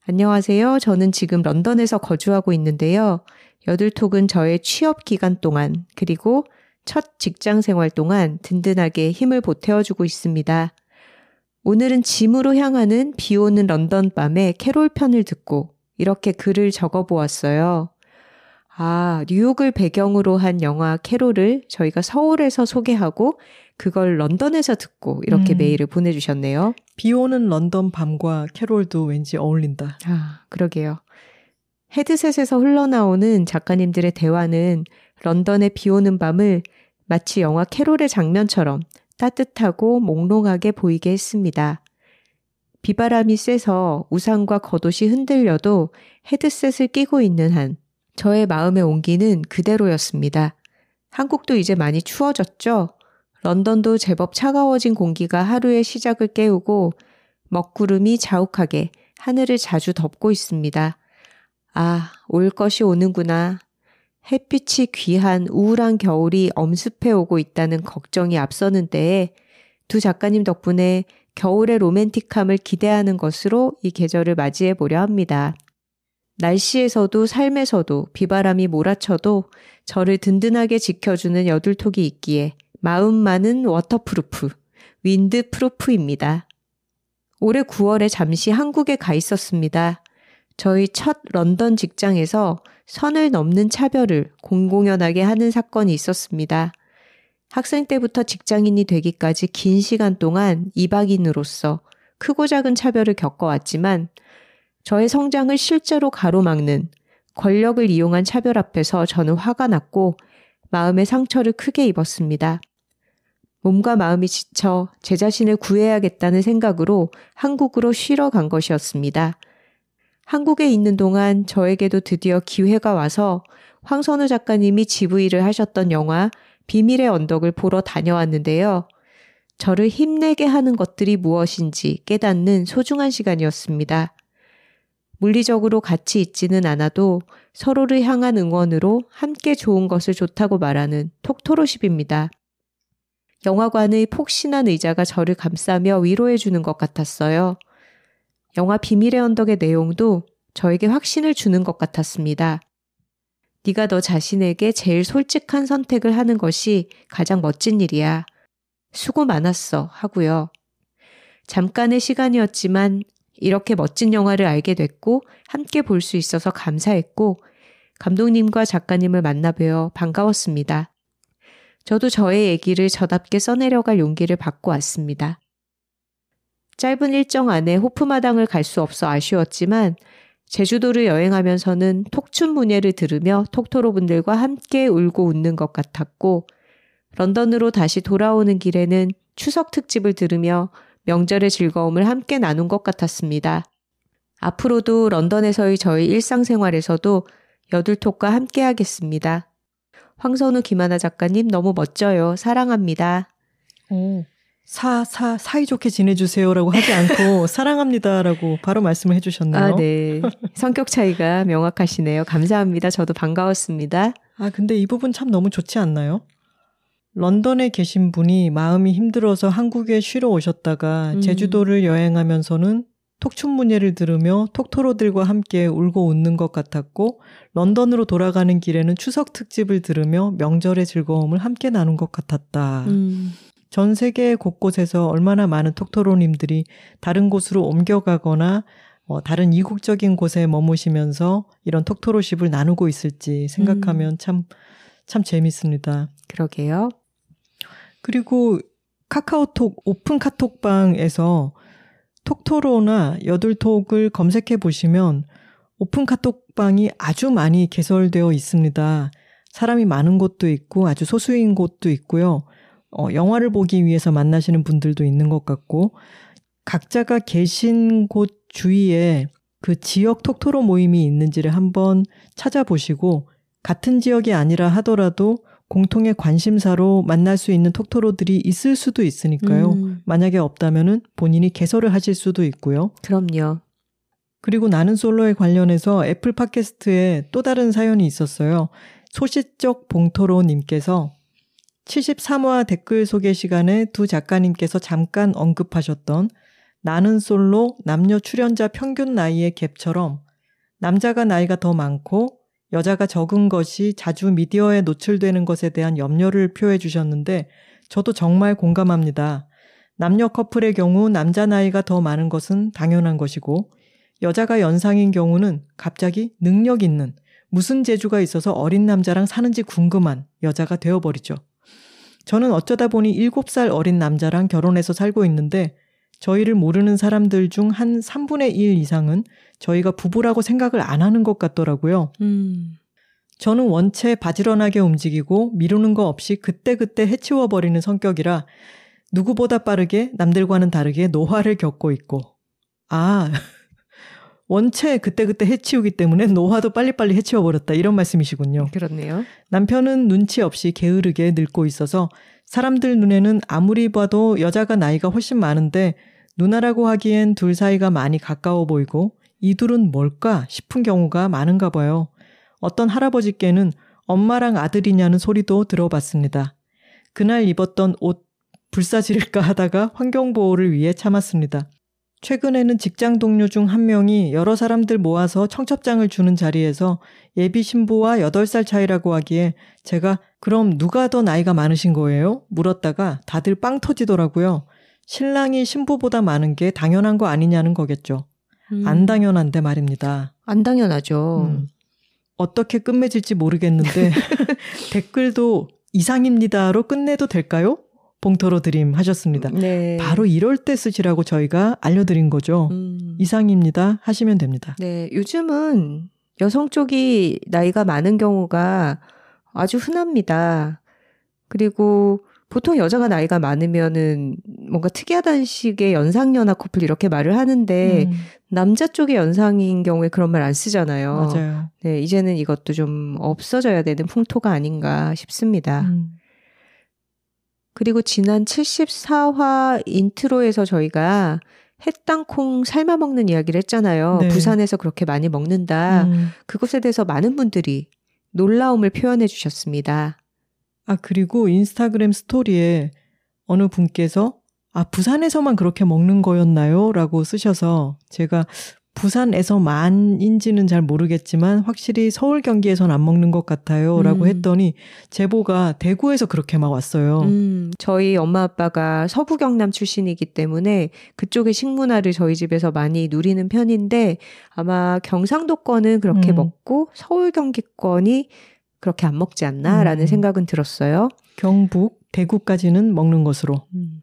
안녕하세요. 저는 지금 런던에서 거주하고 있는데요. 여둘톡은 저의 취업 기간 동안 그리고 첫 직장 생활 동안 든든하게 힘을 보태어주고 있습니다. 오늘은 집으로 향하는 비 오는 런던 밤에 캐롤 편을 듣고 이렇게 글을 적어 보았어요. 아, 뉴욕을 배경으로 한 영화 캐롤을 저희가 서울에서 소개하고 그걸 런던에서 듣고 이렇게 음. 메일을 보내주셨네요. 비 오는 런던 밤과 캐롤도 왠지 어울린다. 아, 그러게요. 헤드셋에서 흘러나오는 작가님들의 대화는 런던의 비 오는 밤을 마치 영화 캐롤의 장면처럼 따뜻하고 몽롱하게 보이게 했습니다. 비바람이 세서 우산과 겉옷이 흔들려도 헤드셋을 끼고 있는 한 저의 마음의 온기는 그대로였습니다. 한국도 이제 많이 추워졌죠? 런던도 제법 차가워진 공기가 하루의 시작을 깨우고 먹구름이 자욱하게 하늘을 자주 덮고 있습니다. 아, 올 것이 오는구나. 햇빛이 귀한 우울한 겨울이 엄습해 오고 있다는 걱정이 앞서는 때에 두 작가님 덕분에 겨울의 로맨틱함을 기대하는 것으로 이 계절을 맞이해 보려 합니다. 날씨에서도 삶에서도 비바람이 몰아쳐도 저를 든든하게 지켜주는 여둘톡이 있기에 마음만은 waterproof, windproof입니다. 올해 9월에 잠시 한국에 가 있었습니다. 저희 첫 런던 직장에서 선을 넘는 차별을 공공연하게 하는 사건이 있었습니다. 학생 때부터 직장인이 되기까지 긴 시간 동안 이방인으로서 크고 작은 차별을 겪어왔지만 저의 성장을 실제로 가로막는 권력을 이용한 차별 앞에서 저는 화가 났고 마음의 상처를 크게 입었습니다. 몸과 마음이 지쳐 제 자신을 구해야겠다는 생각으로 한국으로 쉬러 간 것이었습니다. 한국에 있는 동안 저에게도 드디어 기회가 와서 황선우 작가님이 GV를 하셨던 영화 비밀의 언덕을 보러 다녀왔는데요. 저를 힘내게 하는 것들이 무엇인지 깨닫는 소중한 시간이었습니다. 물리적으로 같이 있지는 않아도 서로를 향한 응원으로 함께 좋은 것을 좋다고 말하는 톡토로십입니다. 영화관의 폭신한 의자가 저를 감싸며 위로해 주는 것 같았어요. 영화 비밀의 언덕의 내용도 저에게 확신을 주는 것 같았습니다. 네가 너 자신에게 제일 솔직한 선택을 하는 것이 가장 멋진 일이야. 수고 많았어 하고요. 잠깐의 시간이었지만 이렇게 멋진 영화를 알게 됐고 함께 볼 수 있어서 감사했고 감독님과 작가님을 만나 뵈어 반가웠습니다. 저도 저의 얘기를 저답게 써내려갈 용기를 받고 왔습니다. 짧은 일정 안에 호프마당을 갈 수 없어 아쉬웠지만 제주도를 여행하면서는 톡춘 문예를 들으며 톡토로 분들과 함께 울고 웃는 것 같았고 런던으로 다시 돌아오는 길에는 추석 특집을 들으며 명절의 즐거움을 함께 나눈 것 같았습니다. 앞으로도 런던에서의 저희 일상생활에서도 여둘톡과 함께 하겠습니다. 황선우 김하나 작가님 너무 멋져요. 사랑합니다. 오, 사, 사, 사이좋게 지내주세요라고 하지 않고 사랑합니다라고 바로 말씀을 해주셨네요. 아, 네. 성격 차이가 명확하시네요. 감사합니다. 저도 반가웠습니다. 아, 근데 이 부분 참 너무 좋지 않나요? 런던에 계신 분이 마음이 힘들어서 한국에 쉬러 오셨다가 음. 제주도를 여행하면서는 톡춘문예를 들으며 톡토로들과 함께 울고 웃는 것 같았고 런던으로 돌아가는 길에는 추석 특집을 들으며 명절의 즐거움을 함께 나눈 것 같았다. 음, 전 세계 곳곳에서 얼마나 많은 톡토로님들이 다른 곳으로 옮겨가거나 어, 다른 이국적인 곳에 머무시면서 이런 톡토로십을 나누고 있을지 생각하면 참, 참 재밌습니다. 그러게요. 그리고 카카오톡 오픈 카톡방에서 톡토로나 여둘톡을 검색해 보시면 오픈 카톡방이 아주 많이 개설되어 있습니다. 사람이 많은 곳도 있고 아주 소수인 곳도 있고요. 어, 영화를 보기 위해서 만나시는 분들도 있는 것 같고 각자가 계신 곳 주위에 그 지역 톡토로 모임이 있는지를 한번 찾아보시고 같은 지역이 아니라 하더라도 공통의 관심사로 만날 수 있는 톡토로들이 있을 수도 있으니까요. 음, 만약에 없다면은 본인이 개설을 하실 수도 있고요. 그럼요. 그리고 나는 솔로에 관련해서 애플 팟캐스트에 또 다른 사연이 있었어요. 소시적 봉토로님께서 73화 댓글 소개 시간에 두 작가님께서 잠깐 언급하셨던 나는 솔로 남녀 출연자 평균 나이의 갭처럼 남자가 나이가 더 많고 여자가 적은 것이 자주 미디어에 노출되는 것에 대한 염려를 표해 주셨는데 저도 정말 공감합니다. 남녀 커플의 경우 남자 나이가 더 많은 것은 당연한 것이고 여자가 연상인 경우는 갑자기 능력 있는 무슨 재주가 있어서 어린 남자랑 사는지 궁금한 여자가 되어버리죠. 저는 어쩌다 보니 7살 어린 남자랑 결혼해서 살고 있는데 저희를 모르는 사람들 중 한 3분의 1 이상은 저희가 부부라고 생각을 안 하는 것 같더라고요. 음. 저는 원체 바지런하게 움직이고 미루는 거 없이 그때그때 해치워버리는 성격이라 누구보다 빠르게 남들과는 다르게 노화를 겪고 있고, 아, 원체 그때그때 해치우기 때문에 노화도 빨리빨리 해치워버렸다. 이런 말씀이시군요. 그렇네요. 남편은 눈치 없이 게으르게 늙고 있어서 사람들 눈에는 아무리 봐도 여자가 나이가 훨씬 많은데 누나라고 하기엔 둘 사이가 많이 가까워 보이고 이 둘은 뭘까 싶은 경우가 많은가 봐요. 어떤 할아버지께는 엄마랑 아들이냐는 소리도 들어봤습니다. 그날 입었던 옷 불사질까 하다가 환경보호를 위해 참았습니다. 최근에는 직장 동료 중 한 명이 여러 사람들 모아서 청첩장을 주는 자리에서 예비 신부와 8살 차이라고 하기에 제가 그럼 누가 더 나이가 많으신 거예요? 물었다가 다들 빵 터지더라고요. 신랑이 신부보다 많은 게 당연한 거 아니냐는 거겠죠. 음. 안 당연한데 말입니다. 안 당연하죠. 음. 어떻게 끝맺을지 모르겠는데 댓글도 이상입니다로 끝내도 될까요? 봉토로 드림 하셨습니다. 네. 바로 이럴 때 쓰시라고 저희가 알려드린 거죠. 음. 이상입니다 하시면 됩니다. 네, 요즘은 여성 쪽이 나이가 많은 경우가 아주 흔합니다. 그리고 보통 여자가 나이가 많으면은 뭔가 특이하다는 식의 연상연하 커플 이렇게 말을 하는데 음. 남자 쪽의 연상인 경우에 그런 말 안 쓰잖아요. 맞아요. 네, 이제는 이것도 좀 없어져야 되는 풍토가 아닌가 싶습니다. 음. 그리고 지난 74화 인트로에서 저희가 햇땅콩 삶아 먹는 이야기를 했잖아요. 네. 부산에서 그렇게 많이 먹는다. 음. 그것에 대해서 많은 분들이 놀라움을 표현해 주셨습니다. 아, 그리고 인스타그램 스토리에 어느 분께서 아, 부산에서만 그렇게 먹는 거였나요? 라고 쓰셔서 제가 부산에서만인지는 잘 모르겠지만 확실히 서울 경기에선 안 먹는 것 같아요. 라고 음. 했더니 제보가 대구에서 그렇게 막 왔어요. 음, 저희 엄마 아빠가 서부 경남 출신이기 때문에 그쪽의 식문화를 저희 집에서 많이 누리는 편인데 아마 경상도권은 그렇게 음. 먹고 서울 경기권이 그렇게 안 먹지 않나라는 음. 생각은 들었어요. 경북, 대구까지는 먹는 것으로. 음.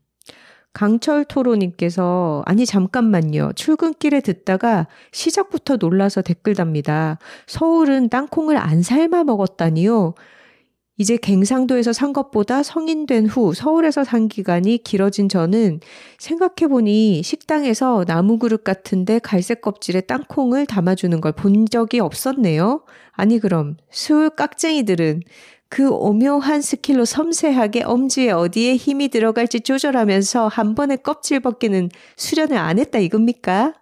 강철 토로님께서 아니 잠깐만요. 출근길에 듣다가 시작부터 놀라서 댓글 답니다. 서울은 땅콩을 안 삶아 먹었다니요. 이제 갱상도에서 산 것보다 성인 된 후 서울에서 산 기간이 길어진 저는 생각해보니 식당에서 나무 그릇 같은데 갈색 껍질에 땅콩을 담아주는 걸 본 적이 없었네요. 아니 그럼 수울 깍쟁이들은 그 오묘한 스킬로 섬세하게 엄지에 어디에 힘이 들어갈지 조절하면서 한 번에 껍질 벗기는 수련을 안 했다 이겁니까?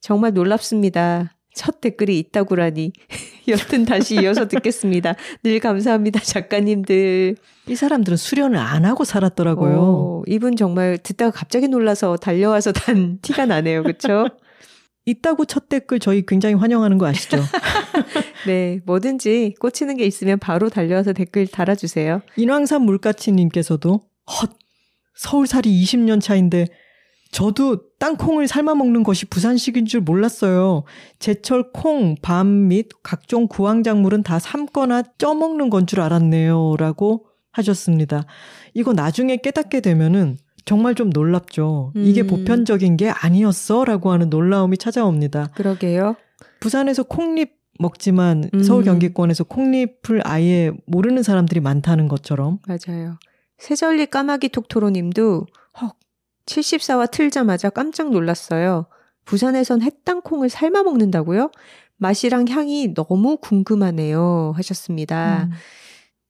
정말 놀랍습니다. 첫 댓글이 있다고라니. 여튼 다시 이어서 듣겠습니다. 늘 감사합니다, 작가님들. 이 사람들은 수련을 안 하고 살았더라고요. 오, 이분 정말 듣다가 갑자기 놀라서 달려와서 단 티가 나네요. 그렇죠? 있다고 첫 댓글 저희 굉장히 환영하는 거 아시죠? 네, 뭐든지 꽂히는 게 있으면 바로 달려와서 댓글 달아주세요. 인왕산 물가치님께서도 헛 서울살이 20년 차인데 저도 땅콩을 삶아 먹는 것이 부산식인 줄 몰랐어요. 제철 콩, 밤 및 각종 구황작물은 다 삶거나 쪄먹는 건 줄 알았네요. 라고 하셨습니다. 이거 나중에 깨닫게 되면은 정말 좀 놀랍죠. 음. 이게 보편적인 게 아니었어? 라고 하는 놀라움이 찾아옵니다. 그러게요. 부산에서 콩잎 먹지만 음. 서울 경기권에서 콩잎을 아예 모르는 사람들이 많다는 것처럼. 맞아요. 세절리 까마귀 톡토로 님도 헉 74화 틀자마자 깜짝 놀랐어요. 부산에선 햇땅콩을 삶아 먹는다고요? 맛이랑 향이 너무 궁금하네요. 하셨습니다. 음.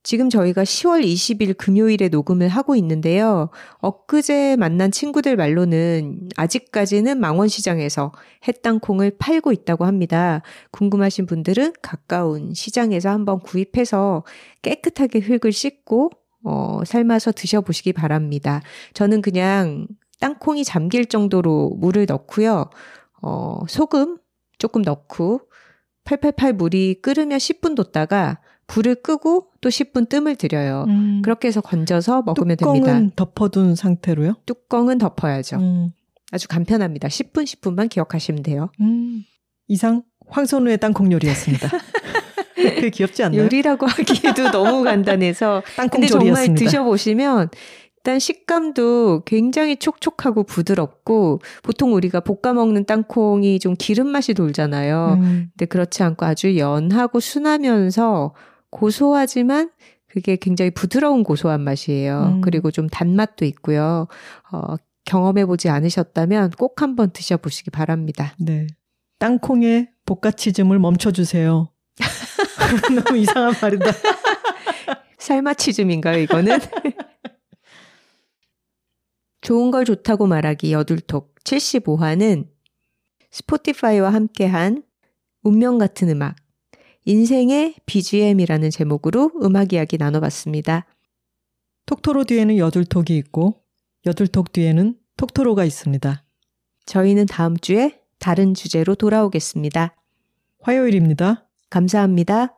지금 저희가 10월 20일 금요일에 녹음을 하고 있는데요. 엊그제 만난 친구들 말로는 아직까지는 망원시장에서 햇땅콩을 팔고 있다고 합니다. 궁금하신 분들은 가까운 시장에서 한번 구입해서 깨끗하게 흙을 씻고 어, 삶아서 드셔보시기 바랍니다. 저는 그냥 땅콩이 잠길 정도로 물을 넣고요. 어, 소금 조금 넣고 888 물이 끓으면 10분 뒀다가 불을 끄고 또 10분 뜸을 들여요. 음. 그렇게 해서 건져서 먹으면 뚜껑은 됩니다. 덮어둔 상태로요? 뚜껑은 덮어야죠. 음. 아주 간편합니다. 10분, 10분만 기억하시면 돼요. 음. 이상 황선우의 땅콩 요리였습니다. 그 귀엽지 않나요? 요리라고 하기에도 너무 간단해서 땅콩 근데 정말. 드셔보시면 일단 식감도 굉장히 촉촉하고 부드럽고 보통 우리가 볶아 먹는 땅콩이 좀 기름 맛이 돌잖아요. 음. 근데 그렇지 않고 아주 연하고 순하면서 고소하지만 그게 굉장히 부드러운 고소한 맛이에요. 음. 그리고 좀 단맛도 있고요. 어, 경험해보지 않으셨다면 꼭 한번 드셔보시기 바랍니다. 네. 땅콩의 볶아치즘을 멈춰주세요. 너무 이상한 말이다. 삶아치즘인가요, 이거는? 좋은 걸 좋다고 말하기 여둘톡 75화는 스포티파이와 함께한 운명 같은 음악, 인생의 BGM이라는 제목으로 음악 이야기 나눠봤습니다. 톡토로 뒤에는 여둘톡이 있고 여둘톡 뒤에는 톡토로가 있습니다. 저희는 다음 주에 다른 주제로 돌아오겠습니다. 화요일입니다. 감사합니다.